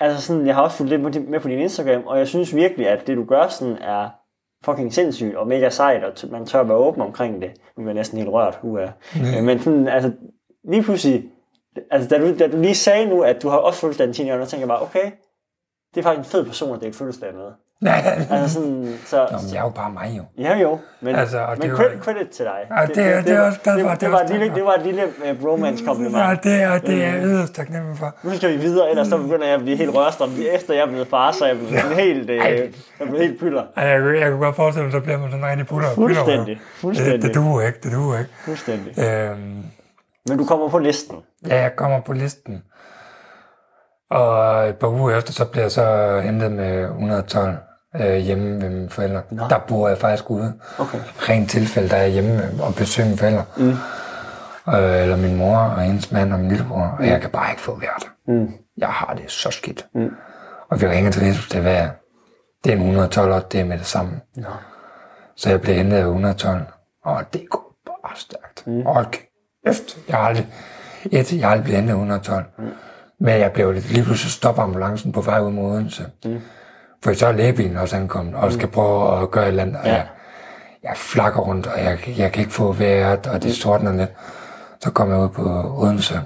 altså sådan, jeg har også fulgt lidt med, på din Instagram, og jeg synes virkelig, at det du gør sådan er fucking sindssygt og mega sejt, og man tør være åben omkring det. Nu er jeg næsten helt rørt, uha. Mm. Men sådan, altså, lige pludselig, altså da du, da du lige sagde nu, at du har også fødselsdag den 10. januar, tænker jeg bare, okay, det er faktisk en fed person at dele fødselsdag med. Altså sådan, så, Nå, men jeg er jo bare mig, jo. ja jo, men, Altså, og men det er jo- credit, credit til dig. Ja, det er- det er også glad for, det, det det, var et lille, det var et lille uh, bromance kompliment. Ja, det er, det er jeg yderst taknemmelig for. Nu skal vi videre, ellers så begynder jeg at blive helt rørstrøm. Efter jeg er blevet far, så er jeg blevet sådan helt, øh, jeg blevet helt pyller. Ej, Jeg, jeg kan godt forestille mig, så bliver man sådan en rigtig putter. Fuldstændig, Det, fuldstændig. det duer ikke, det duer ikke. Fuldstændig. Øhm, Men du kommer på listen. ja, jeg kommer på listen. Og et par uger efter, så bliver jeg så hentet med 112 øh, hjemme ved mine forældre. Nå. Der bor jeg faktisk ude. Okay. Rent tilfælde, der er jeg hjemme og besøger mine forældre. Mm. Øh, eller min mor og hendes mand og min lillebror. Og jeg kan bare ikke få været der. Mm. Jeg har det så skidt. Mm. Og vi ringer til Rigshospitalet, det er en 112, og det er med det samme. Nå. Så jeg blev hentet af 112, og det går bare stærkt. Mm. Og kæft, jeg har aldrig, et, jeg har aldrig blevet hentet af 112. Mm. Men jeg blev lidt, lige pludselig stoppe ambulancen på vej ud mod Odense. Mm. For så er lægebilen også ankommet, og skal prøve at gøre et eller andet. Ja. jeg, jeg flakker rundt, og jeg, jeg kan ikke få vejret, og det sortner lidt. Så kom jeg ud på Odense,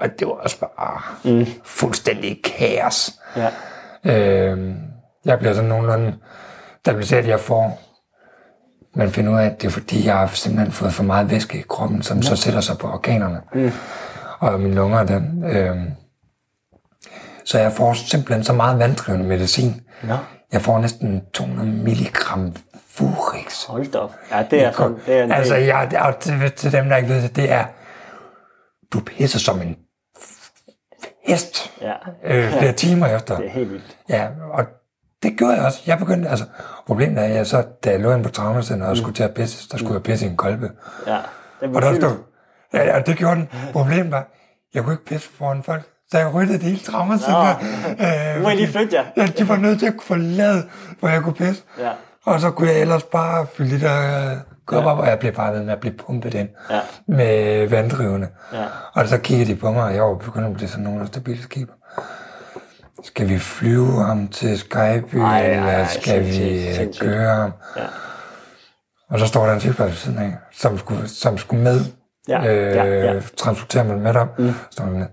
og det var også bare mm. fuldstændig kaos. Ja. Øh, jeg bliver sådan nogenlunde stabiliseret, jeg får. Man finder ud af, at det er fordi, jeg har simpelthen fået for meget væske i kroppen, som så sætter sig på organerne. Mm. Og mine lunger, den. Øh, så jeg får simpelthen så meget vanddrivende medicin. Nå. Jeg får næsten 200 milligram Furix. Hold da op. Ja, det er sådan, det er en altså, ja, det er, til, til dem, der ikke ved det, det er, du pisser som en hest Ja. øh, flere timer efter. Det er helt vildt. Ja, og det gjorde jeg også. Jeg begyndte, altså, problemet er, at jeg så, da jeg lå inde på traumacenteret og skulle til at pisse, der skulle jeg pisse i en kolbe. Ja. Den Og der stod, ja, ja, det gjorde den. Problemet var, jeg kunne ikke pisse foran folk, så jeg ryddede det hele traumacenteret. Nu må I lige flytte jer. Ja, de var nødt til at forlade, hvor jeg kunne pisse. Ja. Og så kunne jeg ellers bare fylde de der øh, kopper op, og jeg blev bare ved med at blive pumpet ind Ja. med vanddrivende. Ja. Og så kiggede de på mig, og jeg var begyndt at blive sådan nogle stabile skiber. Skal vi flyve ham til Skype, Ej, eller ej, skal vi sindssygt, øh, sindssygt. køre ham? Ja. Og så står der en sygeplejerske ved siden af, som skulle, som skulle med, Ja, øh, ja, ja. transportere mig med op. Mm. Står der med,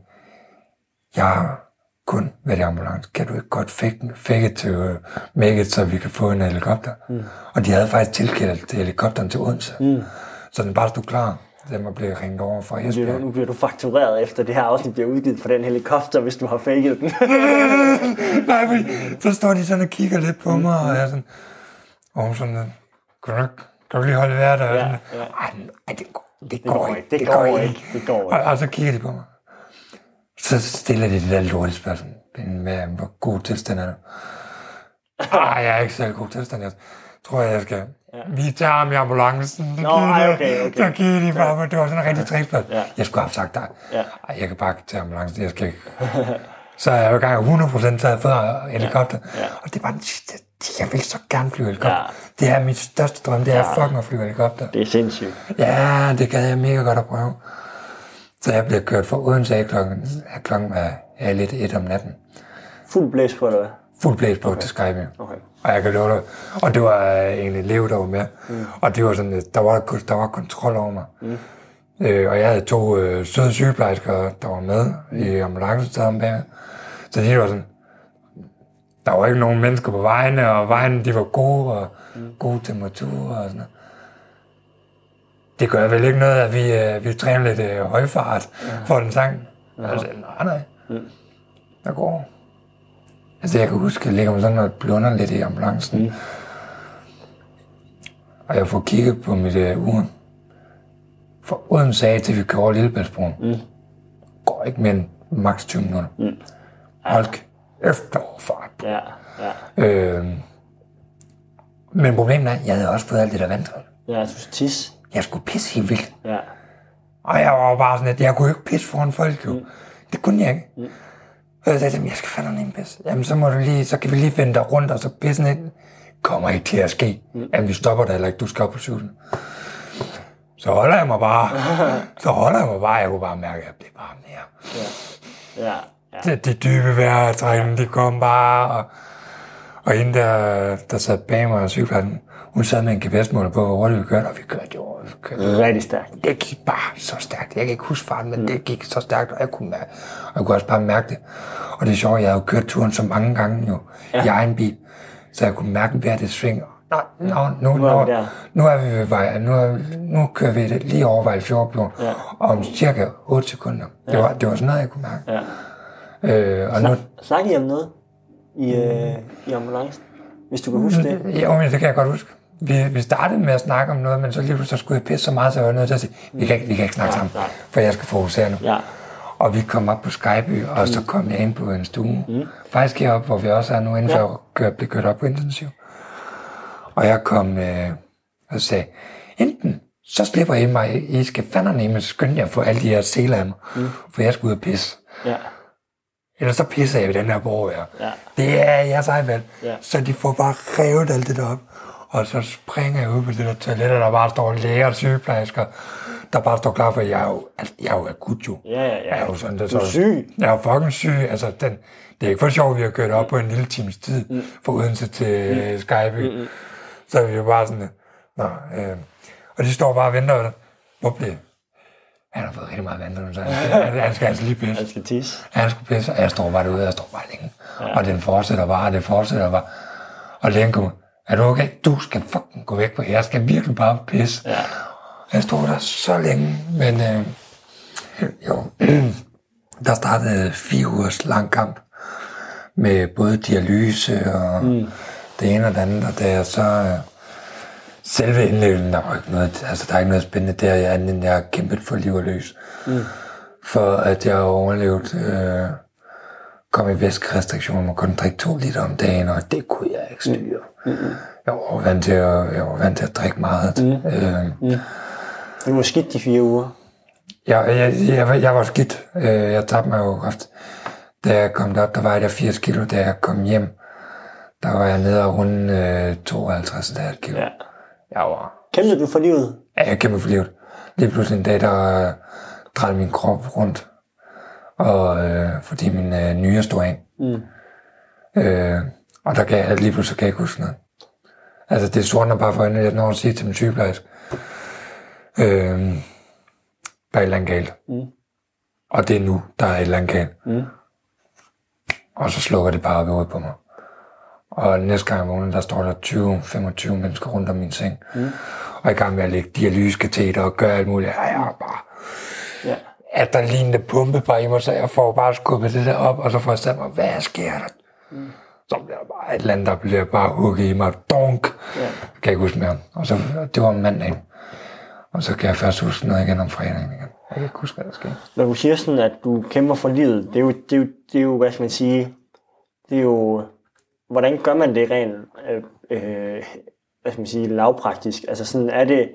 jeg har kun været i ambulance. Kan du ikke godt fake it to uh, make it, så vi kan få en helikopter? Mm. Og de havde faktisk tilkaldt til helikopteren til Odense. Mm. Så den bare stod klar. Den var blevet ringet over fra bliver, Esbjerg. nu bliver du faktureret efter det her afsnit bliver udgivet for den helikopter, hvis du har faked den. Nej, men så står de sådan og kigger lidt på mig, og jeg er sådan, og hun sådan, kan du, kan du lige holde vejret? Og Ja, ja. Ej, det går, det Det går ikke. Det går ikke. Det går Og, ikke. og så kigger de på mig. Så stiller de det der lorte spørgsmål. Men hvad, hvor god tilstand er du? Ej, jeg er ikke særlig god tilstand. Jeg, tror jeg, skal. Ja. Vi tager ham i ambulancen. Nå, giver ej, okay, okay. Så giver de bare, det var sådan en rigtig træsplads. Ja. Jeg skulle have sagt dig, Ja. ej, jeg kan bare tage ambulancen, jeg skal ikke. Så jeg jo i gang 100% taget for helikopter. Ja. Og det bare den sidste, jeg vil så gerne flyve helikopter. Ja. Det er mit største drøm, det er Ja. fucking at flyve helikopter. Det er sindssygt. Ja, det gad jeg mega godt at prøve. Så jeg blev kørt fra Odense af klokken, af klokken er, er lidt et om natten. Fuld blæs på, eller hvad? Fuld blæs på okay. til Skype. Okay. Og jeg kan love dig. Og det var øh, en elev, der var med. Mm. Og det var sådan, der var, der var kontrol over mig. Mm. Øh, og jeg havde to øh, søde sygeplejersker, der var med mm. i ambulancen bag. Så de var sådan, der var ikke nogen mennesker på vejene, og vejene de var gode, og mm. gode temperaturer og sådan noget. Det gør vel ikke noget, at vi, øh, vi træner lidt øh, højfart ja. for den sang. Ja. Altså, nej, nej. Mm. Der går. Altså, jeg kan huske, at jeg ligger med sådan noget blunder lidt i ambulancen. Mm. Og jeg får kigget på mit øh, ur. For Odense af til vi kører over Lillebæltsbroen. Mm. Går ikke mere end maks 20 minutter. Mm. Hold efter fart. Ja, ja. Øh, men problemet er, at jeg havde også fået alt det der vandtøj. Ja, du tisse. Jeg skulle pisse helt vildt. Ja. Og jeg var bare sådan, at jeg kunne ikke pisse foran folk jo. Mm. Det kunne jeg ikke. Mm. Og jeg sagde til dem, jeg skal fandme en pisse. Jamen så må du lige, så kan vi lige vende dig rundt, og så pissen ind. Kommer ikke til at ske. Mm. Jamen vi stopper dig, eller ikke, du skal op på cyklen. Så holder jeg mig bare. så holder jeg mig bare. Jeg kunne bare mærke, at jeg blev bare mere. Ja. ja. De, de dybe vejrtrækninger, de kom bare. Og, og hende der, der sad bag mig og cykelpladsen, hun sad med en GPS-måler på, hvor hurtigt vi kørte, og vi kørte jo. Vi kørte. Rigtig stærkt. Det gik bare så stærkt. Jeg kan ikke huske farten, men det gik så stærkt, og jeg kunne, mærke, og jeg kunne også bare mærke det. Og det er sjovt, jeg har jo kørt turen så mange gange jo, ja. i egen bil, så jeg kunne mærke hver det sving. Nå, nå, nu, Nu er nu, er vi ved vej, nu, nu kører vi det lige over Vejlefjordbjørn, Ja. om cirka 8 sekunder. Det, var, det var sådan noget, jeg kunne mærke. Ja. Øh, og nu, Snakker I om noget i, øh, i ambulancen? Hvis du kan huske det. Jo, men det kan jeg godt huske. Vi, vi startede med at snakke om noget, men så lige så skulle jeg pisse så meget, så jeg var nødt til at sige, vi kan ikke, vi kan ikke snakke sammen, nej. for jeg skal fokusere nu. Ja. Og vi kom op på Skype, og så kom jeg ind på en stue. Mm. Faktisk heroppe, hvor vi også er nu, inden for Ja. at køre, blive kørt op på intensiv. Og jeg kom øh, og sagde, enten så slipper I mig, I skal fandme med skynde jer for alle de her seler af mig, mm. for jeg skal ud og pisse. Ja. Eller så pisser jeg ved den her borg her. Ja. Det er jeres eget valg. Ja. Så de får bare revet alt det der op. Og så springer jeg ud på det der toilet, og der bare står læger og sygeplejersker, der bare står klar for, at jeg er jo, altså, jeg er jo akut jo. Ja, ja, ja. Jeg er jo sådan, det, Du er syg. Jeg er jo fucking syg. Altså, den, det er ikke for sjovt, at vi har kørt op på en lille times tid mm. fra Odense til mm. Skype. Mm. Så er vi jo bare sådan, Nå, øh, og de står bare og venter. Hvor bliver han har fået rigtig meget vand så han skal, han, han skal altså lige pisse. Han skal tisse. Han skulle pisse, og jeg står bare derude, og jeg står bare længe. Ja. Og den fortsætter bare, og det fortsætter bare. Og lægen kommer, er du okay? Du skal fucking gå væk, for jeg skal virkelig bare pisse. Ja. Jeg stod der så længe, men øh, jo, der startede fire ugers lang kamp med både dialyse og mm. det ene og det andet, og jeg så øh, selve indlæggelsen, der var ikke noget, altså der er ikke noget spændende der, jeg anden end jeg har kæmpet for liv og løs. Mm. For at jeg har overlevet, øh, kom i væskerestriktioner, og kun drikke to liter om dagen, og det kunne jeg ikke styre. Mm. Jeg var vant til at, jeg var vant til at drikke meget. Mm. Øh, Du var skidt de fire uger. jeg, jeg, jeg, var- jeg var skidt. Øh, Jeg tabte mig jo ret. Da jeg kom derop, der var jeg der 80 kilo. Da jeg kom hjem, der var jeg nede og runde øh, 52,5 kilo. Ja. Jeg var... Kæmpede du for livet? Ja, jeg kæmper for livet. Lige pludselig en dag, der øh, drejede min krop rundt. Og øh, fordi min øh, nyre stod af. Mm. Øh, og der kan jeg lige pludselig kan jeg ikke huske noget. Altså, det sortner bare for øjnene, når at sige til min sygeplejerske. Øh, der er et eller andet galt. Mm. Og det er nu, der er et eller andet galt. Mm. Og så slukker det bare op på mig. Og næste gang jeg vågner, der står der 20-25 mennesker rundt om min seng. Mm. Og i gang med at lægge dialysekateter og gøre alt muligt. Og jeg er bare... Ja. At der lignende pumpe bare i mig, så jeg får bare skubbet det der op, og så får jeg sat mig, hvad sker der? Mm. Så bliver der bare et eller andet, der bliver bare hugget i mig. Donk! Ja. Kan jeg ikke huske mere. Og så, det var om mandagen. Og så kan jeg først huske noget igen om fredagen igen. Jeg kan ikke huske, hvad der skete. Når du siger sådan, at du kæmper for livet, det er jo, det er jo, det er jo hvad skal man sige, det er jo, hvordan gør man det rent øh, øh, hvad skal man sige, lavpraktisk. Altså sådan er det,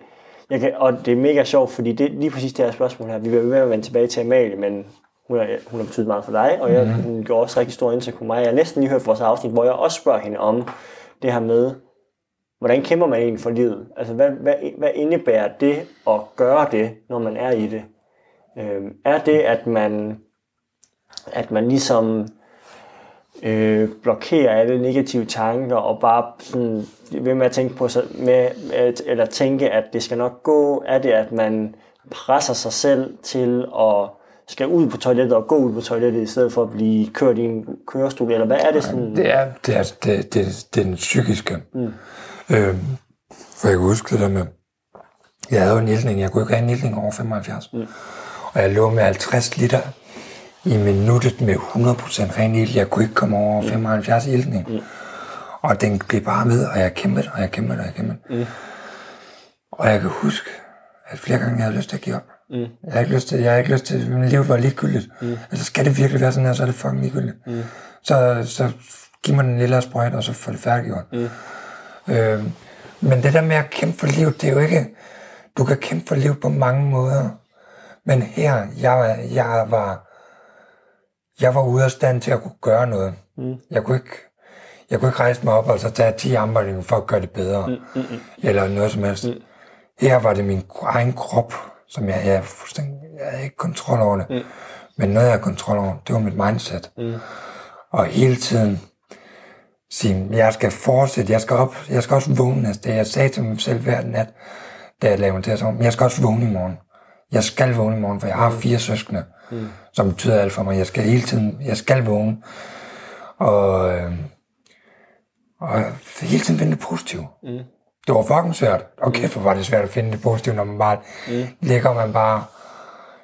jeg kan, og det er mega sjovt, fordi det lige præcis det her spørgsmål her, vi vil ved at vende tilbage til Amalie, men hun har, hun har betydet meget for dig, og jeg, hun gjorde også rigtig stor indtryk på mig. Jeg har næsten lige hørt vores afsnit, hvor jeg også spørger hende om det her med, hvordan kæmper man egentlig for livet? Altså, hvad, hvad, hvad indebærer det at gøre det, når man er i det? Øhm, er det, at man, at man ligesom øh, blokerer alle negative tanker og bare sådan, ved med at tænke på sig, med, at, eller tænke, at det skal nok gå? Er det, at man presser sig selv til at skal ud på toilettet og gå ud på toilettet, i stedet for at blive kørt i en kørestol, eller hvad er det sådan? Det er, det er, det, det, det er den psykiske. Mm. Øhm, for jeg kan huske det der med, jeg havde jo en iltning, jeg kunne ikke have en iltning over 75. Mm. Og jeg lå med 50 liter i minuttet med 100% ren ild. Jeg kunne ikke komme over 75 iltning. Mm. Og den blev bare ved, og jeg kæmpede, og jeg kæmpede, og jeg kæmpede. Mm. Og jeg kan huske, at flere gange jeg havde lyst til at give op. Mm. Jeg har ikke lyst til, jeg har ikke lyst til, min liv var ligegyldigt. Mm. Altså skal det virkelig være sådan her, så er det fucking ligegyldigt. Mm. Så, så giv mig den lille sprøjt, og så får det færdiggjort. Mm. Øh, men det der med at kæmpe for livet, det er jo ikke, du kan kæmpe for livet på mange måder. Men her, jeg, jeg var, jeg var ude af stand til at kunne gøre noget. Mm. Jeg kunne ikke, jeg kunne ikke rejse mig op og så tage 10 armbøjninger for at gøre det bedre. Mm, mm, mm. Eller noget som helst. Mm. Her var det min egen krop, som jeg, jeg, fuldstændig, jeg havde ikke kontrol over det. Mm. Men noget, jeg havde kontrol over, det var mit mindset. Mm. Og hele tiden sige, jeg skal fortsætte, jeg skal op, jeg skal også vågne. Altså, det jeg sagde til mig selv hver nat, da jeg lavede at sove, men jeg skal også vågne i morgen. Jeg skal vågne i morgen, for jeg har fire søskende, mm. Som betyder alt for mig. Jeg skal hele tiden, jeg skal vågne. Og, øh, og hele tiden finde det positive. Mm. Det var fucking svært. Og kæft, hvor var det svært at finde det positive, når man bare mm. ligger, og man bare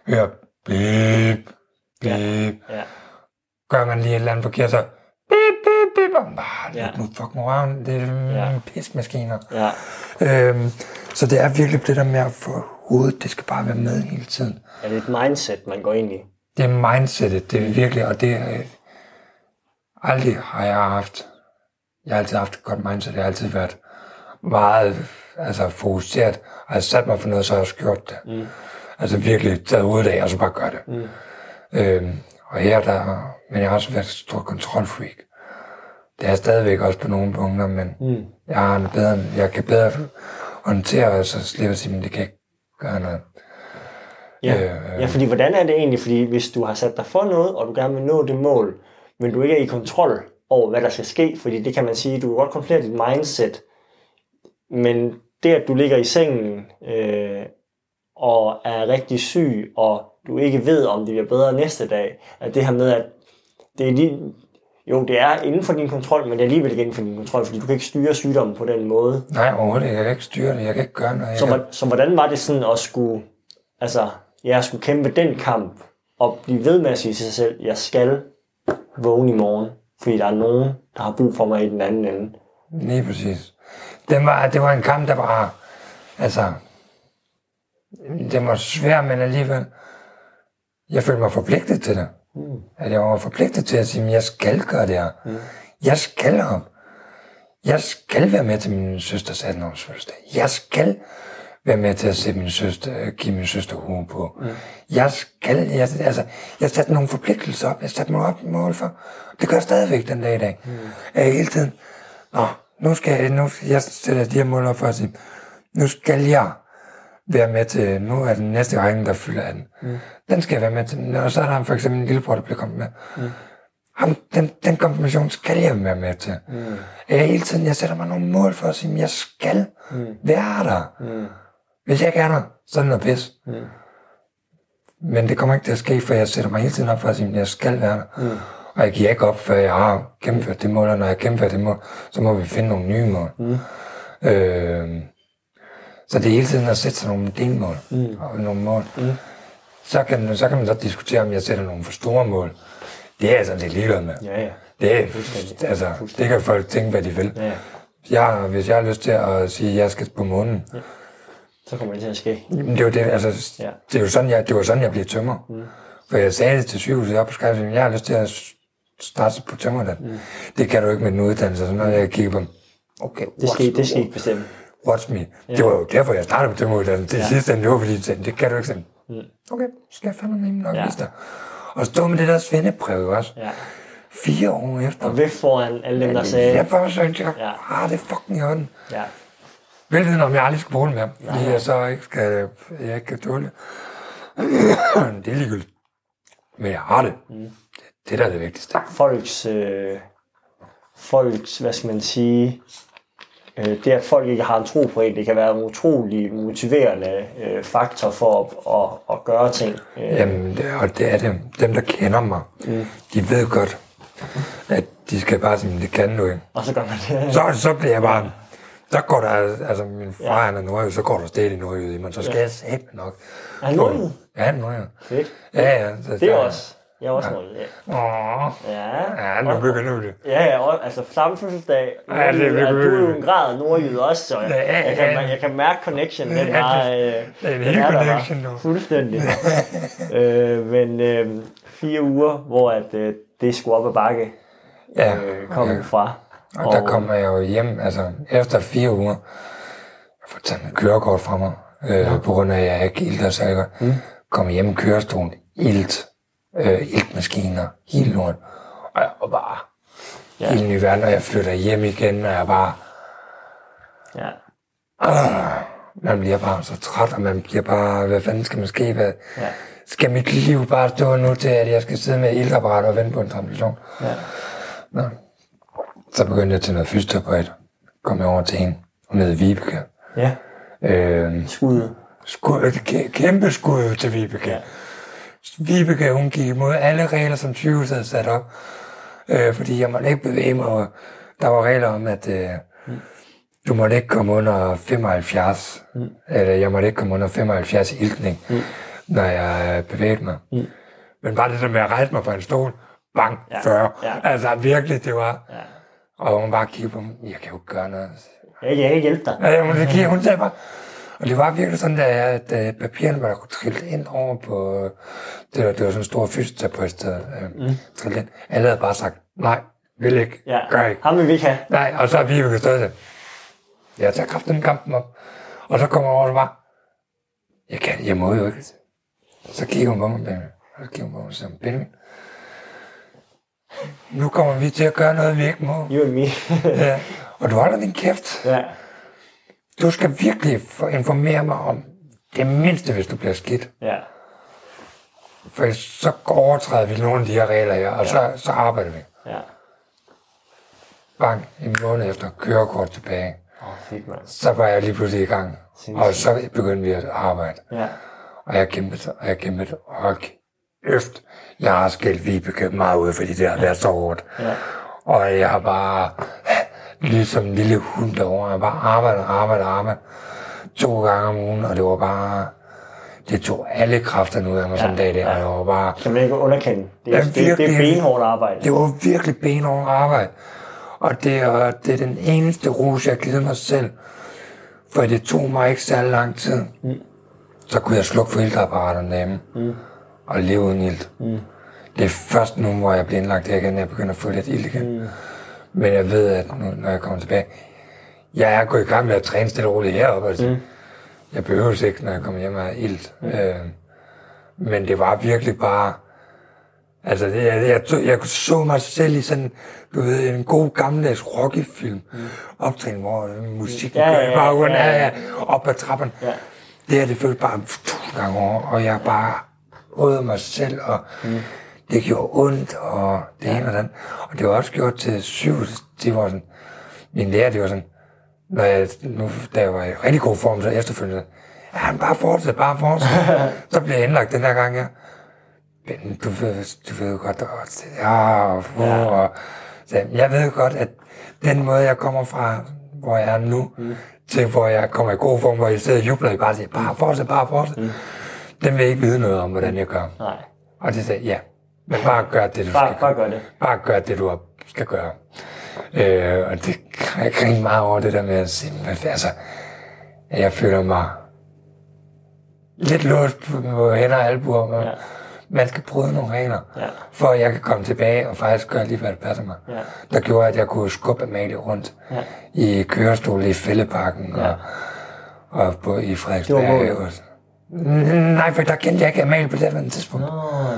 hører bip, bip. Ja. Ja. Gør man lige et eller andet forkert, så bip, bip, bip, og bare, ja. nu fucking røven, det er ja. pismaskiner. Ja. Øhm, så det er virkelig det der med at få hovedet, det skal bare være med hele tiden. Ja, det er et mindset, man går ind i. Det er mindsetet, det er virkelig, og det er, aldrig har jeg haft, jeg har altid haft et godt mindset, jeg har altid været meget altså, fokuseret, og jeg sat mig for noget, så har jeg også gjort det. Mm. Altså virkelig taget ud af, og så bare gør det. Mm. Øhm, og her der, men jeg har også været stor kontrolfreak. Det er jeg stadigvæk også på nogle punkter, men mm. jeg har en bedre, jeg kan bedre håndtere, og så slipper jeg sige, men det kan ikke gøre noget. Ja. Øh, ja, fordi hvordan er det egentlig, fordi hvis du har sat dig for noget, og du gerne vil nå det mål, men du ikke er i kontrol over, hvad der skal ske, fordi det kan man sige, du kan godt kontrollere dit mindset, men det, at du ligger i sengen øh, og er rigtig syg, og du ikke ved, om det bliver bedre næste dag, at det her med, at det er lige, jo, det er inden for din kontrol, men det er alligevel ikke inden for din kontrol, fordi du kan ikke styre sygdommen på den måde. Nej, overhovedet ikke. Jeg kan ikke styre det. Jeg kan ikke gøre noget. Så, kan... så hvordan var det sådan at skulle, altså, jeg skulle kæmpe den kamp, og blive ved med at sige til sig selv, jeg skal vågne i morgen, fordi der er nogen, der har brug for mig i den anden ende. Lige præcis det var, det var en kamp, der var, altså, det var svær, men alligevel, jeg følte mig forpligtet til det. Mm. At jeg var forpligtet til at sige, at jeg skal gøre det her. Mm. Jeg skal op. Jeg skal være med til min søsters 18 års fødselsdag. Jeg skal være med til at se min søster, give min søster hue på. Mm. Jeg skal, jeg, altså, jeg satte nogle forpligtelser op. Jeg satte mig op mål for. Det gør jeg stadigvæk den dag i dag. Mm. Jeg hele tiden, nå, nu skal jeg, nu, jeg sætter de her mål op for at sige, nu skal jeg være med til, nu er den næste række, der fylder af den. Mm. Den skal jeg være med til. Og så er der for eksempel en lillebror, der bliver kommet med. Mm. Ham, den, den konfirmation skal jeg være med til. Mm. Jeg hele tiden, jeg sætter mig nogle mål for at sige, jeg skal mm. være der. Mm. Hvis jeg ikke er der, så er det noget pis. Mm. Men det kommer ikke til at ske, for jeg sætter mig hele tiden op for at sige, jeg skal være der. Mm. Og jeg giver ikke op, før jeg har gennemført det mål, og når jeg har gennemført det mål, så må vi finde nogle nye mål. Mm. Øh, så det er hele tiden at sætte sig nogle delmål mm. og nogle mål. Mm. Så, kan, så kan man så diskutere, om jeg sætter nogle for store mål. Det er altså lidt ligeglad med. Ja, ja. Det, er, altså, det kan folk tænke, hvad de vil. Ja, ja. Jeg, hvis jeg har lyst til at sige, at jeg skal på månen, ja. Så kommer det til at ske. Jamen, det, jo det, altså, ja. det, jo sådan, jeg, det var sådan, jeg blev tømmer. Mm. For jeg sagde det til sygehuset op på Skype, jeg har lyst til at starte på tømmerland. Mm. Det kan du ikke med en uddannelse. Så når jeg kigger på dem, Okay, Det skal, I- det skal ikke bestemme. Watch me. Det var jo derfor, jeg startede på måde. Det Ja. sidste, det var fordi, jeg tænkte, det kan du ikke sådan. Mm. Okay, så skal jeg fandme med nok Ja. ja. vise dig. Og stå med det der svendebrev jo også. Ja. Fire år efter. Og væk foran alle dem, der sagde... Jeg bare synes, jeg Ja. har det fucking i hånden. Ja. Velviden om jeg aldrig skal bruge det mere, fordi Nej. jeg så ikke skal, jeg ikke kan tåle det. det er ligegyldigt. Men jeg har det. Mm. Det der er det vigtigste. Folks... Øh, folks, hvad skal man sige... Øh, det, at folk ikke har en tro på en, det kan være en utrolig motiverende øh, faktor for at, at, at gøre ting. Øh, Jamen, det, og det er dem, dem der kender mig. Mm. De ved godt, at de skal bare sige, det kan du ikke. Og så gør man det. Så, så bliver jeg bare... Så går der, altså min far Ja. ja. han er nordjyd, så går der stadig nordjyd i mig, så skal ja. jeg sætte nok. Er han nordjyd? Ja, han er nordjyd. Fedt. Ja, ja. Så, Det er også. Jeg er også noget. Ja. Åh, Ja. ja, nu begynder det. Ja, ja, og, altså samme fødselsdag. Ja, det er du er jo en grad af nordjyd også, så jeg, Ja, ja, jeg, kan, ja. jeg kan mærke connection. Den Ja, var, det- øh, det er en helt der bare. connection, du. Fuldstændig. øh, men øh, fire uger, hvor at, øh, det skulle op ad bakke, Ja, øh, kom ja. ja. fra. Og der kommer jeg jo hjem, altså efter fire uger, jeg får taget mit kørekort fra mig, øh, ja. på grund af, at jeg ikke ilter så jeg mm. kommer hjem i kørestolen, ilt, øh, iltmaskiner, hele lort, og jeg var bare Ja. helt ny verden, og jeg flytter hjem igen, og jeg bare, Ja. øh, man bliver bare så træt, og man bliver bare, hvad fanden skal man ske, hvad, Ja. skal mit liv bare stå nu til, at jeg skal sidde med iltapparat og vente på en transplantation? Ja. Nå. Så begyndte jeg til noget fysioterapeut. Kom jeg over til hende. Hun hed Vibeke. ja. Øh, Skud. skud, kæmpe skud til Vibeke. Ja. Vibeke, hun gik imod alle regler, som sygehuset havde sat op. Øh, fordi jeg måtte ikke bevæge mig. Og der var regler om, at øh, du måtte ikke komme under 75. Mm. Eller jeg måtte ikke komme under 75 i iltning, mm. når jeg øh, bevægede mig. Mm. Men bare det der med at rejse mig fra en stol, bang, ja. 40. Ja. Altså virkelig, det var... Ja. Og hun bare kiggede på mig, jeg kan jo ikke gøre noget. Jeg kan ikke hjælpe dig. Ja, hun, kiggede, hun sagde bare, og det var virkelig sådan, at, at papirerne var trillet ind over på, det var, det var sådan en stor fysioterapeut, der øh, mm. trillet ind. Alle havde bare sagt, nej, vil ikke, Ja. gør ikke. Ham vil vi ikke have. Nej, og så er vi jo stået til, jeg tager kraften kampen op. Og så kommer over og bare, jeg kan, jeg må jo ikke. Så kigger hun på mig, Benjamin. Og så kigger hun på mig og siger, Benjamin, nu kommer vi til at gøre noget, vi ikke må. You and me. Ja. Og du holder din kæft. ja. Du skal virkelig informere mig om det mindste, hvis du bliver skidt. Ja. For så overtræder vi nogle af de her regler her, og så, så arbejder vi. Ja. Bang, en måned efter kørekort tilbage. Oh, fedt, mand. Så var jeg lige pludselig i gang. Og så begyndte vi at arbejde. Ja. Og jeg kæmpede, og jeg kæmpede, og øft. Jeg har skældt Vibeke meget ud, fordi det har været så hårdt. Ja. Og jeg har bare, ligesom en lille hund derovre, jeg bare arbejdet, arbejdet, arbejdet. To gange om ugen, og det var bare, det tog alle kræfterne ud af mig ja, sådan en dag der, og jeg var bare, Kan man ikke underkende. Det er, Ja, det, det er virkelig. benhårdt arbejde. det var virkelig benhårdt arbejde. Og det er, det er den eneste ros, jeg har mig selv. For det tog mig ikke særlig lang tid. Mm. Så kunne jeg slukke for iltapparaterne derhjemme. Mm. Og leve uden ilt. Mm. Det er først nu, hvor jeg bliver indlagt her igen, jeg begynder at få lidt ild igen. Mm. Men jeg ved, at nu, når jeg kommer tilbage, jeg er gået i gang med at træne stille og roligt heroppe. Altså. Mm. Jeg behøver ikke, når jeg kommer hjem har ilt. Mm. Øh, men det var virkelig bare... Altså, det, jeg, jeg, jeg, jeg så mig selv i sådan, du ved, en god gammeldags Rocky-film. Mm. Optræning, hvor øh, musikken Ja, ja, ja, bare ja, ja. ja, op ad trappen. Ja. Det her, det føltes bare tusind gange over, og jeg bare åd mig selv, og mm. det gjorde ondt, og det ene og andet. Og det var også gjort til syv, det var sådan, min lærer, det var sådan, når jeg, nu, da jeg var i rigtig god form, så efterfølgende, ja, men bare fortsæt, bare fortsæt. så blev jeg indlagt den her gang, ja. Men du ved, du ved godt, og, ja, og, ja. og så, jeg ved godt, at den måde, jeg kommer fra, hvor jeg er nu, mm. til hvor jeg kommer i god form, hvor jeg sidder og jubler, og bare siger, bare fortsæt, bare fortsæt. Mm. Den vil ikke vide noget om, hvordan jeg gør. Nej. Og det sagde, ja, men bare gør det, du Bare, skal bare gøre. gør det. Bare gør det, du skal gøre. Øh, og det jeg griner meget over det der med at sige, altså, jeg føler mig lidt låst på, hænder og albuer, men, Ja. man skal bryde nogle regler, Ja. for at jeg kan komme tilbage og faktisk gøre lige, hvad der passer mig. Ja. Der gjorde, at jeg kunne skubbe Amalie rundt Ja. i kørestol i Fælleparken Ja. og, og på, i Det var Frederiksberg. målet. Nej, for der kendte jeg ikke Amalie på det tidspunkt. Nå,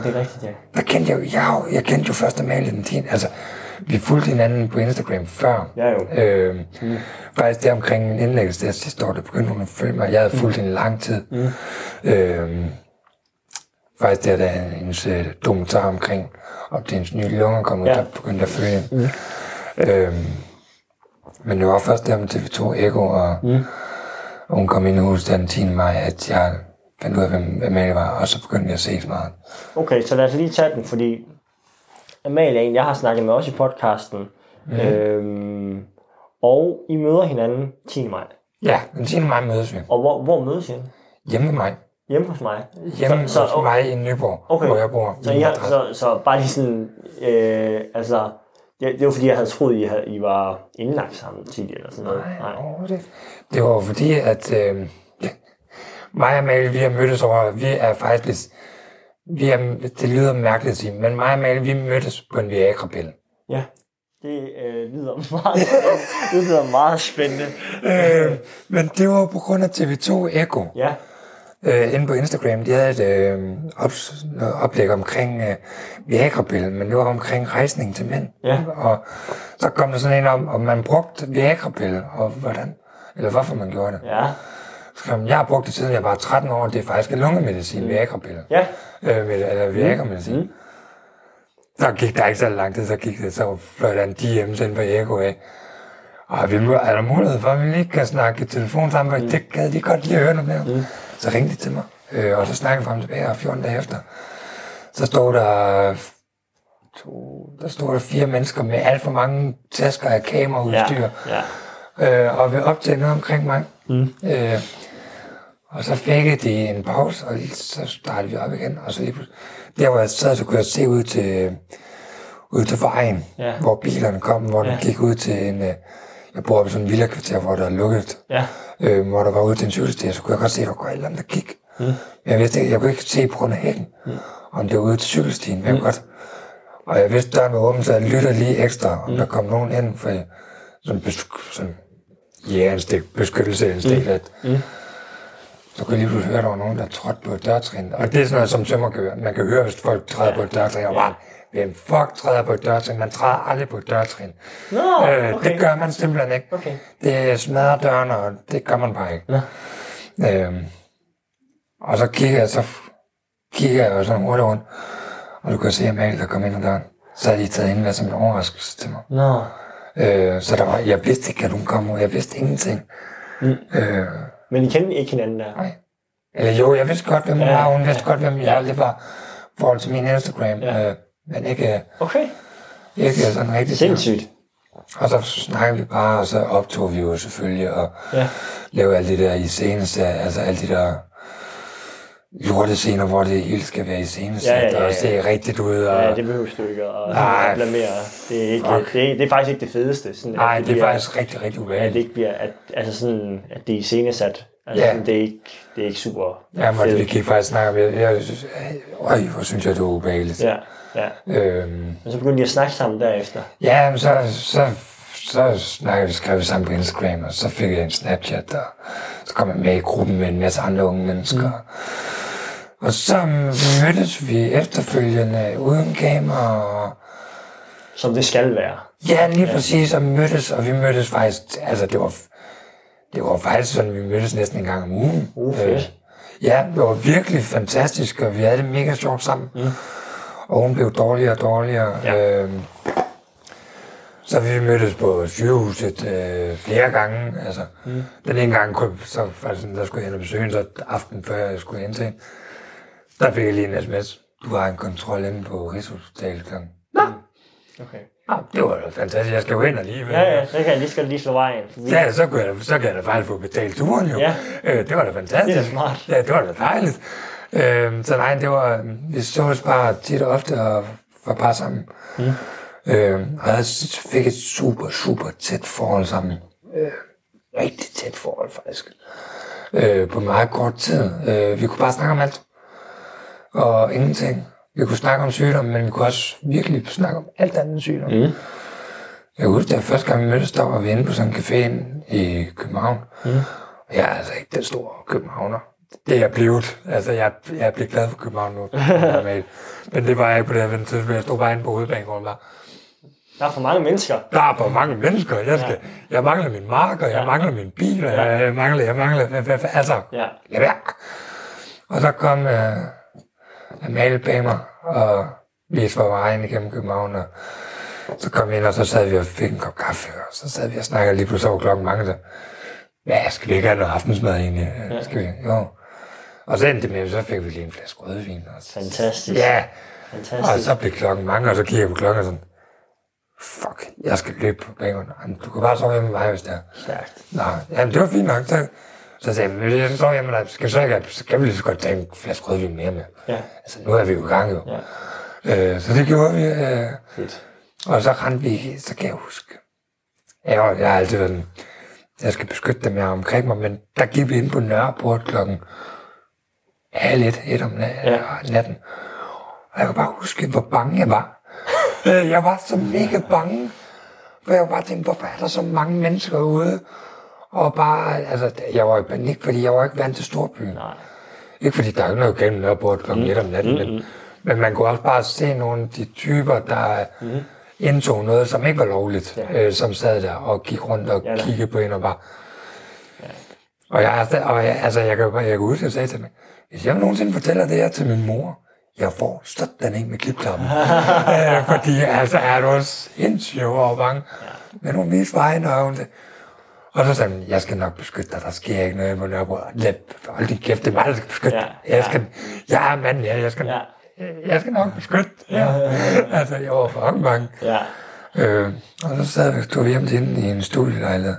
det er rigtigt, ja. Der kendte jeg jo, jeg, jeg kendte jo først Amalie den 10. Altså, vi fulgte hinanden på Instagram før. Ja, jo. Øh, mm. Faktisk der omkring min indlæggelse der sidste år, der begyndte hun at følge mig. Jeg havde fulgt hende i lang tid. Mm. Øh, faktisk der, da hendes øh, dokumentar omkring, op til hendes nye lunger kom ud, Ja. der begyndte at følge hende. Mm. Øh, men det var først der med TV2 Eko, og, mm. og hun kom ind i huset den 10. maj, at jeg fandt ud af, hvem Amalie var, og så begyndte vi at ses meget. Okay, så lad os lige tage den, fordi Amalie er en, jeg har snakket med også i podcasten. Mm. Øhm, og I møder hinanden 10. maj. Ja, den 10. maj mødes vi. Og hvor, hvor mødes I? Hjemme med mig. Hjemme hos mig. Hjemme så, hos mig i Nyborg, Okay. hvor jeg bor. Så, i har, så, så bare lige sådan, øh, altså, det, det var fordi, jeg havde troet, I, havde, I var indlagt sammen tidligere eller sådan noget. Nej, overhovedet ikke. Det var fordi, at øh, mig og Amalie, vi har mødtes over, vi er faktisk lidt, vi er, det lyder mærkeligt at sige, men mig og Amalie, vi mødtes på en Viagra-pille. Ja, det øh, lyder meget det lyder meget spændende. Øh, men det var på grund af TV2 Echo. Ja, øh, inde på Instagram, de havde et øh, noget oplæg omkring øh, Viagra-pillen, men det var omkring rejsning til mænd. Ja. Og så kom der sådan en om, om man brugte Viagra-pille, og hvordan, eller hvorfor man gjorde det. ja, Så kom, jeg har brugt det siden jeg var 13 år, det er faktisk en lungemedicin, mm. Viagra-pille. ja. Øh, med, eller Viagra-medicin. Mm. Så gik der ikke så lang tid, så gik det, så fløj der en DM ind på Eko af. Og vi må, er der mulighed for, at vi lige kan snakke i telefon sammen, mm. det gad de godt lige at høre noget mere. Mm. Så ringte de til mig, øh, og så snakkede vi frem og tilbage, og 14 dage efter, så stod der, to, der stod der fire mennesker med alt for mange tasker af Ja, kameraudstyr, ja. øh, og vil optage noget omkring mig. Mm. Øh, og så fik de en pause, og så startede vi op igen. Og så lige der hvor jeg sad, så kunne jeg se ud til, ud til vejen, Ja. hvor bilerne kom, hvor ja. Den gik ud til en... øh, Jeg bor i sådan en villakvarter, hvor der er lukket, Ja, øh, hvor der var ude til en cykelsti, så kunne jeg godt se, at der var et eller andet, der gik. Mm. Men jeg vidste ikke, jeg kunne ikke se på grund af hækken, mm. om det var ude til cykelstien, men kunne godt. Og jeg vidste, døren var åben, så jeg lytter lige ekstra, om mm. der kom nogen ind, for jeg- sådan, besk- sådan jægerinstik, beskyttelsesinstik, mm. at mm. så kunne jeg lige pludselig høre, at der var nogen, der trådte på et dørtrin. Og det er sådan noget, som tømmer kan høre. Man kan høre, hvis folk træder på et dørtrin, og bare, hvem fuck træder på et dørtrin? Man træder aldrig på et dørtrin. Nå, Øh, okay. Det gør man simpelthen ikke. Okay. Det smadrer døren, og det gør man bare ikke. Nå. Øhm, og så kigger jeg, så kigger jeg jo sådan hurtigt rundt, og du kan se Amalie, der kom ind ad døren. Så havde de taget indvær som en overraskelse til mig. Nå, Øh, så der var, jeg vidste ikke, at hun kom ud. Jeg vidste ingenting. Mm. Øh, men I kendte ikke hinanden der? nej. Eller jo, jeg vidste godt, hvem hun Ja, var. Hun vidste ja, godt, hvem jeg ja. aldrig var. Forhold til min Instagram. Ja. Øh, men ikke, Okay, ikke sådan rigtig. sindssygt. Og så snakkede vi bare, og så optog vi jo selvfølgelig, og Ja. lavede alle de der i seneste, altså alle de der lortescener, hvor det hele skal være i seneste, Ja, ja, ja, ja. og se rigtigt ud. Og, Ja, det behøver du ikke at at blamere. Det er, ikke, fuck. det, er, det er faktisk ikke det fedeste. Sådan, nej, det er bliver- faktisk rigtig, rigtig At det ubehageligt. ikke bliver, at, altså sådan, at det er iscenesat. Altså, Ja. sådan, det, er ikke, det er ikke super Ja, men fedt. vi kan faktisk snakke om, jeg, jeg synes, øj, hvor synes jeg, det er ubehageligt. Ja, ja. Øhm, Og så begyndte de at snakke sammen derefter. ja, men så, så, så snakkede vi, skrev vi sammen på Instagram, og så fik jeg en Snapchat, og så kom jeg med i gruppen med en masse andre unge mennesker. Mm. Og så mødtes vi efterfølgende uden kamera, og Som det skal være. Ja, lige præcis, og mødtes, og vi mødtes faktisk, altså det var, det var faktisk sådan, vi mødtes næsten en gang om ugen. Uh, fedt. ja, det var virkelig fantastisk, og vi havde det mega sjovt sammen. Mm. Og hun blev dårligere og dårligere. Ja. Øhm, så vi mødtes på sygehuset øh, flere gange. Altså, mm. Den ene gang, så sådan, der skulle jeg hen og besøge hende, så aften før jeg skulle hen til hende, der fik jeg lige en sms. Du har en kontrol inde på Rigshospitalet klokken. Nå, Okay. Ah, det var da fantastisk. Jeg skal jo ind alligevel. Ja, ja, så kan jeg lige, skal lige slå vejen. Ja, så, kunne jeg, så kan jeg da faktisk få betalt turen jo. Ja. Øh, det var da fantastisk. Det er smart. Ja, det var da dejligt. Øh, så nej, det var, vi sås bare tit og ofte og var bare sammen. Mm. Øh, og jeg fik et super, super tæt forhold sammen. Øh, rigtig tæt forhold faktisk. Øh, på meget kort tid. Øh, vi kunne bare snakke om alt. Og ingenting. Vi kunne snakke om sygdom, men vi kunne også virkelig snakke om alt andet sygdom. Mm. Jeg husker, at første gang vi mødtes, der var vi inde på sådan en café i København. Mm. Og jeg er altså ikke den store københavner. Det er jeg blevet. Altså, jeg, jeg er blevet glad for København nu. Men det var jeg ikke på det her tidspunkt. Jeg stod bare inde på hovedbanegården bare. Der er for mange mennesker. Der er for mange mennesker. Jeg, skal, jeg mangler min marker, jeg Ja. mangler min bil, og jeg, mangler, jeg mangler, altså, Ja. være. Og så kom uh, Mig, og viste for vejen igennem København, og så kom vi ind, og så sad vi og fik en kop kaffe, og så sad vi og snakkede lige pludselig over klokken mange, så, hvad, skal vi ikke have noget aftensmad egentlig? Ja. Skal vi? Jo. Og så endte det med, så fik vi lige en flaske rødvin. Og så, Fantastisk. Ja, og Fantastisk. så blev klokken mange, og så kigger jeg på klokken og sådan, fuck, jeg skal løbe på banen. Du kan bare sove med mig, hvis det er. Stærkt. Nå, jamen, det var fint nok. Så, så sagde jeg, hvis jeg sover hjemme dig, skal, så, ikke, så kan vi lige så godt tage en flaske rødvin mere med. Ja. Altså, nu er vi jo i gang jo. Ja. Øh, så det gjorde vi. Øh, Fedt. og så rendte vi, så kan jeg huske. Jeg, har- jeg har altid været sådan, jeg skal beskytte dem, jeg omkring mig, men der gik vi ind på Nørreport klokken halv et, et om na- Ja. natten. Og jeg kan bare huske, hvor bange jeg var. Øh, jeg var så mega bange. For jeg var bare tænkt, hvorfor er der så mange mennesker ude? Og bare, altså, jeg var i panik, fordi jeg var ikke vant til storbyen. Nej. Ikke fordi der er ikke noget gennem Nørreport klokken 1 om natten, men, men man kunne også bare se nogle af de typer, der mm. indtog noget, som ikke var lovligt, Ja. øh, som sad der og gik rundt og Ja ja, da. kiggede på en og bare... Og jeg, er og jeg, altså, jeg kan, jo bare- jeg kan huske, at jeg sagde til mig, hvis jeg nogensinde fortæller det her til min mor, jeg får sådan en med klipklappen. øh, fordi altså, er du sindssygt var bange. Ja. Men hun viste vejen, og hun sagde, og så sagde hun, jeg skal nok beskytte dig, der sker ikke noget på Nørrebro. Hold din kæft, det er mig, der skal beskytte Ja, dig. Jeg, skal, jeg er mand, ja, jeg skal, Ja. jeg skal nok beskytte dig. Ja. altså, jeg var for bange. Ja. Øh, og så sad vi, stod vi hjemme til hende i en studielejlighed.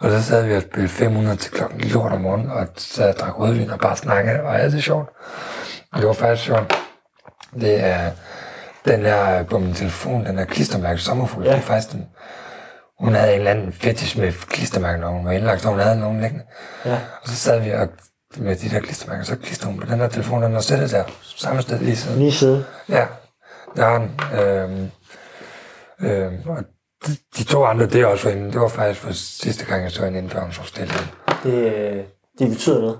Og så sad vi og spillede 500 til klokken lort om morgenen, og sad og drak rødvin og bare snakkede. Det var altid sjovt. Og det var faktisk sjovt. Det er den der på min telefon, den der klistermærke sommerfugl. Ja. Ja. Det er faktisk den, hun havde en eller anden fetish med klistermærker, når hun var indlagt, så hun havde nogen liggende. Ja. Og så sad vi og med de der klistermærker, så klister hun på den der telefon, den var sættet der, samme sted lige siden. Lige side. Ja, der er den. Øhm, øhm, og de, de to andre, det er også for hende. Det var faktisk for sidste gang, jeg så hende inden så stille. Det, øh, det betyder noget.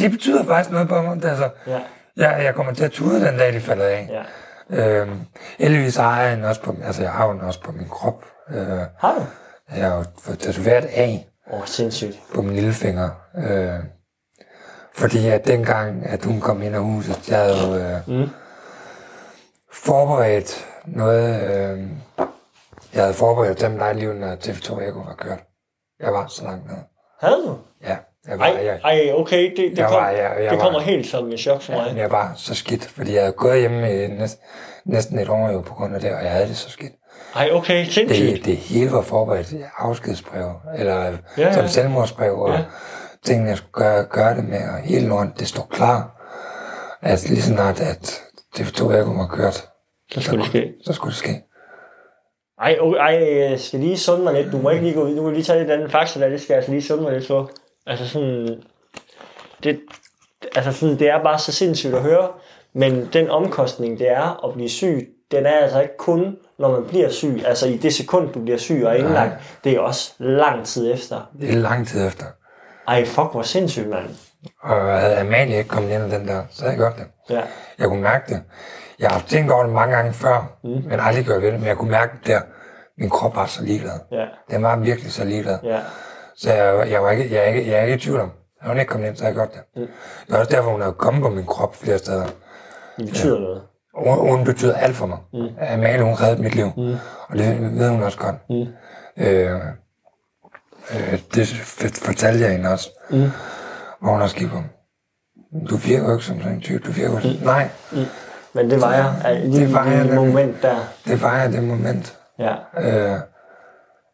Det betyder faktisk noget på mig. Altså, Ja. jeg, jeg kommer til at tude den dag, de falder af. Ja. Øhm, heldigvis har jeg den også på, altså jeg har den også på min krop. Øh, Har du? jeg har jo fået tatoveret af Åh, oh, sindssygt. på min lillefinger. Øh, fordi at dengang, at hun kom ind ad huset, jeg havde jo øh, Mm. forberedt noget. Øh, jeg havde forberedt dem lige når TV2 Eko var kørt. Jeg var så langt nede. Havde du? Ja, jeg var, Ej, jeg, ej okay, det, det, Jeg kom, var- jeg- jeg det kommer var- helt som en chok for mig. jeg var så skidt, fordi jeg havde gået hjemme i næsten, næsten et år jo på grund af det, og jeg havde det så skidt. Ej, okay, sindssygt. Det, det hele var forberedt afskedsbrev, eller Ja, ja, som selvmordsbrev, og Ja. tingene, jeg skulle gøre, gøre det med, og hele lort, det stod klar. Altså lige snart, at TV2 Eko var kørt, Så skulle det ske. så skulle det ske. Ej, okay, ej, jeg skal lige sunde mig lidt. Du må ikke lige gå ud. Du må lige tage lidt anden fakta der. Det skal jeg altså lige sunde mig lidt for. Altså sådan... Det, altså sådan, det er bare så sindssygt at høre. Men den omkostning, det er at blive syg, den er altså ikke kun, når man bliver syg. Altså i det sekund, du bliver syg og indlagt. Det er også lang tid efter. Det er lang tid efter. Ej, fuck, hvor sindssygt, mand. Og havde Amalie ikke kommet ind den der, så havde jeg gjort det. Ja. Jeg kunne mærke det. Jeg har tænkt over det mange gange før, mm. men aldrig gjort ved det, men jeg kunne mærke det der. Min krop var så ligeglad. Ja. Den var virkelig så ligeglad. Ja. Så jeg, jeg, var ikke, jeg, er ikke, jeg er ikke i tvivl om, at hun ikke kom ind, så havde jeg gjort det. Mm. Det er også derfor, hun er kommet på min krop flere steder. Det betyder noget. Hun, hun betyder alt for mig. Mm. Amalie, hun reddede mit liv. Mm. Og det ved hun også godt. Mm. Øh, øh, det fortalte jeg hende også. Mm. Hvor hun også gik på. Du virker jo ikke som sådan en type. Du virker jo mm. Nej, Men det var jeg. Ej, Lige Det var jeg nemlig. moment der. det var jeg det moment. Ja. Øh,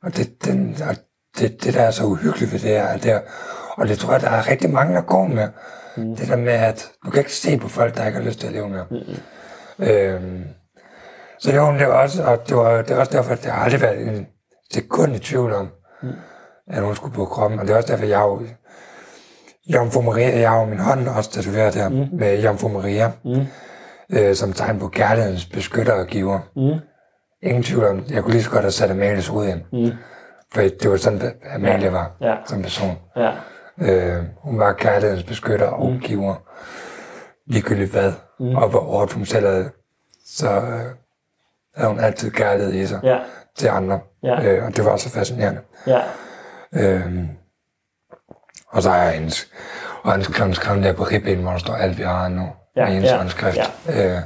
og det, den, og det, det, der er så uhyggeligt ved det her, er det, og det tror jeg, der er rigtig mange, der går med. Mm. Det der med, at du kan ikke se på folk, der ikke har lyst til at leve med. Mm. Øhm, så det var, det var også, og det var, det var også derfor, at har aldrig været en sekund i tvivl om, mm. at hun skulle på kroppen. Og det er også derfor, jeg har jo, Jomfru Maria, jeg har jo min hånd også tatoveret her, mm. med Jomfru Maria. Mm. øh, som tegn på kærlighedens beskytter og giver. Mm. Ingen tvivl om, jeg kunne lige så godt have sat Amalies hoved ind. Mm. For det var sådan, at Amalie var Ja. som person. Ja. Øh, hun var kærlighedens beskytter og Mm. giver. Ligegyldigt hvad. Mm. Og hvor hårdt hun selv havde, så øh, havde hun altid kærlighed i sig Ja. til andre. Ja. Øh, og det var så fascinerende. Ja. Øhm, og så jeg hendes, og hendes klokken skrevet der på ribben, hvor der står alt, vi har nu. Ja, med hendes ja, håndskrift. Øh,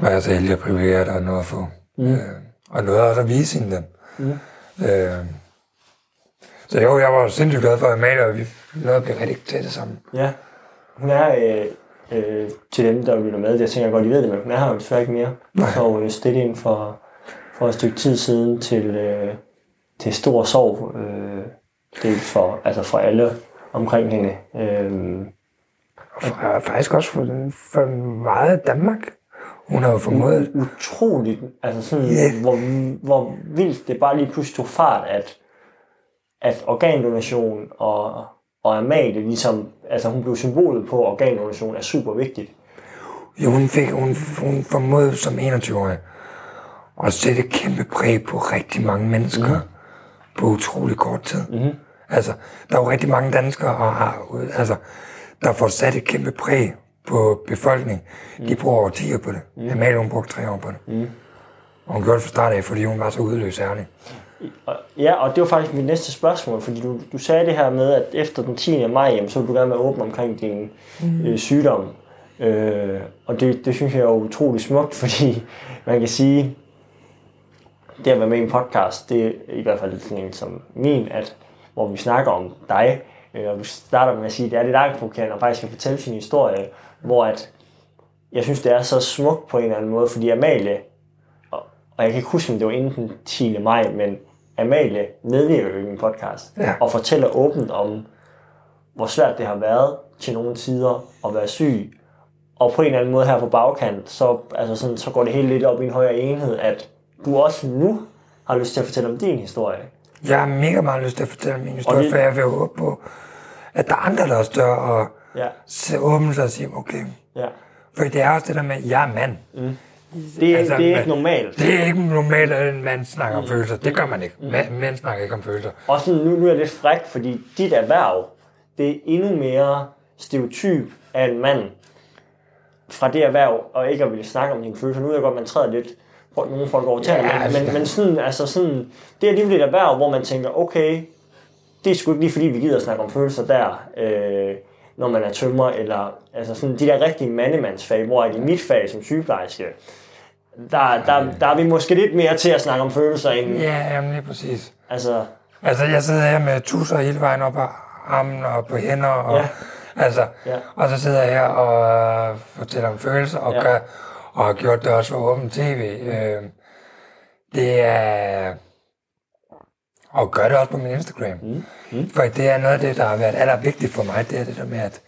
var jeg så heldig at privilegeret og noget at få. Mm. Øh, og noget også at vise hende den. Mm. Øh, så jo, jeg var sindssygt glad for at Amalie, og vi nåede at blive rigtig tætte sammen. Ja. Hun er øh, øh, til dem, der lytter med, jeg tænker godt, I ved det, men hun er her jo desværre ikke mere. Så øh, stille ind for, for et stykke tid siden til, øh, til stor sorg. Øh, dels for, altså for alle omkring hende. Øh, Og faktisk også for, for meget af Danmark. Hun har jo formået, utroligt, altså sådan, Ja. hvor, hvor vildt det bare lige pludselig tog fart, at, at organdonation og, og Amalie ligesom, altså hun blev symbolet på, at organdonation er super vigtigt. jo, hun, fik, hun, hun formåede som 21-årig at sætte et kæmpe præg på rigtig mange mennesker mm. på utrolig kort tid. Mm. Altså, der er jo rigtig mange danskere, og har, altså, der får sat et kæmpe præg på befolkningen. Mm. De bruger over 10 år på det. Mm. Amalie, hun brugte tre år på det. Mm. Og hun gjorde det fra start af, fordi hun var så udløs ærlig. Ja, og det var faktisk mit næste spørgsmål, fordi du, du sagde det her med, at efter den 10. maj, jamen, så vil du gerne være åben omkring din mm. øh, sygdom. Øh, og det, det synes jeg er utrolig smukt, fordi man kan sige, det at være med i en podcast, det er i hvert fald sådan en som min, at, hvor vi snakker om dig, øh, og du starter med at sige, at det er lidt angstprovokerende, og faktisk skal fortælle sin historie, hvor at, jeg synes, det er så smukt på en eller anden måde, fordi Amalie, og, og jeg kan ikke huske, om det var inden den 10. maj, men Amalie medvirker jo i min podcast, Ja. og fortæller åbent om, hvor svært det har været til nogle tider at være syg, og på en eller anden måde her på bagkant, så, altså sådan, så går det hele lidt op i en højere enhed, at du også nu har lyst til at fortælle om din historie. Jeg har mega meget lyst til at fortælle min historie, det- for jeg vil håbe på, at der er andre, der også dør og Ja, åbne sig og sige, okay. ja. For det er også det der med, at jeg er mand. Det er, Altså, det er ikke normalt. Det er ikke normalt, at en mand snakker Mm. om følelser. Det gør man ikke. Ma- Mænd snakker ikke om følelser. Og sådan, nu, nu er jeg lidt frækt, fordi dit erhverv, det er endnu mere stereotyp af en mand fra det erhverv, og ikke at ville snakke om dine følelser. Nu ved jeg godt, man træder lidt på nogle folk over tæerne, Ja, men, altså. men, men sådan, altså sådan, det er alligevel et erhverv, hvor man tænker, okay, det er sgu ikke lige fordi, vi gider at snakke om følelser der, øh, når man er tømmer, eller altså sådan de der rigtige mandemandsfag, hvor i mit fag som sygeplejerske, der, der, der er vi måske lidt mere til at snakke om følelser, end, Ja, jamen lige præcis. altså, Altså, jeg sidder her med tusser hele vejen op ad armen og på hænder. Og, Ja. altså, Ja. Og så sidder jeg her og øh, fortæller om følelser og, Ja. gør, og har gjort det også for åben tv. Øh, det er... Og gør det også på min Instagram. Mm. Mm. For det er noget af det, der har været allervigtigt for mig, det er det der med, at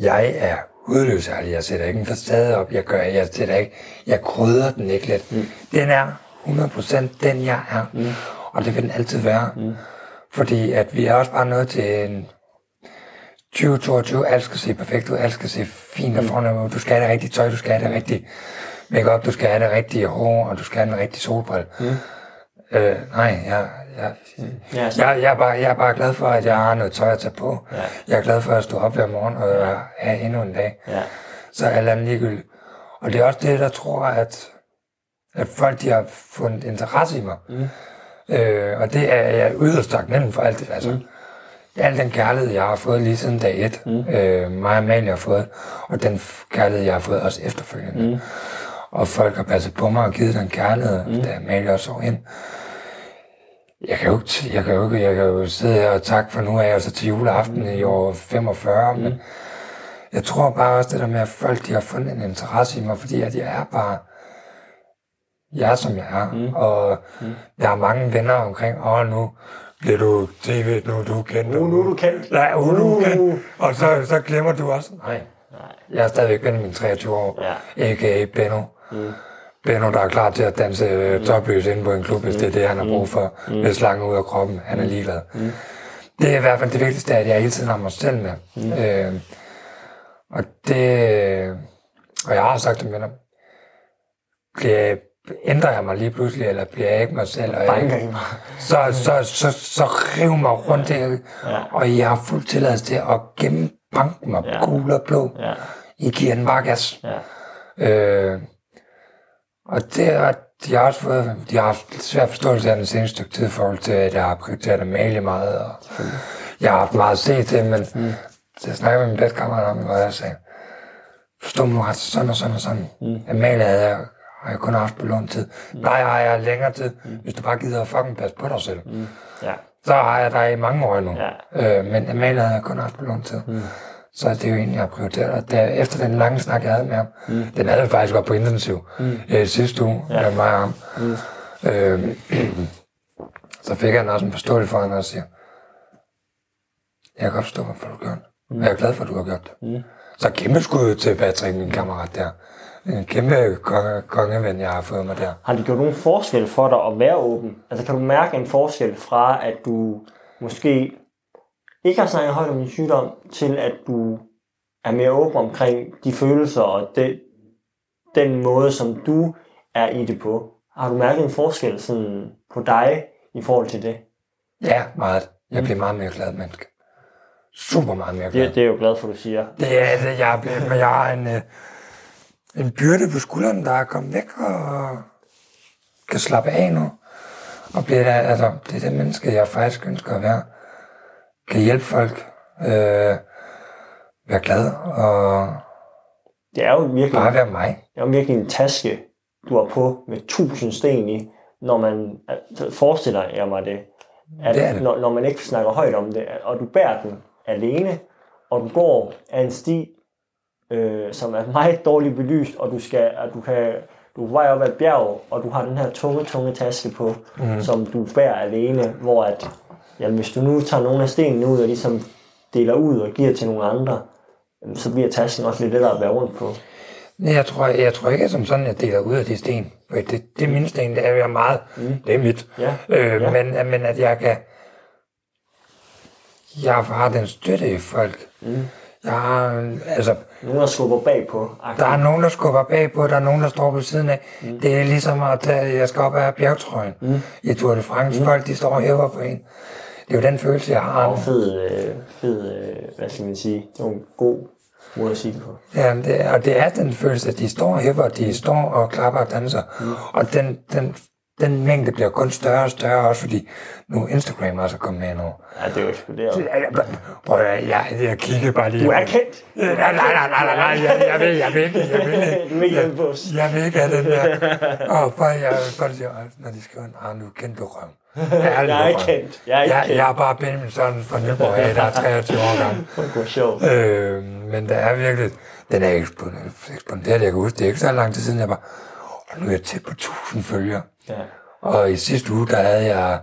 jeg er hudløs ærlig. Jeg sætter ikke en facade op. Jeg gør, jeg sætter ikke, jeg krydder den ikke lidt. Mm. Den er 100% den, jeg er. Mm. Og det vil den altid være. Mm. Fordi at vi er også bare nødt til en 2022, alt skal se perfekt ud, alt skal se fint og fornemt ud. Du skal have det rigtige tøj, du skal have det rigtige makeup, du skal have det rigtige hår, og du skal have den rigtige solbrille. Mm. Øh, nej, jeg, jeg, ja, så, jeg, jeg, er bare, jeg er bare glad for, at jeg har noget tøj at tage på. Ja. Jeg er glad for at stå op hver morgen og have endnu en dag. ja. Så er alt andet ligegyldigt. Og det er også det, der tror, at, at folk de har fundet interesse i mig. Mm. Øh, og det er jeg yderst taknemmelig for alt det. Altså, mm. Al den kærlighed, jeg har fået lige siden dag et, mm. øh, mig og Amalie har fået, og den kærlighed, jeg har fået også efterfølgende. Mm. Og folk har passet på mig og givet den kærlighed, mm. da Amalie også så ind. Jeg kan, jo ikke, jeg, kan jo ikke, jeg kan jo sidde her og takke for nu af, og så til juleaften mm. i år 45, mm. men jeg tror bare også det der med, at folk de har fundet en interesse i mig, fordi at jeg er bare, jeg er som jeg er, mm. og mm. jeg har mange venner omkring, åh nu bliver du tv, nu er du kendt. Nu, nu er du kendt. Nej, nu er du Uh. kendt. Og så, så glemmer du også, nej, Nej. jeg er stadigvæk ven mine 23 år, Ja. a.k.a. Benno. Mm. Benno, der er klar til at danse øh, topløs inde på en klub, hvis det er det, han har brug for, mm. med slangen ud af kroppen. Han er ligeglad. Mm. Det er i hvert fald det vigtigste, at jeg hele tiden har mig selv med. Mm. Øh, og det, Og jeg har sagt til dem, bliver ændrer jeg mig lige pludselig, eller bliver jeg ikke mig selv, og jeg, så, så, så, så riv mig rundt Ja. og jeg har fuld tilladelse til at gennembanke mig Ja. ja. gul og blå. Ja, I giver den bare gas. ja. Øh, og det er, de har også fået, de har haft svær forståelse af den seneste stykke tid i forhold til, at jeg har prioriteret at male meget, og jeg har haft meget at se til, men mm. jeg snakkede med min bedste kammerat om, hvor jeg sagde, forstå mig ret, sådan og sådan og sådan. Mm. At male havde jeg, har jeg kun haft på lånt tid. Mm. Nej, har jeg længere tid, mm. hvis du bare gider at fucking passe på dig selv. Mm. Ja, Så har jeg dig i mange år nu. Ja. Øh, men at male havde jeg kun haft på lånt tid. Mm. Så det er jo egentlig, jeg har prioriteret. Og der, efter den lange snak, jeg havde med ham, mm. den havde faktisk godt på intensiv mm. øh, sidste uge ja. med mig og ham. Mm. Øh, så fik han også en forståelse for, at han også siger, jeg kan godt forstå, hvorfor du gør det. Mm. Og jeg er glad for, at du har gjort det. Mm. Så kæmpe skud til Patrick, min kammerat der. En kæmpe konge, kongeven, jeg har fået mig der. Har det gjort nogen forskel for dig at være åben? Altså kan du mærke en forskel fra, at du måske ikke har snakket højt om din sygdom, til at du er mere åben omkring de følelser og det, den måde, som du er i det på? Har du mærket en forskel sådan på dig i forhold til det? Ja, meget. Jeg bliver meget mere glad menneske. Super meget mere glad. Det, det er jo glad for, du siger. Det er det, jeg, er- men jeg har en, øh, en byrde på skulderen, der er kommet væk og kan slappe af nu. Og bliver der, altså, det er det menneske, jeg faktisk ønsker at være. Kan hjælpe folk, øh, være glad og Det er jo virkelig, bare være mig. det er jo virkelig en taske, du har på med tusind sten i, når man altså, forestiller jeg mig det. At Det det. Når, når man ikke snakker højt om det, og du bærer den alene, og du går af en sti, øh, som er meget dårligt belyst, og du skal, at du kan, du er vej op ad bjerg, og du har den her tunge, tunge taske på, mm. som du bærer alene, hvor at, jamen, hvis du nu tager nogle af stenene ud, og ligesom deler ud og giver til nogle andre, så bliver tasken også lidt lettere at bære rundt på. Nej, Jeg tror, jeg tror ikke, som sådan, jeg deler ud af de sten. For det, det er mine sten, det er jeg meget. Mm. Det er mit. Ja, Øh, ja. men, men at jeg kan... Jeg har den støtte i folk. Mm. Jeg har, altså, Nogen, der skubber bagpå. der er nogen, der skubber bagpå, der er nogen, der står på siden af. Mm. Det er ligesom at tage, jeg skal op af bjergtrøjen. Mm. I Tour de France, mm. folk de står og hæver på en. Det er jo den følelse, jeg har. Og fed, øh, fed øh, hvad skal man sige, det var en god måde at sige det på. Ja, det, er- og det er den følelse, at de står og hæpper, de står og klapper og danser. Mm. Og den, den, den mængde bliver kun større og større, også fordi nu Instagram også er kommet med nu. Ja, det er jo eksploderet. Jeg- Prøv at høre, jeg, jeg kigger bare lige. Du er kendt. Nej, nej, nej, nej, nej, nej, jeg, jeg, vil, jeg vil ikke, jeg vil ikke. Du ikke os. Jeg vil ikke have den der. Og for jeg, for når de skriver, ah, nu kendt du røv. Jeg Jeg er ikke kendt. Jeg er ikke jeg, kendt. jeg er bare Benjamin fra Nyborg, der er 23 år gammel. Det var sjovt. Øh, men der er virkelig, den er eksponeret, jeg kan huske, det er ikke så lang tid siden, jeg var, og nu er jeg tæt på 1000 følgere. Ja. Og i sidste uge, der havde jeg,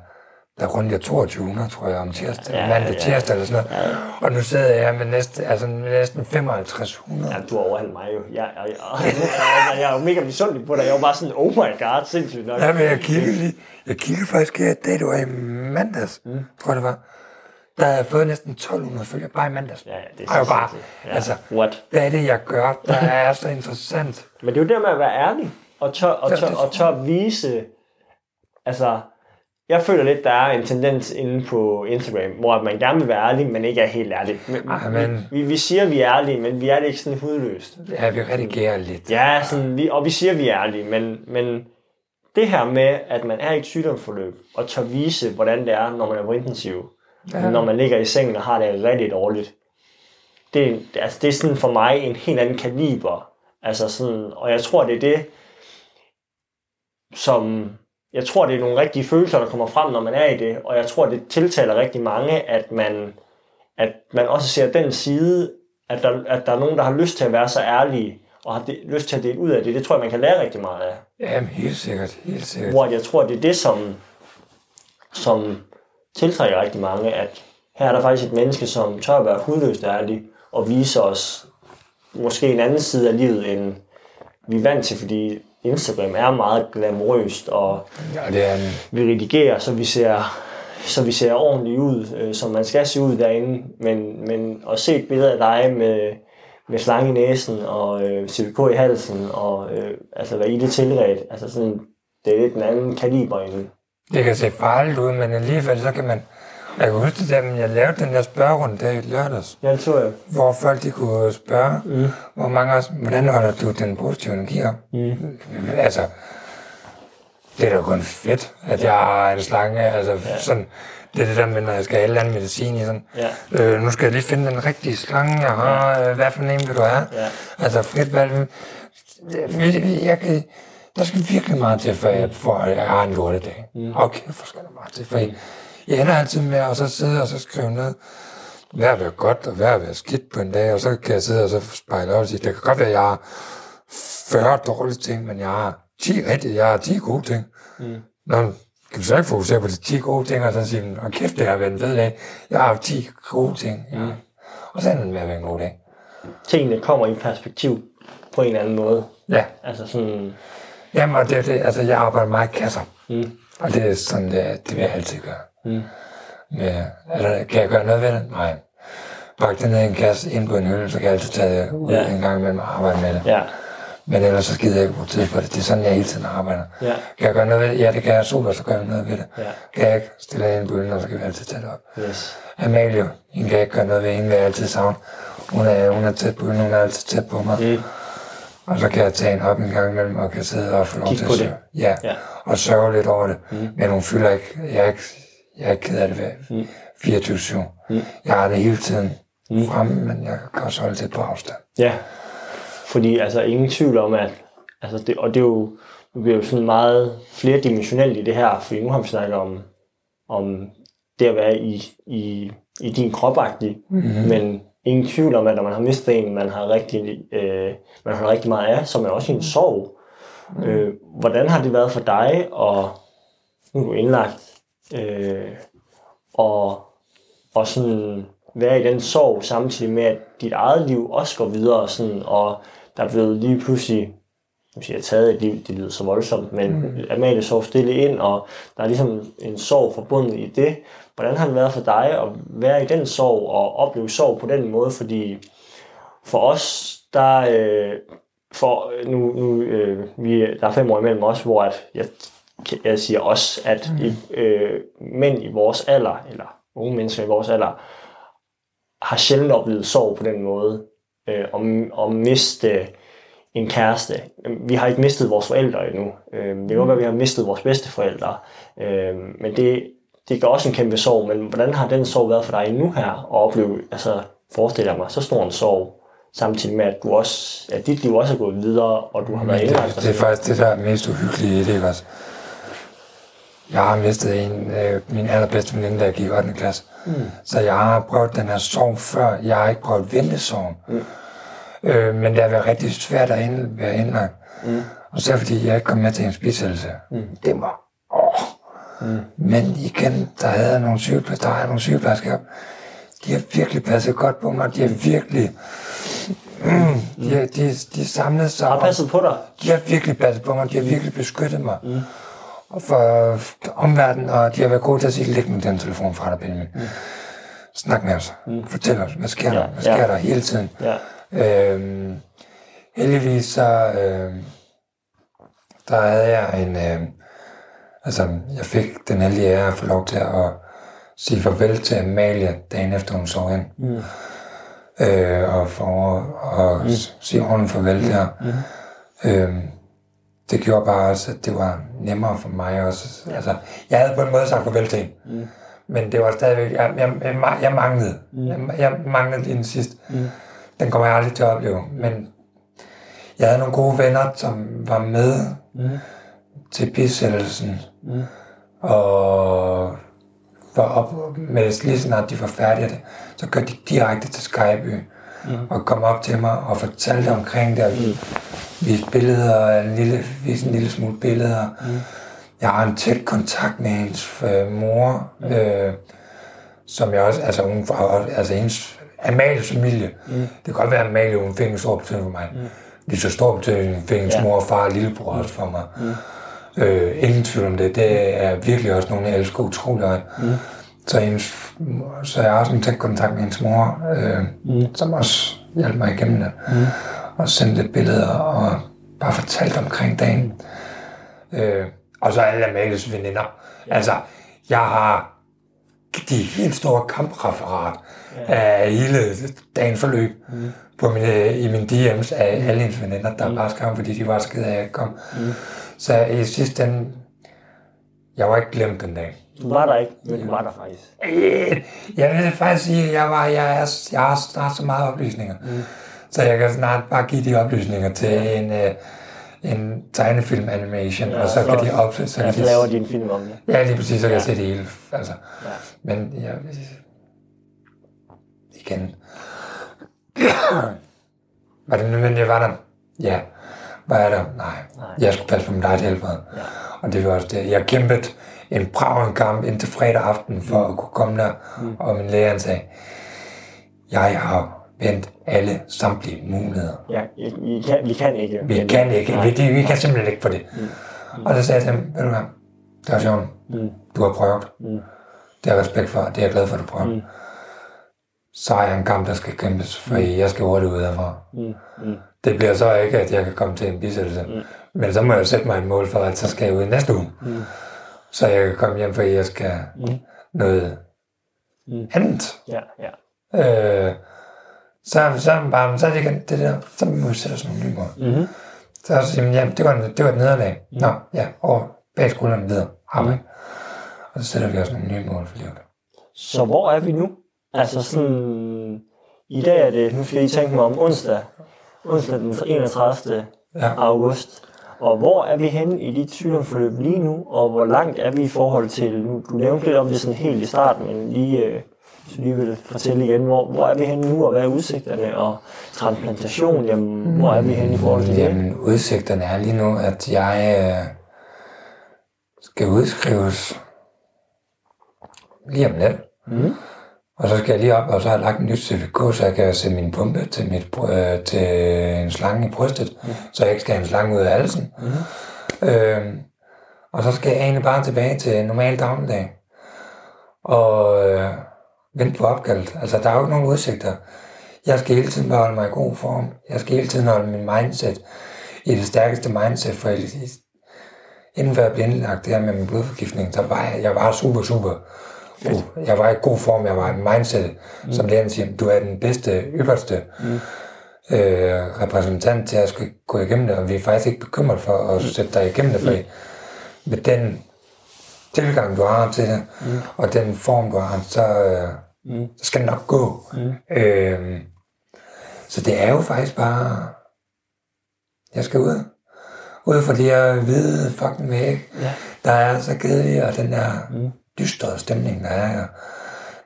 der rundt jeg 2200, tror jeg, om tirsdag, Ja, mandag, ja. tirsdag eller sådan noget. Og nu sidder jeg med næsten, altså næsten 5500. Ja, du har overhældt mig jo. Jeg, jeg, jeg, jeg, jeg er jo mega misundelig på dig. Jeg var bare sådan, oh my god, sindssygt nok. Ja, men jeg kiggede lige, jeg kiggede faktisk her i dag, det var i mandags, mm. tror jeg det var. Der havde jeg fået næsten 1200 følgere bare i mandags. Ja, ja, det er Og så bare. Ja, altså, what? hvad er det, jeg gør, der er så interessant? Men det er jo det med at være ærlig, og tør, og tør, det og tør vise, altså, jeg føler lidt, der er en tendens inde på Instagram, hvor man gerne vil være ærlig, men ikke er helt ærlig. Men, Ej, men- vi, vi siger, vi er ærlige, men vi er det ikke sådan hudløst. Ja, vi redigerer lidt. Ja, sådan, vi, og vi siger, vi er ærlige, men, men det her med, at man er i et sygdomsforløb, og tør vise, hvordan det er, når man er på intensiv, ja. når man ligger i sengen og har det rigtig dårligt, det, det- altså, det er sådan for mig en helt anden kaliber. Altså sådan, og jeg tror, det er det, som... Jeg tror, det er nogle rigtige følelser, der kommer frem, når man er i det, og jeg tror, det tiltaler rigtig mange, at man, at man også ser den side, at der, at der er nogen, der har lyst til at være så ærlige, og har de, lyst til at dele ud af det. Det tror jeg, man kan lære rigtig meget af. Jamen, helt sikkert, helt sikkert. Hvor jeg tror, det er det, som, som tiltrækker rigtig mange, at her er der faktisk et menneske, som tør at være hudløst ærlig, og vise os måske en anden side af livet, end vi er vant til, fordi Instagram er meget glamourøst, og Ja, det er vi redigerer, så vi ser, så vi ser ordentligt ud, øh, som man skal se ud derinde. Men, men at se et billede af dig med, med slange i næsen og øh, CVK i halsen, og øh, altså være i det tilrædt. Altså sådan, det er lidt en anden kaliber end... Det kan se farligt ud, men alligevel så kan man... Jeg kan huske det, men jeg lavede den der spørgerunde der i lørdags, Ja, det så jeg. hvor folk de kunne spørge, mm. hvor mange også, hvordan holder du den positive energi op? Mm. Altså, det er da kun fedt, at jeg har en slange. Altså, ja. sådan, det er det der med, når jeg skal have eller andet medicin i sådan, Ja. øh, nu skal jeg lige finde den rigtige slange, jeg har, øh, hvad for en vil du have? Ja. Altså, frit valg. Jeg, jeg, kan, der skal virkelig meget til, for, jeg, for at jeg har en lortedag. Mm. Okay, hvor skal der meget til, for jeg, jeg ender altid med at så sidde og så skrive ned, hvad er være godt, og hvad er være skidt på en dag, og så kan jeg sidde og så spejle op og sige, det kan godt være, at jeg har 40 dårlige ting, men jeg har 10 rigtige, jeg har 10 gode ting. Mm. Nå, kan du så ikke fokusere på de 10 gode ting, og så sige, og kæft, det har været en fed dag. Jeg har 10 gode ting. Ja. Og så ender med at være en god dag. Tingene kommer i perspektiv på en eller anden måde. Ja. Altså sådan... Jamen, og det er det, altså jeg arbejder meget i kasser. Mm. Og det er sådan, det, det vil jeg altid gøre. Mm. Med, altså, kan jeg gøre noget ved det? Nej. Pakke det ned i en kasse ind på en hylde, så kan jeg altid tage det ud Ja. ja. en gang imellem og arbejde med det. Ja. Men ellers så gider jeg ikke bruge tid på det. Det er sådan, jeg hele tiden arbejder. Ja. Kan jeg gøre noget ved det? Ja, det kan jeg super, så gør jeg noget ved det. Ja. Kan jeg ikke stille ind på hylden, og så kan vi altid tage det op. Yes. Amalie, hende kan jeg ikke gøre noget ved, hende vil jeg altid savne. Hun er, hun er tæt på hende, hun er altid tæt på mig. Mm. Og så kan jeg tage en op en gang imellem, og kan sidde og få lov Kig til at sørge. Ja. Ja. og sørge lidt over det. Mm. Men hun fylder ikke, jeg er ikke, jeg er ked af det ved Mm. 24-7. Mm. Jeg har det hele tiden mm. fremme, men jeg kan også holde det på afstand. Ja, fordi altså ingen tvivl om, at altså det, og det er jo, nu bliver jo sådan meget flerdimensionelt i det her, fordi nu har vi snakket om, om det at være i, i, i din kropagtig, mm-hmm. men ingen tvivl om, at når man har mistet en, man har rigtig, øh, man har rigtig meget af, så er også en sorg. Mm. Øh, hvordan har det været for dig, og nu er du indlagt, øh, og, og sådan være i den sorg, samtidig med, at dit eget liv også går videre, sådan, og der er blevet lige pludselig, nu siger jeg taget et liv, det lyder så voldsomt, men mm. Amalie sov stille ind, og der er ligesom en sorg forbundet i det. Hvordan har det været for dig at være i den sorg, og opleve sorg på den måde, fordi for os, der, øh, for nu, nu øh, vi, der er fem år imellem os, hvor at jeg, jeg siger også, at i, øh, mænd i vores alder, eller unge mennesker i vores alder, har sjældent oplevet sorg på den måde, øh, om, om miste en kæreste. Vi har ikke mistet vores forældre endnu. Øh, det kan godt være, at vi har mistet vores bedsteforældre, øh, men det, det gør også en kæmpe sorg. Men hvordan har den sorg været for dig nu her, at opleve, altså forestiller jeg mig, så stor en sorg, samtidig med, at, du også, at dit liv også er gået videre, og du har været Men indlagt. det, det er faktisk det, der er mest uhyggelige i det, ikke også? Jeg har mistet en, øh, min allerbedste veninde, da jeg gik i 8. klasse. Mm. Så jeg har prøvet den her sorg før. Jeg har ikke prøvet ventesorgen. Mm. Øh, men det har været rigtig svært at ind, være indlagt. Mm. Og så fordi jeg ikke kom med til en spiselse. Mm. Det var... Åh. Mm. Men igen, der havde nogle sygeplejersker, der er nogle sygeplejersker. De har virkelig passet godt på mig. De har virkelig... Mm, de, har- de, de samlede sig Har passet på dig? de har virkelig passet på mig, de har virkelig beskyttet mig. Mm. For omverdenen, og de har været gode til at sige, læg nu den telefon fra dig, Benjamin. Mm. Snak med os. Mm. Fortæl os, hvad sker der? Ja, Hvad sker ja. der hele tiden? Ja. Øhm, heldigvis så, øhm, der havde jeg en, øhm, altså jeg fik den heldige ære at få lov til at sige farvel til Amalie dagen efter hun sov ind. Mm. Øh, og for at mm. sige ordentligt farvel der. Mm. Øhm, det gjorde bare også, at det var nemmere for mig også. Ja. Altså, jeg havde på en måde sagt farvel til hende. Mm. Men det var stadigvæk, jeg, jeg, jeg, ma- jeg manglede. Mm. Jeg, jeg manglede den sidste. Mm. Den kommer jeg aldrig til at opleve. Men jeg havde nogle gode venner, som var med mm. til bisættelsen. Mm. Og var op med lige snart de var færdige, så kørte de direkte til Skyby mm. Og kom op til mig og fortalte omkring det. Og vi, viste billeder, en lille, viste en lille smule billeder. Mm. Jeg har en tæt kontakt med hendes øh, mor, mm. øh, som jeg også, altså hun var altså hendes Amalies familie. Mm. Det kan godt være, at Amalie hun fik en stor betydning for mig. Mm. Lige så stor betydning fik hendes Ja. mor og far og lillebror også for mig. Mm. Øh, ingen tvivl om det. Det er virkelig også nogle, jeg elsker utroligt højt. Mm. Så, hendes, så jeg har en tæt kontakt med hendes mor, øh, mm. som også hjalp mig igennem det. Mm. Og sendte lidt billeder og bare fortalte omkring dagen. Øh, og så alle Amalies veninder. Ja. Altså, jeg har de helt store kampreferat ja. af hele dagen forløb mm. på mine, i mine DM's af alle hendes veninder, der mm. bare skrev, fordi de var så kede af, at jeg ikke kom. Mm. Så i sidste ende, jeg var ikke glemt den dag. Du var der ikke, men du var der faktisk. Øh, jeg vil faktisk sige, at jeg, var, jeg, er, jeg har snart så meget oplysninger. Mm. Så jeg kan snart bare give de oplysninger til ja. en, uh, en tegnefilm animation, ja, og så, så kan de op... Så, ja, kan de, laver de en film om det. Ja, lige præcis, så kan ja. jeg se det hele. Altså. Ja. Men jeg, igen... var det nødvendigt, jeg var der? Ja. Hvad er der? Nej. Nej. Jeg skulle passe på mit eget helbred. Ja. Og det var også det. Jeg kæmpede en brav kamp indtil fredag aften for mm. at kunne komme der, mm. og min læger sagde, jeg har vendt alle samtlige muligheder. Ja, vi kan, vi kan ikke. Vi kan ikke. Vi, det, vi kan simpelthen ikke få det. Mm. Mm. Og så sagde jeg til ved du hvad, det er sjovt. Mm. Du har prøvet. Mm. Det har jeg respekt for. Det er jeg glad for, at du prøver. Mm. Så er jeg en kamp, der skal kæmpes, for mm. jeg skal hurtigt ud herfra. Mm. Mm. Det bliver så ikke, at jeg kan komme til en bisættelse. Mm. Men så må jeg sætte mig et mål for, at så skal jeg ud næste uge. Mm. Så jeg kan komme hjem, for jeg skal mm. noget mm. andet. Ja, ja. Øh, så, så, bare, så er det igen det der, så må vi sætte os nogle nye mål. Mm-hmm. Så jeg siger, jamen, det var, det var et nederlag. Mm. Nå, ja, over bag skulderen videre. Arbejde. Mm. Og så sætter vi også nogle nye mål for livet. Så hvor er vi nu? Altså sådan, i dag er det, nu skal I tænke mig om onsdag, onsdag den 31. Ja. august. Og hvor er vi henne i dit sygdomsforløb lige nu, og hvor langt er vi i forhold til, nu, du nævnte lidt om det sådan helt i starten, men lige, øh, så lige vil fortælle igen, hvor, hvor er vi henne nu, og hvad er udsigterne, og transplantation, jamen, hvor er vi henne i forhold til det? Jamen, udsigterne er lige nu, at jeg øh, skal udskrives lige om lidt. Mm. Og så skal jeg lige op, og så har jeg lagt en nyt CVK, så jeg kan sætte min pumpe til, mit, øh, til en slange i brystet, mm. så jeg ikke skal have en slange ud af halsen. Mm. Øh, og så skal jeg egentlig bare tilbage til normal dagligdag. Og øh, vente på opkaldet. Altså, der er jo ikke nogen udsigter. Jeg skal hele tiden beholde mig i god form. Jeg skal hele tiden holde min mindset i det stærkeste mindset, for inden før jeg blev indlagt det her med min blodforgiftning, så var jeg, jeg var super, super Uh, jeg var i god form, jeg var i mindset, mm. som lægen siger, du er den bedste, ypperste mm. øh, repræsentant til at skulle gå igennem det, og vi er faktisk ikke bekymret for at mm. sætte dig igennem det, for mm. med den tilgang, du har til det, mm. og den form, du har, så, øh, mm. så skal det nok gå. Mm. Øh, så det er jo faktisk bare, jeg skal ud. Ud for de her hvide fucking væg, ja. der er så kedelige, og den der mm dystre stemning, der er.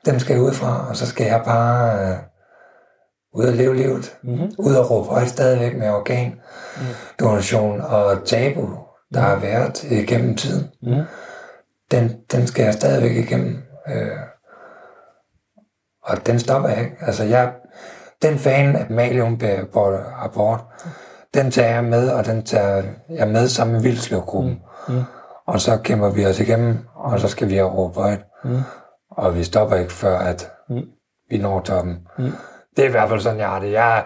Den skal jeg ud fra, og så skal jeg bare øh, ud og leve livet. Mm-hmm. Ud og råbe højt stadigvæk med organdonation mm. og tabu, der har været igennem tiden. Mm. Den, den skal jeg stadigvæk igennem. Øh, og den stopper jeg ikke. Altså jeg, den fan af Malium abort, den tager jeg med, og den tager jeg med sammen med Vildsløvgruppen. Mm. Mm. Og så kæmper vi os igennem, og så skal vi have råbt højt. Mm. Og vi stopper ikke før, at mm. vi når toppen. Mm. Det er i hvert fald sådan, jeg har det. Jeg,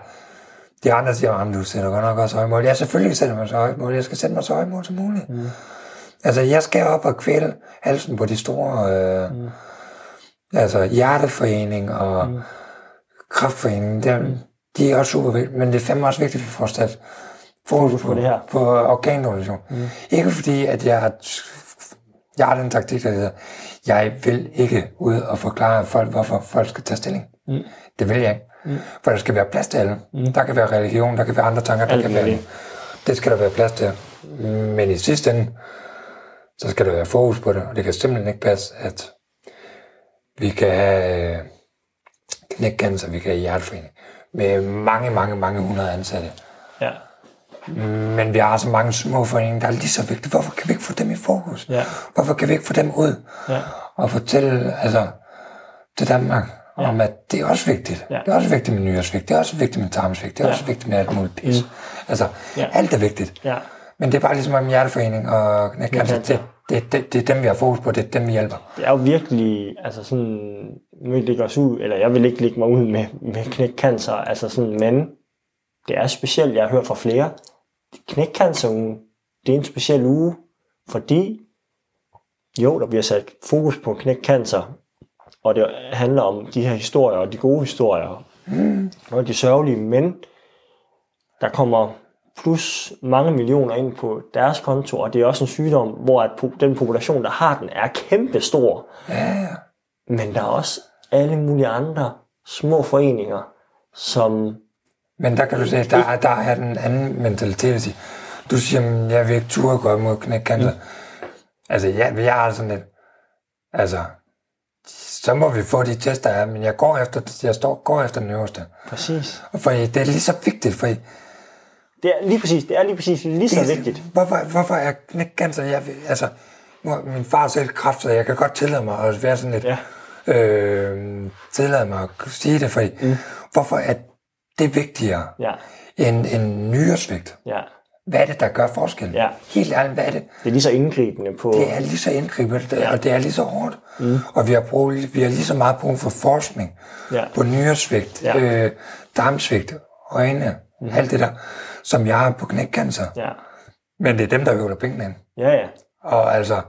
de andre siger, at du sætter godt nok også høje mål. Jeg selvfølgelig sætter mig så højt mål. Jeg skal sætte mig så højt mål som muligt. Mm. Altså, jeg skal op og kvæle halsen på de store... Øh, mm. Altså, hjerteforening og mm. kraftforening. Det, mm. De er også super vigtige, men det er fandme også vigtigt, at vi får sat fokus på, på det her. På organdonation. Mm. Ikke fordi, at jeg har, jeg har den taktik, der hedder, jeg vil ikke ud og forklare folk, hvorfor folk skal tage stilling. Mm. Det vil jeg ikke. Mm. For der skal være plads til alle. Mm. Der kan være religion, der kan være andre tanker, der Alt kan være... Det skal der være plads til. Men i sidste ende, så skal der være fokus på det, og det kan simpelthen ikke passe, at vi kan have knækcancer, vi kan have hjerteforening, med mange, mange, mange hundrede ansatte. Ja. Men vi har så mange små foreninger, der er lige så vigtige. Hvorfor kan vi ikke få dem i fokus? Ja. Hvorfor kan vi ikke få dem ud? Ja. Og fortælle altså, til Danmark, ja. om at det er også vigtigt. Ja. Det er også vigtigt med nyårsvigt, det er også vigtigt med tarmsvigt, det er ja. også vigtigt med alt muligt pis. Mm. Altså, ja. alt er vigtigt. Ja. Men det er bare ligesom en hjerteforening, og kan, altså, det, Det, det, det er dem, vi har fokus på, det er dem, vi hjælper. Det er jo virkelig, altså sådan, nu vil lægge os ud, eller jeg vil ikke lægge mig ud med, med knækcancer, altså sådan, men det er specielt, jeg har hørt fra flere, knækcancerugen, det er en speciel uge, fordi jo, der bliver sat fokus på knækcancer, og det handler om de her historier, og de gode historier, mm. og de sørgelige, men der kommer plus mange millioner ind på deres konto, og det er også en sygdom, hvor at den population, der har den, er kæmpestor. Ja, Men der er også alle mulige andre små foreninger, som... men der kan du se, der, der er den anden mentalitet at sige, du siger, "Men jeg vil ikke turde gå mod knækcancer. Mm. Altså, jeg, jeg har sådan lidt, altså, så må vi få de tester men jeg går efter, jeg står, går efter den øverste. Præcis. Og for det er lige så vigtigt, for Det er lige præcis, det er lige præcis lige så vigtigt. Hvorfor, hvorfor er knækcancer? Jeg, altså, min far selv kræft, så jeg kan godt tillade mig at være sådan lidt... Ja. Øh, tillade mig at sige det, for mm. hvorfor er det vigtigere Ja, end, end nyresvigt? ja. Hvad er det, der gør forskel? Ja. Helt ærligt, hvad er det? Det er lige så indgribende på... Det er lige så indgribende, ja. og det er lige så hårdt. Mm. Og vi har, brug, vi har lige så meget brug for forskning Ja. på nyresvigt, Ja. øh, darmsvigt, øjne, mm. alt det der, som jeg har på knækcancer. Ja, Men det er dem, der øver pengene ind. ja, ja. Og altså,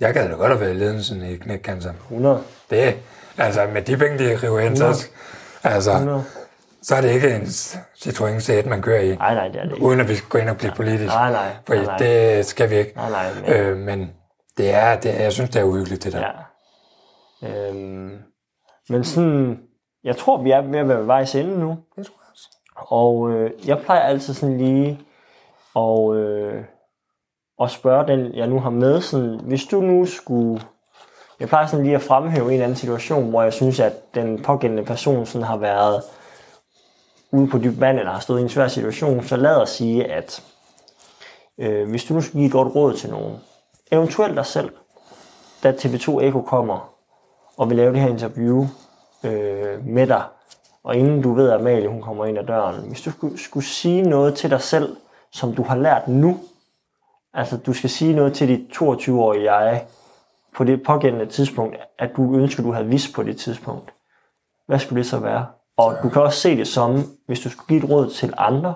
jeg gad da godt at være i ledelsen i knækcancer. 100. Det, altså med de penge, de river ind, så, altså, 100. så er det ikke en Citroën C1, man kører i. Nej, nej, det er det ikke. Uden at vi skal gå ind og blive politisk. Nej, nej, For nej, nej. det skal vi ikke. Nej, nej, men- Øh, men det er, det er, jeg synes, det er uhyggeligt, det der. Ja. Øhm, men sådan, jeg tror, vi er ved at være ved vejs ende nu. Det tror jeg også. Og øh, jeg plejer altid sådan lige at, øh, at spørge den, jeg nu har med, sådan, hvis du nu skulle... Jeg plejer sådan lige at fremhæve en eller anden situation, hvor jeg synes, at den pågældende person sådan har været ude på dybt vand, eller har stået i en svær situation, så lad os sige, at øh, hvis du nu skulle give et godt råd til nogen, eventuelt dig selv, da TV2 Eko kommer og vil lave det her interview øh, med dig, og inden du ved, at Amalie hun kommer ind ad døren, hvis du skulle, skulle sige noget til dig selv, som du har lært nu, altså du skal sige noget til dit 22-årige jeg, på det pågældende tidspunkt, at du ønsker, du havde vidst på det tidspunkt, hvad skulle det så være? Og du kan også se det som, hvis du skulle give et råd til andre,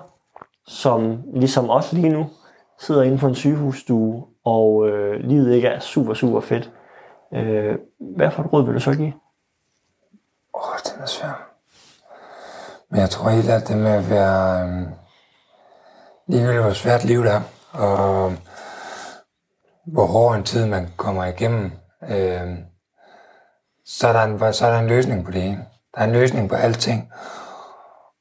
som ligesom os lige nu, sidder inde på en sygehusstue, og øh, livet ikke er super, super fedt. Øh, hvad for et råd vil du så give? Åh, oh, den er svær. Men jeg tror helt, at det med at være... Øh, Ligegyldigt hvor svært livet er, og øhm, hvor hård en tid man kommer igennem, øh, så, er der en, så er der en løsning på det ene. Der er en løsning på alting.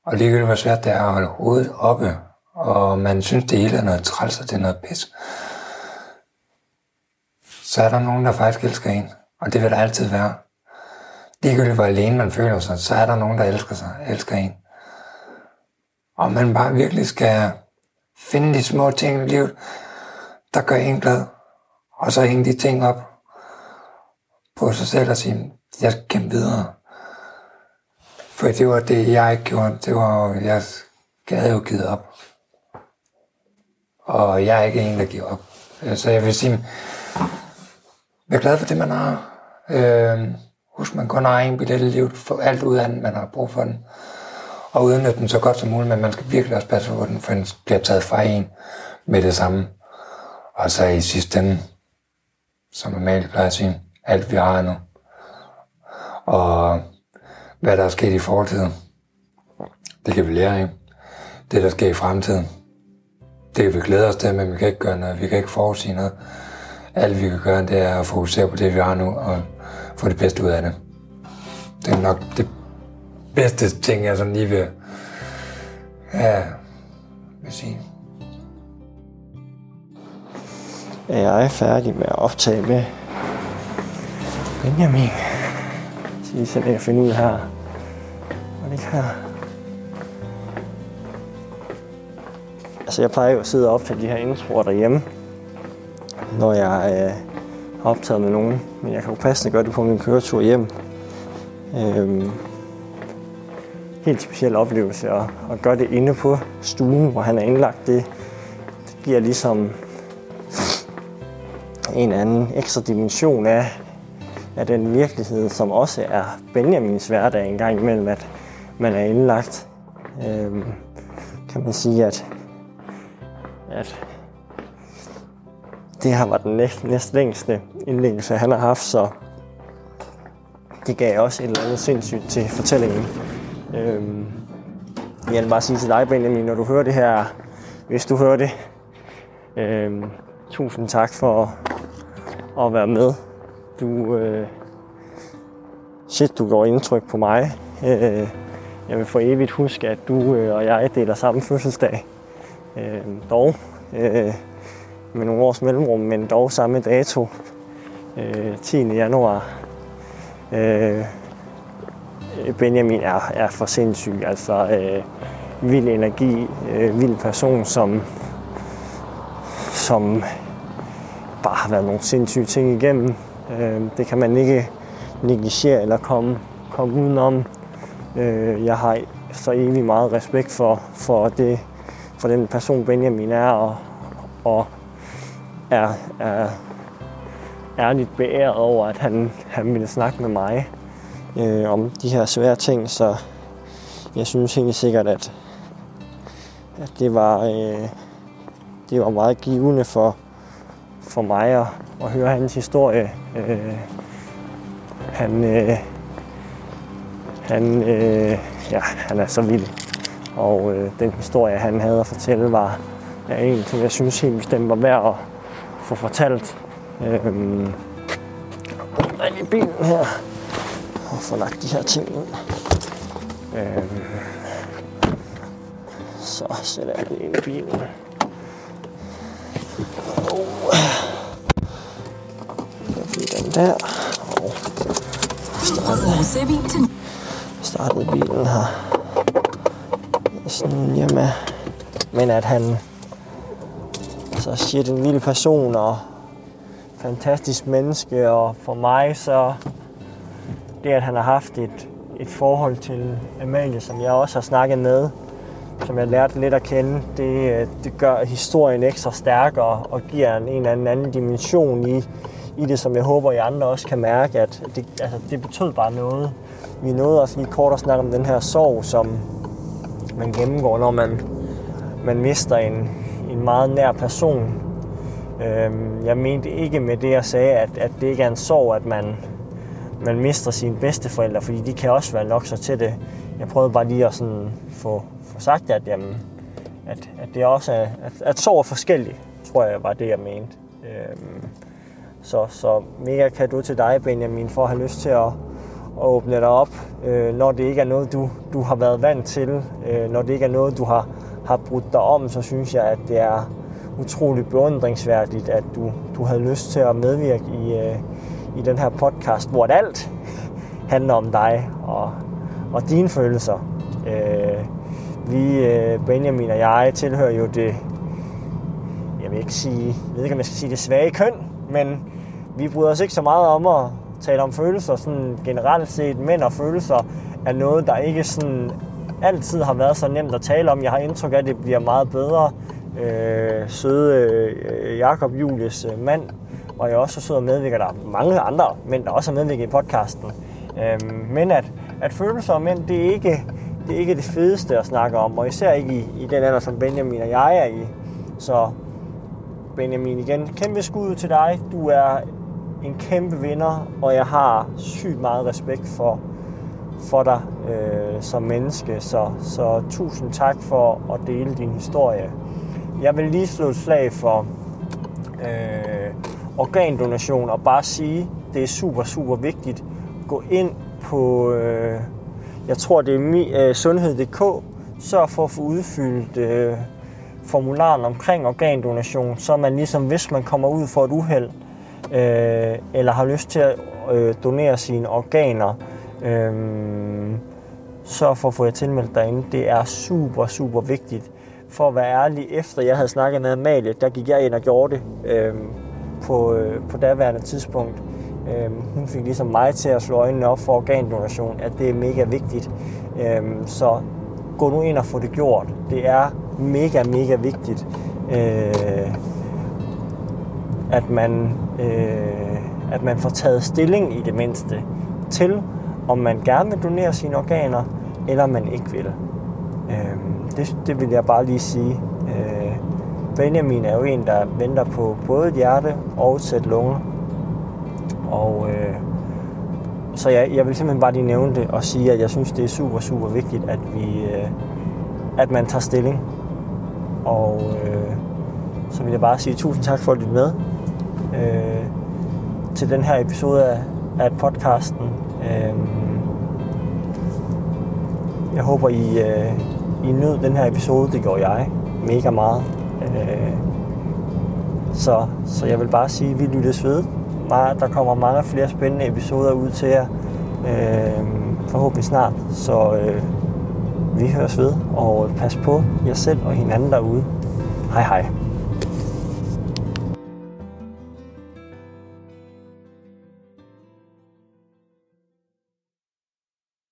Og ligegyldigt hvor svært det er at holde hovedet oppe, og man synes, det hele er noget træls, og det er noget pis, så er der nogen, der faktisk elsker en. Og det vil der altid være ligegyldigt hvor alene man føler sig, så er der nogen, der elsker sig, elsker en. Og man bare virkelig skal finde de små ting i livet, der gør en glad. Og så hænge de ting op på sig selv og sige, jeg skal kæmpe videre. For det var det, jeg ikke gjorde. Det var, jeg havde jo givet op. Og jeg er ikke en, der giver op. Så jeg vil sige, vær glad for det, man har. Øh, husk, man kun har en billet i livet. Få alt ud af den, man har brug for den. Og udnytte den så godt som muligt, men man skal virkelig også passe på den, for den bliver taget fra en med det samme. Og så i sidste ende, som normalt plejer at sige, alt vi har nu. Og hvad der er sket i fortiden, det kan vi lære af. Det, der sker i fremtiden, det kan vi glæde os til, men vi kan ikke gøre noget. Vi kan ikke forudsige noget. Alt vi kan gøre, det er at fokusere på det, vi har nu, og få det bedste ud af det. Det er nok det bedste ting, jeg sådan lige vil, ja, vil sige. er jeg færdig med at optage med Benjamin. Så lige så jeg finde ud her. Og det her. Altså jeg plejer jo at sidde og optage de her introer derhjemme, når jeg øh, har optaget med nogen. Men jeg kan jo passende gøre det på min køretur hjem. Øhm, helt speciel oplevelse at, at gøre det inde på stuen, hvor han er indlagt. Det, det giver ligesom en anden ekstra dimension af, af den virkelighed, som også er Benjamins hverdag en gang imellem, at man er indlagt. Øhm, kan man sige, at, at det her var den næst, næst længste indlæggelse, han har haft, så det gav også et eller andet sindssygt til fortællingen. Øhm, jeg vil bare sige til dig, Benjamin, når du hører det her, hvis du hører det, øhm, tusind tak for at være med. Du, øh, shit, du går indtryk på mig. Øh, jeg vil for evigt huske, at du øh, og jeg deler samme fødselsdag. Øh, dog øh, med nogle års mellemrum, men dog samme dato. Øh, 10. januar. Øh, Benjamin er, er for sindssyg. Altså øh, vild energi, øh, vild person, som, som bare har været nogle sindssyge ting igennem. Øh, det kan man ikke negligere eller komme, komme udenom. Øh, jeg har så evig meget respekt for, for, det, for den person Benjamin er, og, og er, er ærligt beæret over, at han, han ville snakke med mig øh, om de her svære ting, så jeg synes helt sikkert, at, at det, var, øh, det var meget givende for, for mig at, at høre hans historie. Øh, han, øh, han, øh, ja, han er så vild, og øh, den historie, han havde at fortælle, var er en, som jeg synes helt bestemt var værd at få fortalt. Øh, i bilen her og få lagt de her ting ind. Øh, så sætter jeg det ind i bilen. Oh jeg der. Og startede, startede bilen her. Sådan hjemme. Men at han så shit en lille person og fantastisk menneske, og for mig så det, at han har haft et, et forhold til Amalie, som jeg også har snakket med, som jeg lærte lidt at kende, det, øh, det gør historien ekstra stærkere og giver en, en eller anden dimension i, i det, som jeg håber, I andre også kan mærke, at det, altså, det betød bare noget. Vi nåede også lige kort at snakke om den her sorg, som man gennemgår, når man, man mister en, en meget nær person. Øhm, jeg mente ikke med det, jeg sagde, at, at det ikke er en sorg, at man, man mister sine bedsteforældre, fordi de kan også være nok så til det. Jeg prøvede bare lige at sådan få, få sagt, at, jamen, at, at det også er, at, at sorg er forskellig, tror jeg var det, jeg mente. Øhm, så, så mega du til dig, Benjamin, for at have lyst til at, at åbne dig op, øh, når det ikke er noget, du, du har været vant til, øh, når det ikke er noget, du har, har brudt dig om, så synes jeg, at det er utroligt beundringsværdigt, at du, du havde lyst til at medvirke i, øh, i den her podcast, hvor alt handler om dig og, og dine følelser. Øh, vi, øh, Benjamin og jeg, tilhører jo det, jeg vil ikke sige, jeg ved ikke, om jeg skal sige det svage køn, men vi bryder os ikke så meget om at tale om følelser sådan generelt set. Mænd og følelser er noget, der ikke sådan altid har været så nemt at tale om. Jeg har indtryk af, at det bliver meget bedre. Øh, søde øh, Jakob Julius øh, mand, og jeg også sød og medvirker. Der er mange andre mænd, der også er medvirket i podcasten. Øh, men at, at følelser og mænd, det er ikke det, er ikke det fedeste at snakke om, og især ikke i, i den alder, som Benjamin og jeg er i. Så Benjamin igen, kæmpe skud til dig. Du er en kæmpe vinder, og jeg har sygt meget respekt for, for dig øh, som menneske. Så, så tusind tak for at dele din historie. Jeg vil lige slå et slag for øh, organdonation og bare sige, det er super, super vigtigt. Gå ind på, øh, jeg tror det er mi, øh, sundhed.dk, sørg for at få udfyldt øh, formularen omkring organdonation, så man ligesom, hvis man kommer ud for et uheld, øh, eller har lyst til at øh, donere sine organer, øh, så for at få jer tilmeldt derinde. Det er super, super vigtigt. For at være ærlig, efter jeg havde snakket med Amalie, der gik jeg ind og gjorde det øh, på, øh, på daværende tidspunkt. Øh, hun fik ligesom mig til at slå øjnene op for organdonation, at det er mega vigtigt. Øh, så gå nu ind og få det gjort. Det er mega, mega vigtigt. Øh, at man, øh, at man får taget stilling i det mindste til, om man gerne vil donere sine organer, eller man ikke vil. Øh, det, det vil jeg bare lige sige. Øh, Benjamin er jo en, der venter på både et hjerte og et sæt lunger. Og øh, så jeg, jeg vil simpelthen bare lige nævne det og sige, at jeg synes, det er super, super vigtigt, at vi, øh, at man tager stilling. Og øh, så vil jeg bare sige tusind tak for at lytte med øh, til den her episode af, af podcasten. Øh, jeg håber, I, øh, I nød den her episode. Det gjorde jeg mega meget. Øh, så, så jeg vil bare sige, at vi lyttes ved. Der kommer mange flere spændende episoder ud til jer. Øh, forhåbentlig snart. Så øh, vi høres ved, og pas på jer selv og hinanden derude. Hej hej.